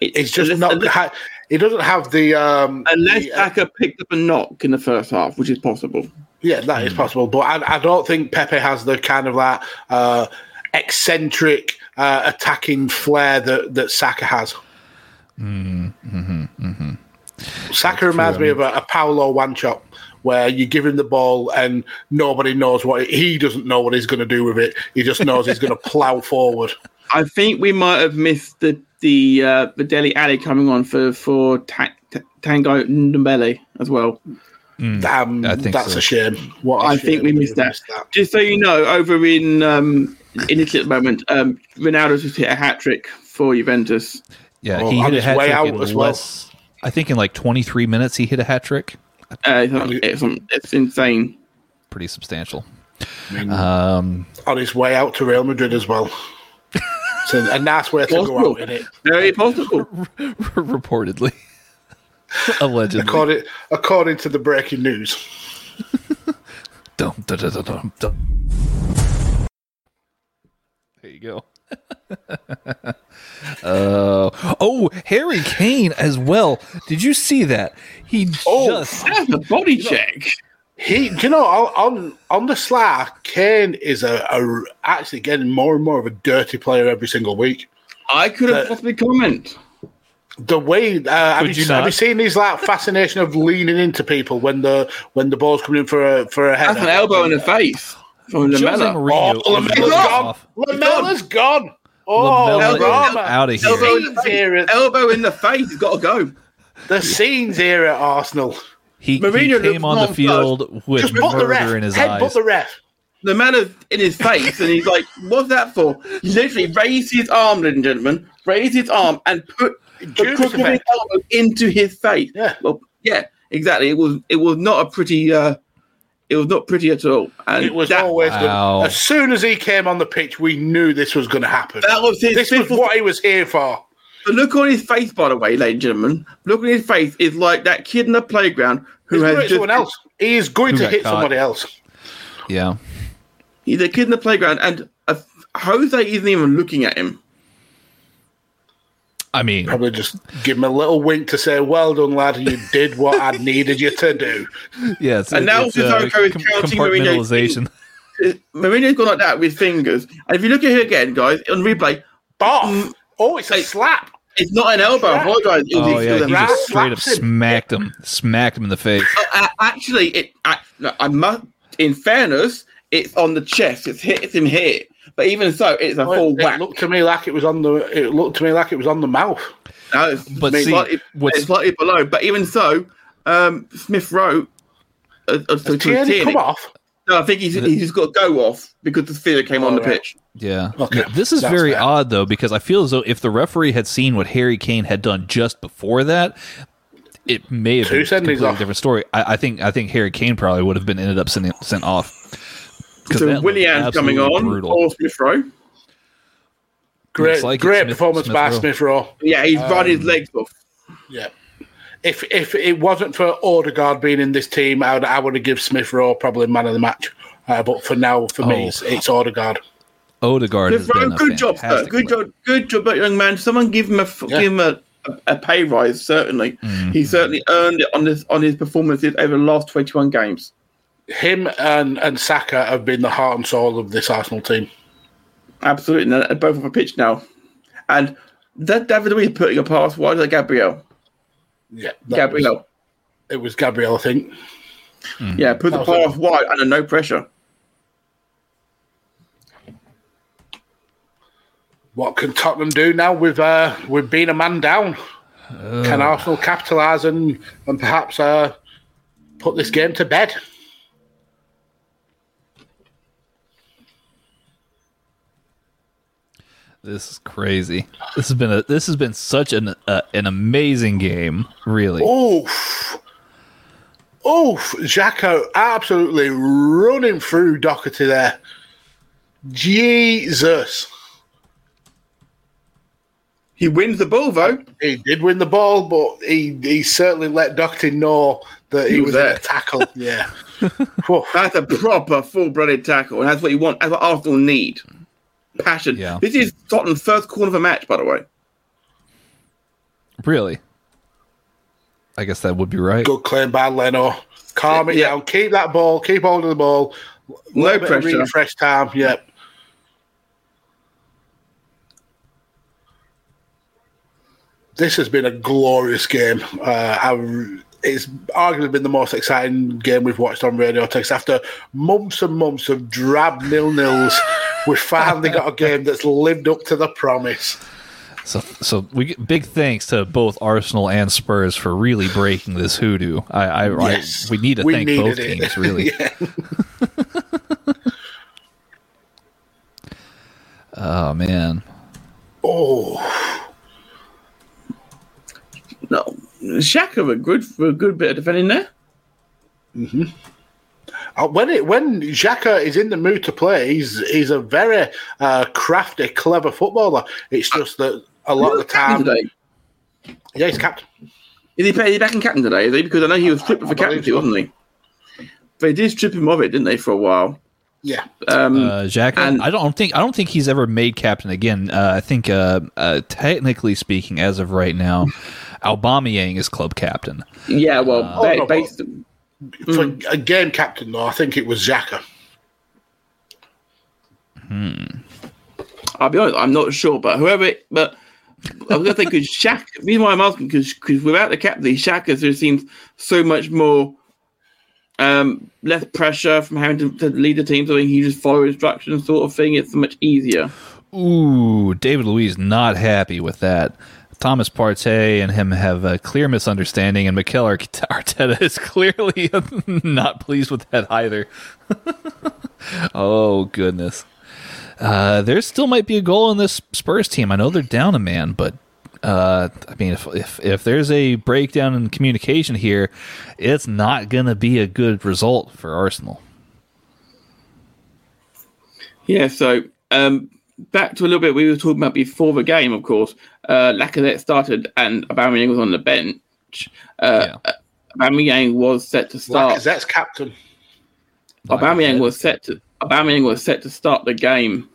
It's just
unless,
not.
unless,
Ha- he doesn't have the. Um,
unless
the, uh,
Saka picked up a knock in the first half, which is possible.
yeah, that is possible, but I, I don't think Pepe has the kind of that uh, eccentric uh, attacking flair that that Saka has. Saka reminds me of a, a Paulo Wanchope, where you give him the ball and nobody knows what he doesn't know what he's going to do with it. He just knows he's going to plow forward.
I think we might have missed the the uh, the Dele Alli coming on for for ta- ta- Tanguy Ndombele as well.
Um,
I think
that's
so.
a shame. What a
I
shame
think we
that
missed that. Just so you know, over in um, in Italy at the moment, um, Ronaldo's just hit a hat trick for Juventus.
Yeah,
Oh,
he hit a hat
way
trick
out
in
as well.
less. I think in like 23 minutes he hit a hat trick.
Uh, it's, it's, it's insane.
Pretty substantial.
I mean,
Um,
on his way out to Real Madrid as well. It's a, a nice way to go out in it.
Very possible.
reportedly, allegedly.
According, according to the breaking news.
Dum, dum, dum, dum, dum, dum. There you go. Uh, oh, Harry Kane as well. Did you see that? He
Oh,
just
That's a body check.
He, you know, on on, on the sly, Kane is a, a actually getting more and more of a dirty player every single week.
I could have possibly comment.
The way uh, have, you,
you
have you seen his like fascination of leaning into people when the when the ball's coming in for a for a header?
That's an elbow in the face from
Lamela.
Oh, Lamela's
gone.
gone. Lamela's gone. Oh,
Lamela
drama.
is out of here.
Elbow in, the
here
face.
at,
elbow in the face. He's got to go.
the scenes here at Arsenal.
He, he
Mourinho
came on the
nonplussed.
field with
Just put the ref.
murder in his
Headbutt
eyes.
the ref.
Lamela's in his face, and he's like, "What's that for?" He literally raised his arm, ladies and gentlemen, raised his arm and put the
Judas
crook of his elbow into his face.
Yeah.
Well, yeah, exactly. It was it was not a pretty. uh It was not pretty at all. And
It was
that,
always
Wow.
good. As soon as he came on the pitch, we knew this was going to happen.
that was his.
This was what he was here for.
The look on his face, by the way, ladies and gentlemen, look on his face is like that kid in the playground who
He's
has
going to hit
just,
someone else. He is going to hit
caught.
somebody else.
Yeah.
He's a kid in the playground, and uh, Jose isn't even looking at him.
I mean,
Probably just give him a little wink to say, "Well done, lad. You did what I needed you to do."
yeah. It's,
And now
it's, uh,
Sissoko is
com-
counting Mourinho.
compartmentalization.
Mourinho's gone like that with fingers. And if you look at it again, guys, on replay,
Boff. Oh, it's a
Hey.
slap.
it's not an elbow. I
Yeah.
apologize. It
Oh yeah, he just straight up
slaps him.
smacked him, smacked him in the face.
Uh, actually, it. I, no, I must. In fairness, it's on the chest. It's hit. It's in here. But even so, it's a full
It
whack.
looked to me like it was on the. It looked to me like it was on the mouth.
No, it's,
But
it's
see,
slightly, it's slightly below. But even so, um, Smith Rowe. Uh, uh, to, to
Tierney
Tierney-
come off.
No, I think he's, he's got to go off because the fear came on the
Oh, right.
pitch.
Yeah.
Okay,
This is
that's
very
fair.
odd though because I feel as though if the referee had seen what Harry Kane had done just before that, it may have
Two
been a completely
off.
different story. I, I think I think Harry Kane probably would have been ended up sent, sent off. 'Cause that
So
looked
Willian's coming on.
Brutal.
Or Smith Rowe.
Great,
like
great
Smith-
performance
Smith
by
Rowe.
Smith Rowe.
Yeah, he's running
Um,
his legs off.
Yeah. If if it wasn't for Odegaard being in this team, I would I would have given Smith Rowe probably man of the match. Uh, but for now, for me,
Oh.
it's, it's Odegaard.
Odegaard has
Smith Rowe, good job, sir. Good job, good job, young man. Someone give him a f
Yeah.
give him a, a, a pay rise. Certainly,
Mm-hmm.
he certainly earned it on this on his performances over the last twenty one games.
Him and and Saka have been the heart and soul of this Arsenal team.
Absolutely, and they're both off a pitch now. And that David Luiz putting a pass wide to Gabriel.
Yeah,
Gabriel,
was- it was Gabriel, I think.
yeah, put the
That was
pass wide under no pressure.
What can Tottenham do now with uh, with being a man down? Can Arsenal capitalise and and perhaps uh, put this game to bed?
This is crazy. This has been a this has been such an uh, an amazing game. Really.
Oof. Oof. Jacko absolutely running through Doherty there. Jesus.
He wins the ball though.
He did win the ball, but he, he certainly let Doherty know that he,
He
was,
was
in
there.
a tackle. Yeah.
That's a proper full-blooded tackle, and that's what you want. That's what Arsenal need. Passion.
Yeah.
This is Tottenham's first corner of a match, by the way.
Really? I guess that would be right.
Good claim by Leno. Calm it
Yeah.
down. Keep that ball. Keep holding the ball.
No
Little bit of
pressure.
Refresh time. Yep. This has been a glorious game. Uh, I, it's arguably been the most exciting game we've watched on Radio Text. After months and months of drab nil nils, we finally got a game that's lived up to the promise.
So, so we get big thanks to both Arsenal and Spurs for really breaking this hoodoo. I, I,
Yes.
I we need to
We
thank both
it.
teams really. Oh man,
Oh,
No, Xhaka a good for a good bit of defending there.
Uh, when it when Xhaka is in the mood to play, he's he's a very uh, crafty, clever footballer. It's just that a lot of the time,
today.
yeah, he's captain.
Is he, is he back in captain today? Is he? Because I know he was stripped for the captaincy,
so.
wasn't he? They did strip him of it, didn't they, for a while?
Yeah,
Um,
uh, Jack.
and-
I don't think I don't think he's ever made captain again. Uh, I think, uh, uh, technically speaking, as of right now, Aubameyang is club captain.
yeah, well,
Oh,
ba-
no,
based,
for a game captain though, I think it was Xhaka.
I'll be honest, I'm not sure, but whoever, but I was going to say because Shaq. The reason why I'm asking because without the captain, Xhaka just seems so much more um, less pressure from having to, to lead the team. So he just follow instructions, sort of thing. It's much easier.
Ooh, David Luiz not happy with that. Thomas Partey and him have a clear misunderstanding, and Mikel Arteta is clearly not pleased with that either. oh goodness, uh, there still might be a goal in this Spurs team. I know they're down a man, but uh, I mean, if, if if there's a breakdown in communication here, it's not going to be a good result for Arsenal.
Yeah, so um, back to a little bit we were talking about before the game, of course. Uh, Lacazette started and Aubameyang was on the bench. Uh, Aubameyang was set to start.
Lacazette's captain.
Aubameyang was set to Aubameyang was set to start the game,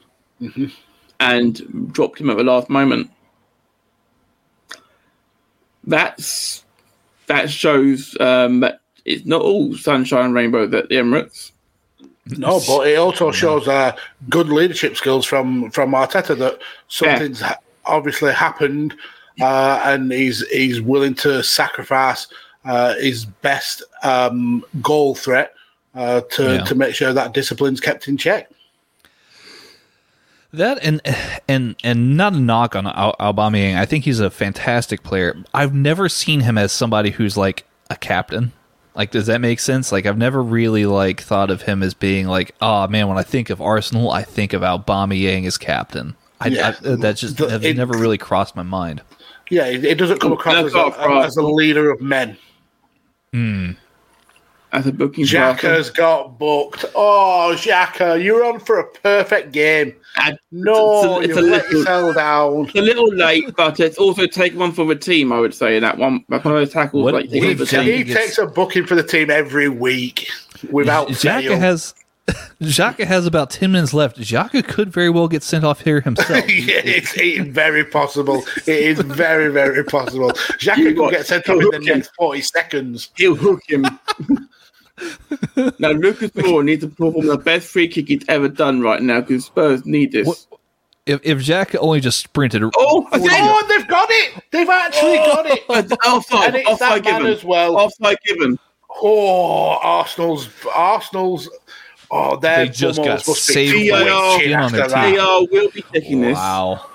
and dropped him at the last moment. That's that shows um, that it's not all sunshine and rainbow at the Emirates.
No, but it also shows uh, good leadership skills from from Arteta that something's ha- obviously happened, uh, and he's he's willing to sacrifice uh, his best um, goal threat uh, to
Yeah.
to make sure that discipline's kept in check.
That and and and not a knock on Al- Aubameyang. I think he's a fantastic player. I've never seen him as somebody who's like a captain. Like, does that make sense? Like, I've never really like thought of him as being like, oh man, when I think of Arsenal, I think of Aubameyang as captain. I,
Yeah.
I, that just
The-
has
it-
never really crossed my mind.
Yeah, it, it doesn't come across as a, as a leader of men. Hmm.
As a booking
Xhaka's got booked. Oh, Xhaka, you're on for a perfect game.
And
No,
it's a- it's
you
a
let
little-
yourself down.
It's a little late, but it's also taken one for the team. I would say in that one, like one of those tackles,
What-
like
what
taking
if
the
He takes a booking for the team every week without
Xhaka
fail.
has Xhaka has about ten minutes left. Xhaka could very well get sent off here himself.
yeah, it's, it's very possible. It is very, very possible. Xhaka
You
could get sent off in the next 40 seconds.
He'll hook him. now Lucas Moura needs to perform the best free kick he's ever done right now because Spurs need this.
What- if if Xhaka only just sprinted,
Oh, I
Oh, they've got it! They've actually oh, got it!
Offside,
And it's
offside
that
given.
as well.
Offside given.
Oh, Arsenal's Arsenal's. Oh, their
They just
bummels
got saved
by
twitching
skin on their
after
teeth.
They
that.
will be taking this.
wow.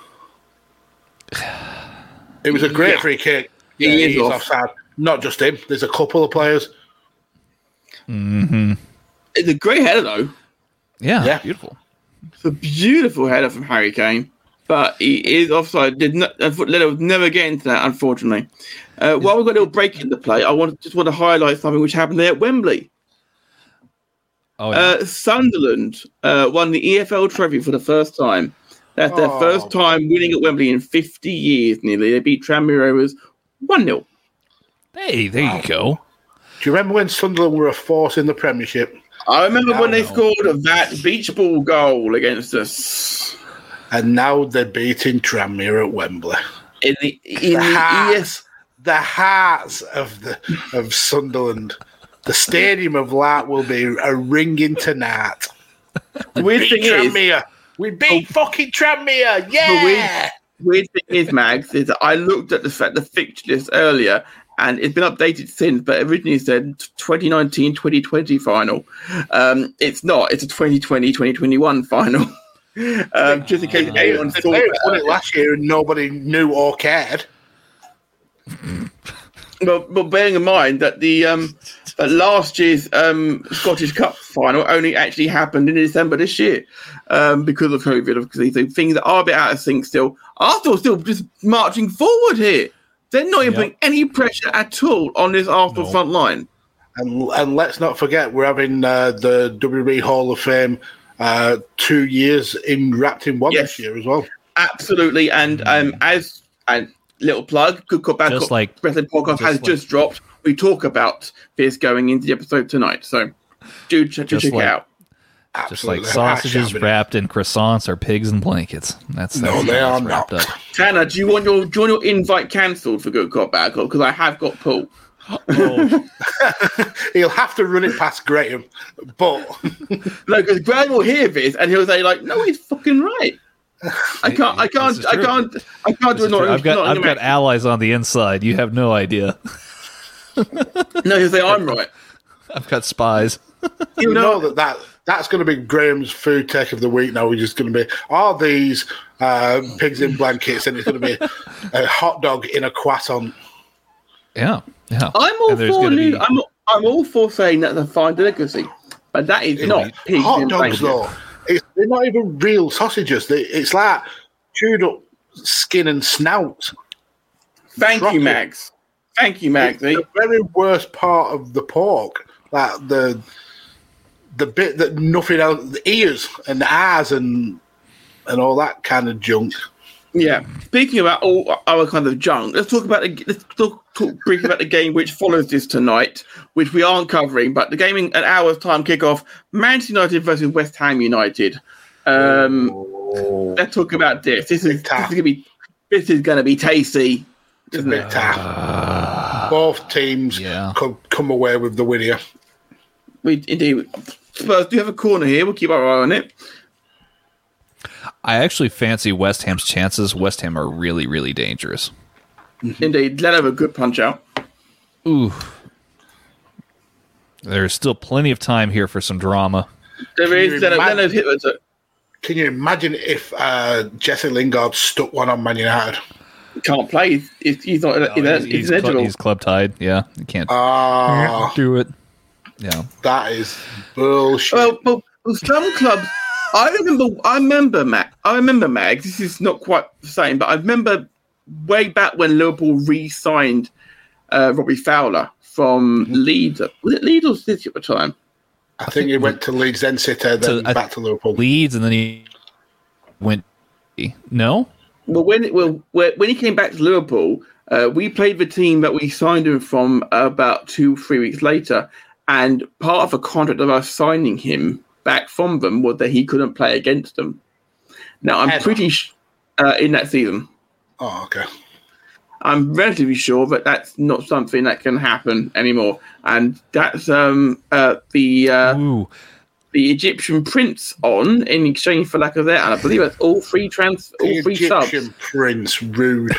It was a great
Yeah.
free kick.
He
Yeah,
is
he's
off.
offside. Not just him. There's a couple of players.
It's a great header though.
Yeah,
Yeah.
beautiful.
It's a beautiful header from Harry Kane, but he is offside. Did not, Leno was never get into that, unfortunately. Uh, while we've got a little break in the play, I want just want to highlight something which happened there at Wembley.
Oh, yeah.
Uh, Sunderland uh, won the EFL trophy for the first time. That's their
Oh.
first time winning at Wembley in 50 years nearly. They beat Tranmere Rovers 1 0.
Hey, there you go.
Do you remember when Sunderland were a force in the Premiership?
I remember when they scored that beach ball goal against us
And now they're beating Tranmere at Wembley.
in the, in
The
the
hearts, the hearts of the of Sunderland. The stadium of Lark will be a ringing tonight.
Weird
Beat
thing is,
Tranmere. We beat oh. fucking Tranmere. Yeah.
weird thing is, Mags, is that I looked at the fact the fixture list earlier and it's been updated since, but originally it said 2019 2020 final. Um, it's not, it's a 2020 2021 final. um, just in case anyone
They
thought
won
that.
it last year and nobody knew or cared.
Well, but bearing in mind that the um, that last year's um, Scottish Cup final only actually happened in December this year um, because of COVID, because these things that are a bit out of sync still. Arsenal still just marching forward here. They're not even
Yep.
putting any pressure at all on this Arsenal
No.
front line.
And, and let's not forget, we're having uh, the WWE Hall of Fame uh, two years in wrapped in one
Yes.
this year as well.
Absolutely, and um, as and little plug, good cop, bad
Just
cop,
like-
wrestling podcast
just
has
like-
just dropped. We talk about this going into the episode tonight, so do ch-
Just
check
like-
it out.
Just like
ah,
sausages wrapped in croissants or pigs in blankets. That's, that's
No,
how
they
it's
are
wrapped
not.
up.
Tanner, do you want your do you want your invite cancelled for Good Cop Bad Cop? Because I have got Paul.
Oh,
He'll have to run it past Graham, but
No, because Graham will hear this and he'll say like, "No, he's fucking right." I can't, I can't, I can't, I can't do
This
it.
is true.
Not,
I've got
not
I've got allies on the inside. You have no idea.
no, he'll say I'm right.
I've got spies.
you know that, that that's going to be Graham's food tech of the week now. We're just going to be are these uh, pigs in blankets, and it's going to be a hot dog in a croissant.
Yeah, yeah.
I'm all for new.
be-
I'm, I'm all for saying that's a fine delicacy, but that is not pigs
hot
in
dogs,
blankets.
though, it's, they're not even real sausages. They, it's like chewed up skin and snout.
Thank
Drop
you,
it.
Max. Thank you, Max.
the very worst part of the pork, like the the bit that nothing else, the ears and the eyes and and all that kind of junk.
Yeah. Speaking about all our kind of junk, let's talk about the let's talk, talk briefly about the game which follows this tonight, which we aren't covering, but the game in an hour's time kickoff: Manchester United versus West Ham United. Um, let's talk about this. This is, this is
tough.
gonna be this is gonna be tasty,
It's a
isn't
bit
it?
tough. Both teams
yeah.
could come away with the winner.
We indeed. Spurs do have a corner here. We'll keep our eye on it.
I actually fancy West Ham's chances. West Ham are really, really dangerous.
Indeed, let have a good punch out.
Ooh. There's still plenty of time here for some drama.
There
Can you
is let
imagine-
have hit it.
Can you imagine if uh, Jesse Lingard stuck one on Man United?
Can't play. He's, he's, he's not. he's,
he's,
he's,
he's, cl- he's club tied. Yeah, he can't
Ah,
do it. Yeah.
that is bullshit.
Well, well, well, some clubs. I remember. I remember Mag. I remember Mag. This is not quite the same, but I remember way back when Liverpool re-signed uh, Robbie Fowler from
Mm-hmm.
Leeds. Was it Leeds or City at the time?
I think he went to Leeds, then City, then
To-
back to Liverpool.
Leeds, and then he went. No?
Well, when well when when he came back to Liverpool, uh, we played the team that we signed him from about two three weeks later, and part of the contract of us signing him back from them was that he couldn't play against them. Now I'm
Ever.
pretty sh- uh, in that season.
Oh, okay.
I'm relatively sure that that's not something that can happen anymore, and that's um uh the uh, the Egyptian prince on in exchange for lack of that. and I believe that's all free trans all
The
free
Egyptian
subs.
prince, rude.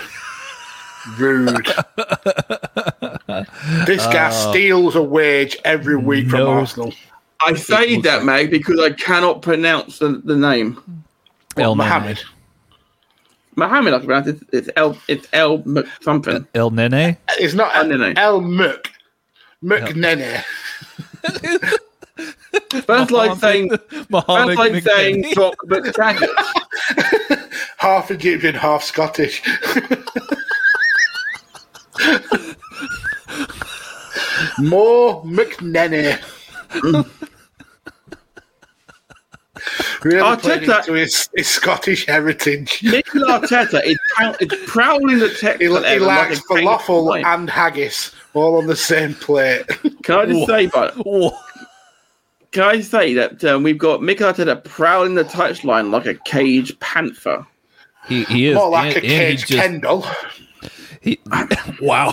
rude. this guy uh, steals a wage every week from
No.
Arsenal.
I say that, mate, because I cannot pronounce the, the name.
El
Mohammed.
Nene.
Mohammed, I can pronounce it. It's El, it's El Mc something.
El Nene?
Uh, it's not
El Nene.
El Muk. Muk Nene.
First like saying,
Mohammed
first like saying
McNenny.
Doc McTaggart.
Half Egyptian, half Scottish. More McNenny. Really
Arteta-
played into his, his Scottish heritage.
Mikel Arteta is, prow- is prowling the
He,
technical
he
area like
likes
a caged
falafel and haggis all on the same plate.
Can I just say, but can I say that um, we've got Mikel Arteta prowling the touchline like a caged panther?
He, he is.
More like
and,
a
and he
caged
just-
Kendall.
he- wow.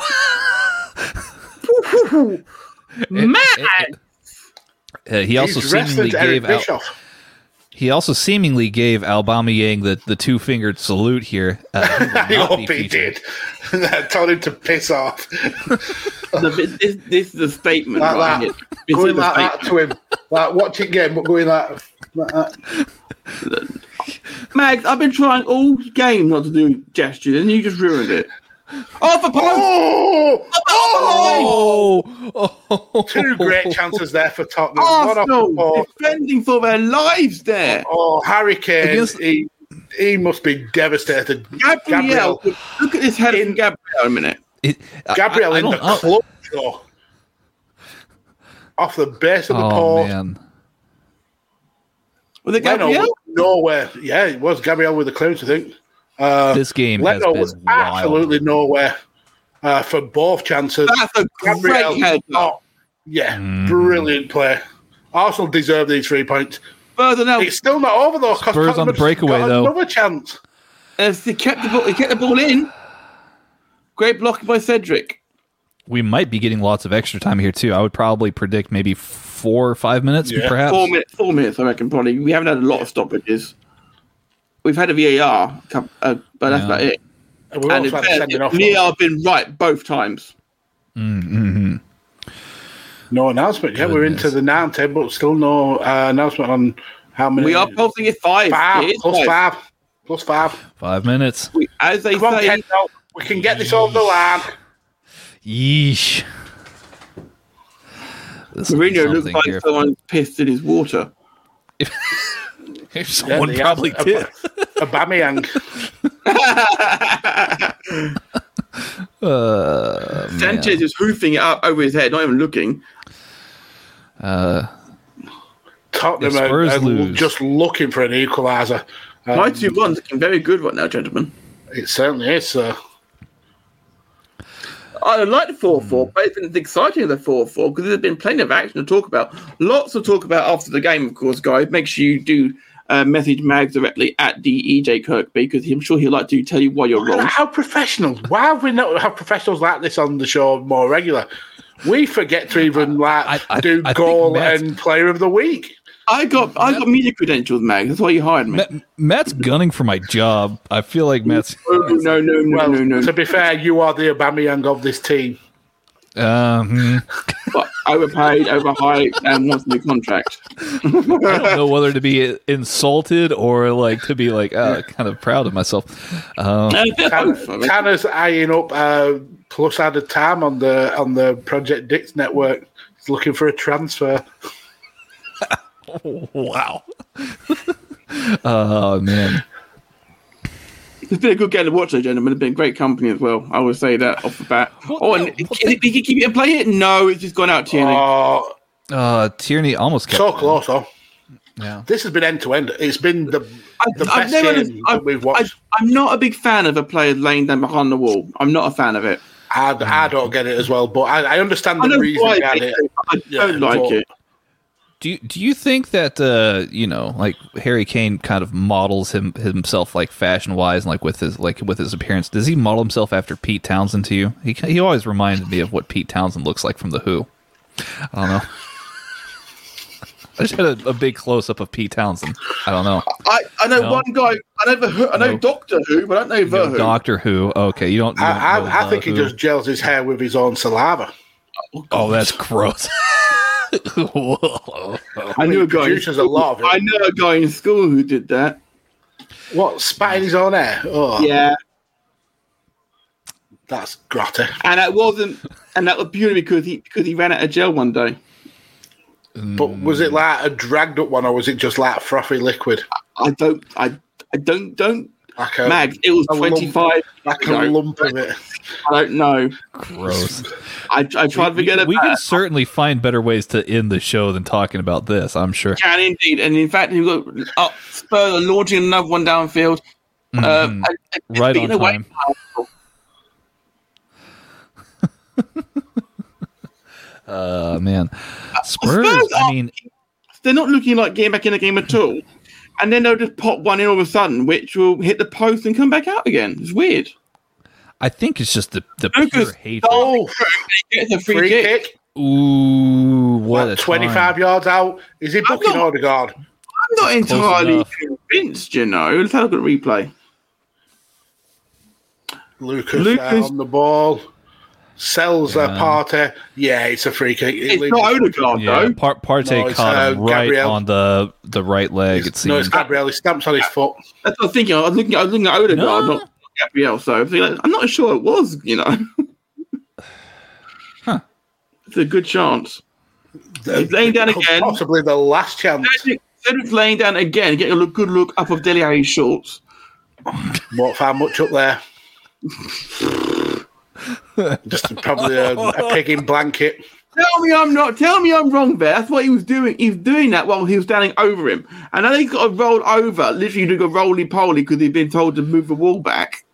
Mad!
Uh, he also
He's
seemingly
wrestled Eric
gave Al,
Bischoff.
he also seemingly gave Aubameyang the, the two fingered salute here. Uh, he
I hope he
featured.
did. Told him to piss off.
The- this, this is a statement,
Like
right?
that.
here. This
going
is a
like that to him. Like watching game, but going like, like that.
Mags, I've been trying all game not to do gestures, and you just ruined it. Oh, for post!
Oh! Oh!
Oh, oh,
Two great chances there for Tottenham. One off
Arsenal
post.
defending for their lives there.
Oh, Harry Kane,
Against-
he, he must be devastated.
Gabriel,
Gabriel,
look at this head in Gabriel a minute.
It, I-
Gabriel
I- I
in the
don't know.
clutch, though. Off the base of the
Oh
post.
man,
Was it
Leno
Gabriel?
was nowhere. Yeah, it was Gabriel with the clearance, I think. Uh,
this game has
Leno
been
was
wild.
absolutely nowhere uh, for both chances.
That's a
Gabriel,
great head.
oh, yeah,
Mm.
brilliant play. Arsenal deserve these three points.
Further now,
It's still not over though.
Spurs on
the
breakaway,
got
though.
Another chance.
as he kept the ball, he kept the ball in. Great blocking by Cedric.
We might be getting lots of extra time here too. I would probably predict maybe four or five minutes,
Yeah.
perhaps.
Four minutes, four minutes, I reckon. Probably. We haven't had a lot of stoppages. We've had a VAR, coup- uh, but that's
Yeah.
about it.
And we've
And
also
in
had a
fairness,
sending off.
VAR have been right both times.
No announcement yet. We're into
Goodness.
the 90, but still no uh, announcement on how many.
We are posting it five.
five,
It is
plus five. Plus five.
Five minutes.
We- As they
Come on,
say,
Kendall. We can get this over the line.
Yeesh. This will be
Mourinho looks like
here.
someone pissed in his water.
Someone
Yeah,
probably
a-
did.
Aubameyang.
Uh, man.
Sanchez is hoofing it up over his head, not even looking.
Uh,
Tottenham
If
are, are just looking for an equaliser. Um,
My two ones looking very good right now, gentlemen.
it certainly is. sir.
I like the 4 4, but it's been exciting of the 4 4 because there's been plenty of action to talk about. Lots to talk about after the game, of course, guys. Make sure you do uh, message Mags directly at DEJ Kirkby because I'm sure he'll like to tell you why you're wrong.
How professional? Why have we not have professionals like this on the show more regular? We forget to even like
I- I-
do
I think
goal and player of the week.
I got I got media credentials, Mags. That's why you hired me.
Matt, Matt's gunning for my job. I feel like Matt's.
Oh, no, no, no,
Well,
no, no.
to be fair, you are the Aubameyang of this team.
Um,
But overpaid, overhyped, and wants a new contract.
I don't know whether to be insulted or like to be like uh, kind of proud of myself. Um,
they're
Tan-
both, I reckon.
Tanner's eyeing up uh, plus added time on the on the Project Dix network. He's looking for a transfer.
wow. oh man.
It's been a good game to watch, though, gentlemen. It's been great company as well. I would say that off the bat. Oh, and can it, can you keep it and play it? No, it's just gone out to you.
Oh,
Uh, Tierney almost kept.
so close, though.
Yeah.
This has been end to end. It's been the the
I've
best
never-
game
I've-
that we've watched.
I, am not a big fan of a player laying down behind the wall. I'm not a fan of it.
I, I, don't get it as well, but I, I understand the
know
reason
why
behind
they
it.
I don't like
but-
it.
Do you, do you think that uh you know like Harry Kane kind of models him himself like fashion wise and like with his like with his appearance? Does he model himself after Pete Townshend to you? He he always reminded me of what Pete Townshend looks like from the Who. I don't know. I just had a, a big close up of Pete Townshend. I don't know.
I, I know
No.
one guy. I know Who, I know
No.
Doctor Who, but I don't know the Who.
Doctor Who. Okay, you don't. You don't
I, I, think he
Who.
just gels his hair with his own saliva.
Oh, that's gross.
I knew a guy. in
produces a
school-
lot of it.
I know a guy in school who did that.
What, spat in his own hair? Oh,
Yeah,
that's grotty.
and that wasn't, and that was purely because he because he ran out of gel one day.
But was it like a dragged up one, or was it just like frothy liquid?
I don't, I, I don't, don't.
Like a,
Mags, it was
a lump-
25.
like a lump of it.
I don't know.
Gross.
I, I tried to
we,
forget
we
about
can certainly find better ways to end the show than talking about this. I'm sure.
Can indeed, and in fact, you've got up Spurs are launching another one downfield. And- and
Mm-hmm. Right
speaking
on time. Uh, man, Spurs.
Spurs
I mean,
they're not looking like getting back in the game at all. And then they'll just pop one in all of a sudden, which will hit the post and come back out again. It's weird.
I think it's just the the pure
Lucas
hate.
Oh,
It's a free,
free
kick.
kick.
Ooh, what a
What, 25
time.
yards out. Is he booking
not-
Odegaard?
I'm not entirely
enough.
convinced, you know. Let's have a good replay.
Lucas,
Lucas-
there on the ball. Sells
Yeah.
a party. Yeah, it's a free kick. It
It's not Odegaard,
Yeah,
though.
Par- Partey
No, it's,
caught him
uh,
right
Gabriel.
on the the right leg. It
no, it's Gabriel. He stamps on his foot.
That's what I'm thinking. I was looking, I was looking at Odegaard,
No.
not Gabriel. So I was thinking, I'm not sure it was, you know.
Huh.
It's a good chance. He's laying down again.
Possibly the last chance.
Instead of laying down again, getting a look, good look up of Dele Alli's shorts.
Won't find much up there. Just probably a, a pig in blanket.
Tell me I'm not. Tell me I'm wrong there. That's what he was doing. He was doing that while he was standing over him. And then he got to roll over, literally doing a roly poly because he'd been told to move the wall back.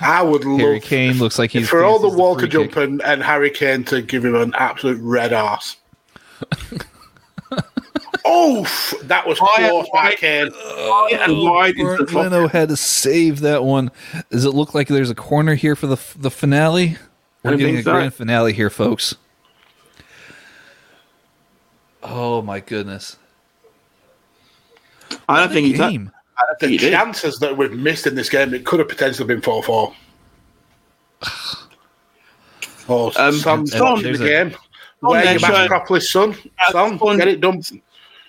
I would
Harry
love
Kane looks like he's
for all the
faces
Walker
free
jump and, and Harry Kane to give him an absolute red ass. oh, that was
Why-
close by
why-
Kane.
and wide into the
Bernd
top.
Leno had to save that one. Does it look like there's a corner here for the the finale? We're
I
getting a
so.
grand finale here, folks. Oh my goodness!
I don't think he's.
Game.
don't think
The
he did.
chances that we've missed in this game, it could have potentially been 4 4. Oh,
Um,
Son,
Son,
in the
a-
game. Wear
then
your mask
showing-
properly, son. Son,
Son-
get it done.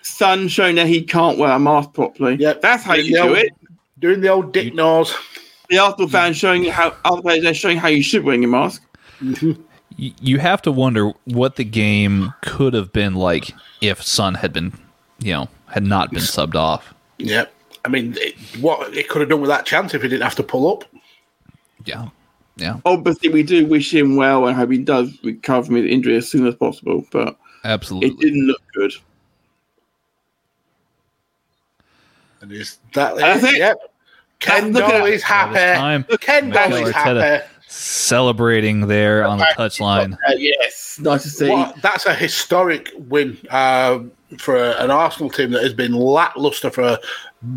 Son showing that he can't wear a mask properly.
Yeah,
That's how
doing
you do
old-
it.
Doing the old dick nose.
The Arsenal fans showing how other players are showing how you should wear your mask.
Y- You have to wonder what the game could have been like if Son had been, you know, had not been subbed off.
Yeah. I mean, it, what it could have done with that chance if he didn't have to pull up.
Yeah, yeah,
Obviously, we do wish him well and hope he does recover from his injury as soon as possible. But
absolutely, it
didn't look good.
And is that
That's
it?
it.
Yep. Ken
Look at
Doll is
All this
happy. Ken Doll is happy.
celebrating there on the touchline.
Uh, yes, nice to see.
What, that's a historic win um, for an Arsenal team that has been lackluster for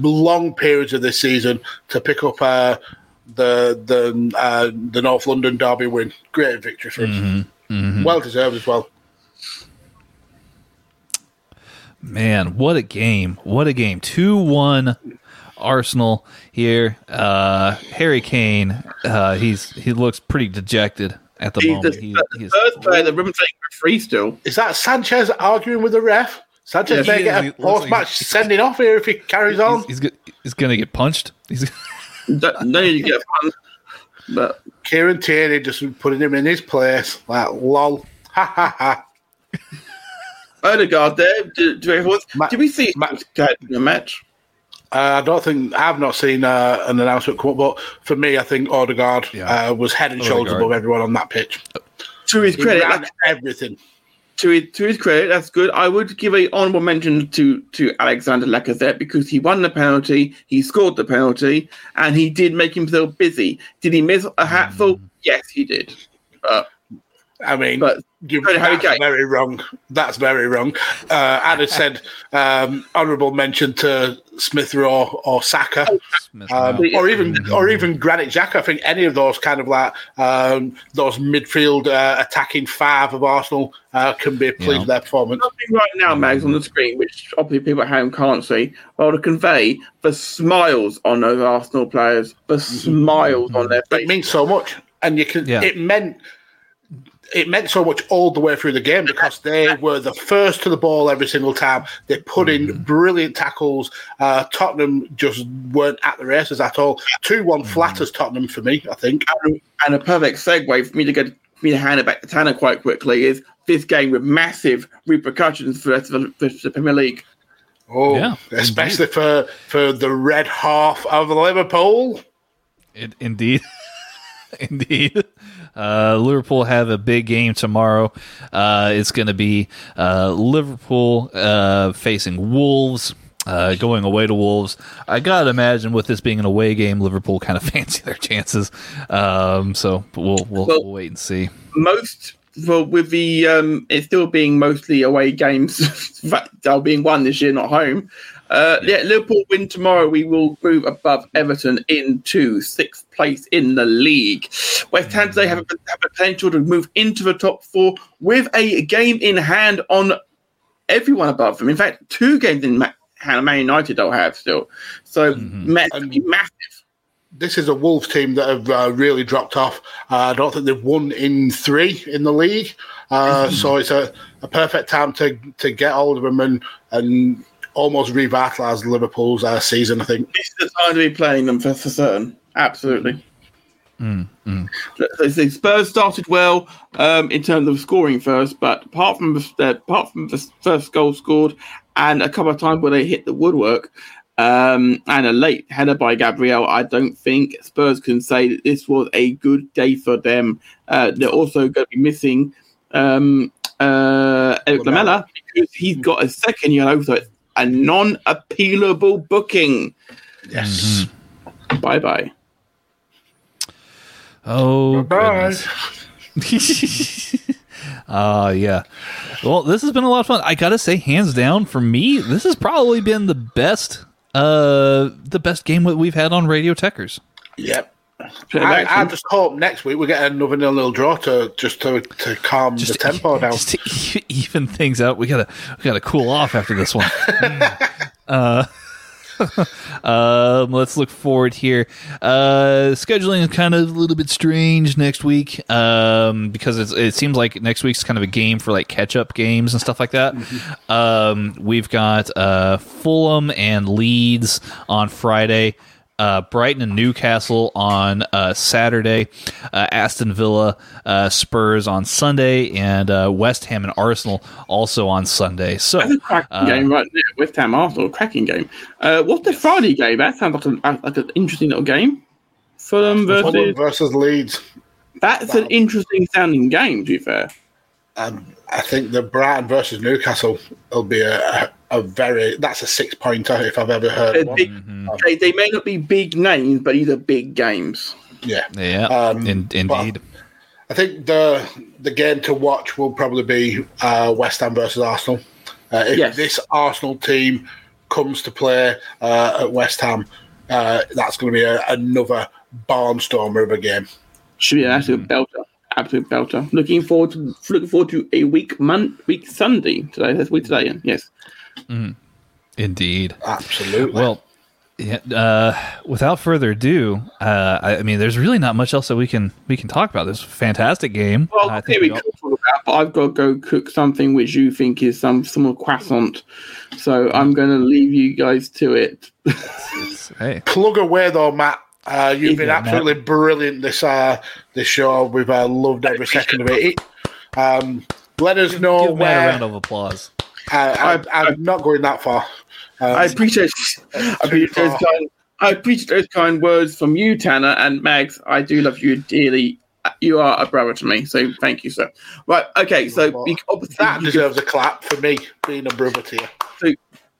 long periods of this season to pick up uh, the the uh, the North London derby win. Great victory for us. Well deserved as well.
Man, what a game! What a game! Two one, Arsenal here. Uh, Harry Kane, uh, he's he looks pretty dejected at the
He's
moment.
the,
He,
the
he's,
first player that Ribbon taking for free still.
Is that Sanchez arguing with the ref? Sanchez
Yeah,
may get a
He looks
post match
like-
sending off here if he carries on.
he's, he's, he's gonna get punched. He's
Don't, don't to get punched. But
Kieran Tierney just putting him in his place. Like, lol. Ha ha ha.
Odegaard there. Do, do everyone,
Ma-
did we see
Ma-
Ma- in a match?
Uh, I don't think I've not seen uh, an announcement come up, but for me, I think Odegaard
Yeah.
uh, was head and shoulders above everyone on that pitch.
To his
He
credit,
ran
like,
everything.
To his, to his credit, that's good. I would give a honourable mention to to Alexandre Lacazette because he won the penalty, he scored the penalty, and he did make himself busy. Did he miss a hatful? Mm. Yes, he did. But
I mean,
But
you,
credit Harry
that's
Kane.
very wrong. That's very wrong. Uh, I'd have said um, honourable mention to Smith Rowe or Saka.
Smith
Um, or even or even Granit Xhaka. I think any of those kind of like um, those midfield uh, attacking five of Arsenal uh, can be pleased
Yeah.
with their performance.
something right now, Mags, on the screen, which obviously people at home can't see, well, to convey the smiles on those Arsenal players, the smiles on their
It
faces.
means so much, and you can.
Yeah.
It meant it meant so much all the way through the game because they were the first to the ball every single time. They put in brilliant tackles. Uh, Tottenham just weren't at the races at all. Two one flatters Tottenham for me. I think.
And a perfect segue for me to get me to hand it back to Tanner quite quickly is this game with massive repercussions for the rest of the, for the Premier League.
Oh,
Yeah,
especially for for the red half of Liverpool.
It, indeed, indeed. Uh, Liverpool have a big game tomorrow. Uh, it's going to be uh, Liverpool uh, facing Wolves. Uh, going away to Wolves, I gotta imagine with this being an away game, Liverpool kind of fancy their chances. Um, so we'll we'll,
Well-
we'll wait and see.
most well with the um it still being mostly away games they're being won this year not home uh yeah. liverpool win tomorrow. We will move above everton into sixth place in the league. West ham today have, a- have a potential to move into the top four with a game in hand on everyone above them. In fact two games in Ma- hand man united they'll have still. So ma-
And-
massive.
This is a Wolves team that have uh, really dropped off. Uh, I don't think they've won in three in the league, uh, so it's a, a perfect time to to get hold of them and and almost revitalise Liverpool's uh, season. I think.
this is the time to be playing them for, for certain. Absolutely. So the Spurs started well um, in terms of scoring first, but apart from the, uh, apart from the first goal scored and a couple of times where they hit the woodwork um, and a late header by Gabriel, I don't think Spurs can say that this was a good day for them. Uh, they're also going to be missing um, uh, Erik
Lamela.
Lamella because he's got a second yellow, so it's a non-appealable booking.
Yes.
Bye bye.
Oh,
Bye.
Uh yeah. Well, this has been a lot of fun. I gotta say, hands down, for me, this has probably been the best uh the best game that we've had on Radio Techers.
Yep.
Play it
I, I just hope next week we get another nil nil draw to just to, to calm the tempo down.
Just to even things out. We gotta we gotta cool off after this one. uh um, let's look forward here. Uh, scheduling is kind of a little bit strange next week um, because it's, it seems like next week's kind of a game for like catch up games and stuff like that. Um, we've got uh, Fulham and Leeds on Friday. Uh, Brighton and Newcastle on uh, Saturday, uh, Aston Villa, uh, Spurs on Sunday, and uh, West Ham and Arsenal also on Sunday. So,
That's a cracking
uh,
game right there. West Ham Arsenal, cracking game. Uh, what's the Friday game? That sounds like, a, like an interesting little game. Fulham versus.
Fulham versus Leeds.
That's an interesting sounding game, to be fair.
Um, I think the Brighton versus Newcastle will be a, a, a very that's a six pointer if I've ever heard
They're
one.
big,
Mm-hmm.
they, they may not be big names, but these are big games.
Yeah.
yeah,
Um,
in, indeed.
I think the the game to watch will probably be uh, West Ham versus Arsenal. Uh, if
Yes.
this Arsenal team comes to play uh, at West Ham, uh, that's going to be a, another barnstormer of a game.
Should be an absolute belter. Absolute belter. Looking forward to looking forward to a week month week Sunday today. That's week today. Yes.
Indeed.
Absolutely.
Well, yeah, uh, without further ado, uh, I, I mean, there's really not much else that we can we can talk about. This fantastic game.
Well,
I
here
think
we
we all-
could talk about, but I've got to go cook something which you think is some some croissant. So I'm going to leave you guys to it.
hey,
plug away though, Matt. Uh, you've been
Yeah,
absolutely brilliant this uh, this show. We've uh, loved every second of it. Um, let us know
give Matt a
where.
round of applause.
Uh, I, I'm not going that far. Um,
I appreciate I appreciate those kind I appreciate those kind words from you, Tanner and Mags. I do love you dearly. You are a brother to me, so thank you, sir. Right, okay, so you- obviously
that deserves a clap for me being a brother to you.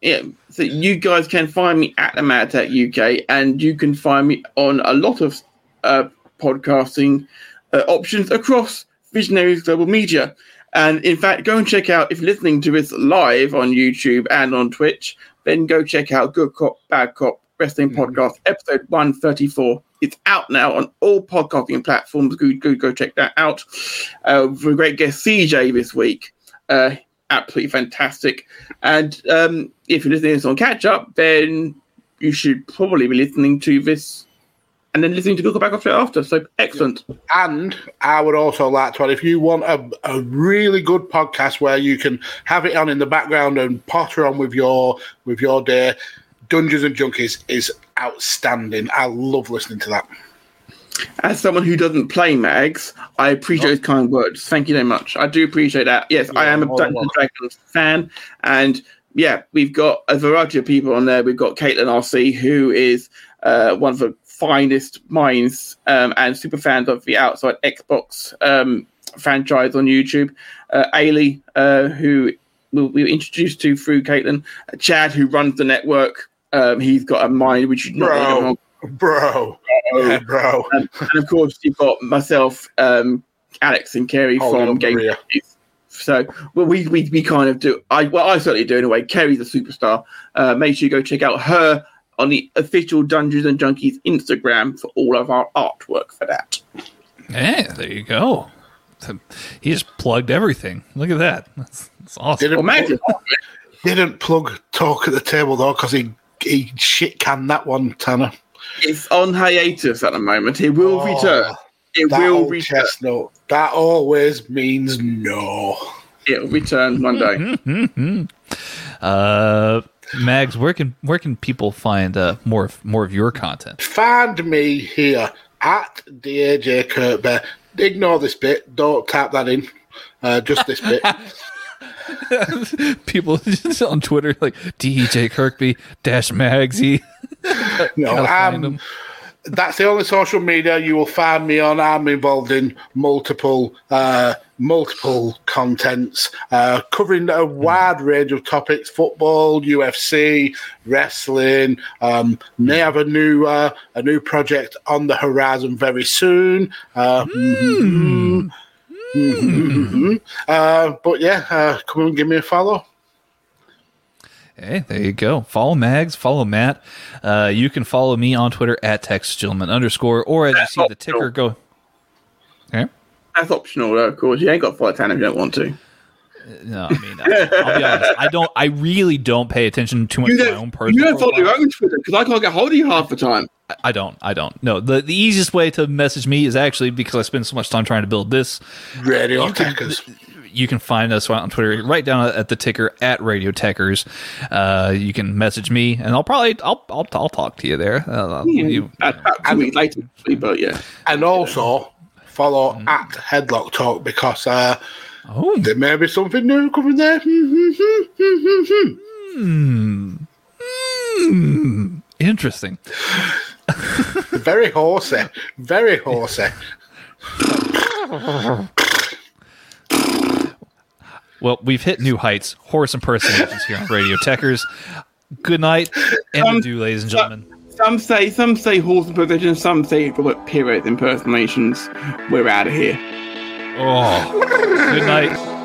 Yeah, so you guys can find me at the Madtech UK, and you can find me on a lot of uh, podcasting uh, options across Visionaries Global Media. And in fact, go and check out if you're listening to this live on YouTube and on Twitch, then go check out Good Cop, Bad Cop Wrestling Podcast, episode 134. It's out now on all podcasting platforms. Go, go, go check that out. Uh, with a great guest, CJ, this week. Uh, absolutely fantastic. And um, if you're listening to this on catch up, then you should probably be listening to this and then listening to Good Cop Bad Cop after. So excellent.
And I would also like to add if you want a, a really good podcast where you can have it on in the background and potter on with your with your day, Dungeons and Junkies is outstanding. I love listening to that.
As someone who doesn't play Mags, I appreciate those kind words. Thank you very much. I do appreciate that. Yes, I am a Dungeons and Dragons fan, and yeah, we've got a variety of people on there. We've got Caitlin RC, who is uh, one of the finest minds um, and super fans of the outside Xbox um, franchise on YouTube. Uh, Ailey, uh, who we we were introduced to through Caitlin. Chad, who runs the network. Um, he's got a mind which is not
Bro. Bro,
Oh.
bro.
and of course you've got myself, um, Alex, and Kerry
Oh,
from Game.
Maria.
So well, we, we we kind of do. I well, I certainly do anyway. Kerry's a superstar. Uh, make sure you go check out her on the official Dungeons and Junkies Instagram for all of our artwork for that.
Hey, there you go. He just plugged everything. Look at that. That's, that's awesome.
Didn't,
Well, imagine.
didn't plug talk at the table though because he he shit canned that one, Tanner.
It's on hiatus at the moment. It will
Oh,
return. It will return.
chestnut. That always means no.
It'll return one day.
Uh, Mags, where can where can people find uh, more of, more of your content?
Find me here at DAJ Kirkbear. Ignore this bit. Don't tap that in. Uh, just this bit.
People on Twitter like DJ Kirkby dash Magsy.
No, um, that's the only social media you will find me on. I'm involved in multiple, uh, multiple contents, uh, covering a wide range of topics: football, UFC, wrestling. Um, may have a new, uh, a new project on the horizon very soon. Uh, mhm, mhm. Uh, but yeah, uh, come and give me a follow.
Hey, there you go. Follow Mags, follow Matt. Uh, you can follow me on Twitter at TextGentleman underscore, or as you see the ticker go. Okay.
That's optional, though, of course. You ain't got to follow Tanner if you don't want to.
No, I mean, I, I'll be honest. I don't. I really don't pay attention too much
You
to my own
don't, you don't follow your own Twitter because I can't get hold of you half the time.
I don't. I don't. No, the the easiest way to message me is actually because I spend so much time trying to build this.
Radio
You can-
Techers.
You can find us on Twitter right down at the ticker at Radio Techers. Uh, you can message me, and I'll probably I'll I'll, I'll talk to you there. Uh, you-
About two weeks later, but yeah.
And also follow mm-hmm. at Headlock Talk because uh,
oh,
there may be something new coming there.
Hmm, hmm, hmm, interesting.
very horsey. Very horsey.
Well, we've hit new heights. Horse impersonations here on Radio Techers. Good night and
Um,
adieu, ladies and gentlemen.
Some say some say horse impersonations, some say Robert Pirate impersonations. We're out of here.
Oh, good night.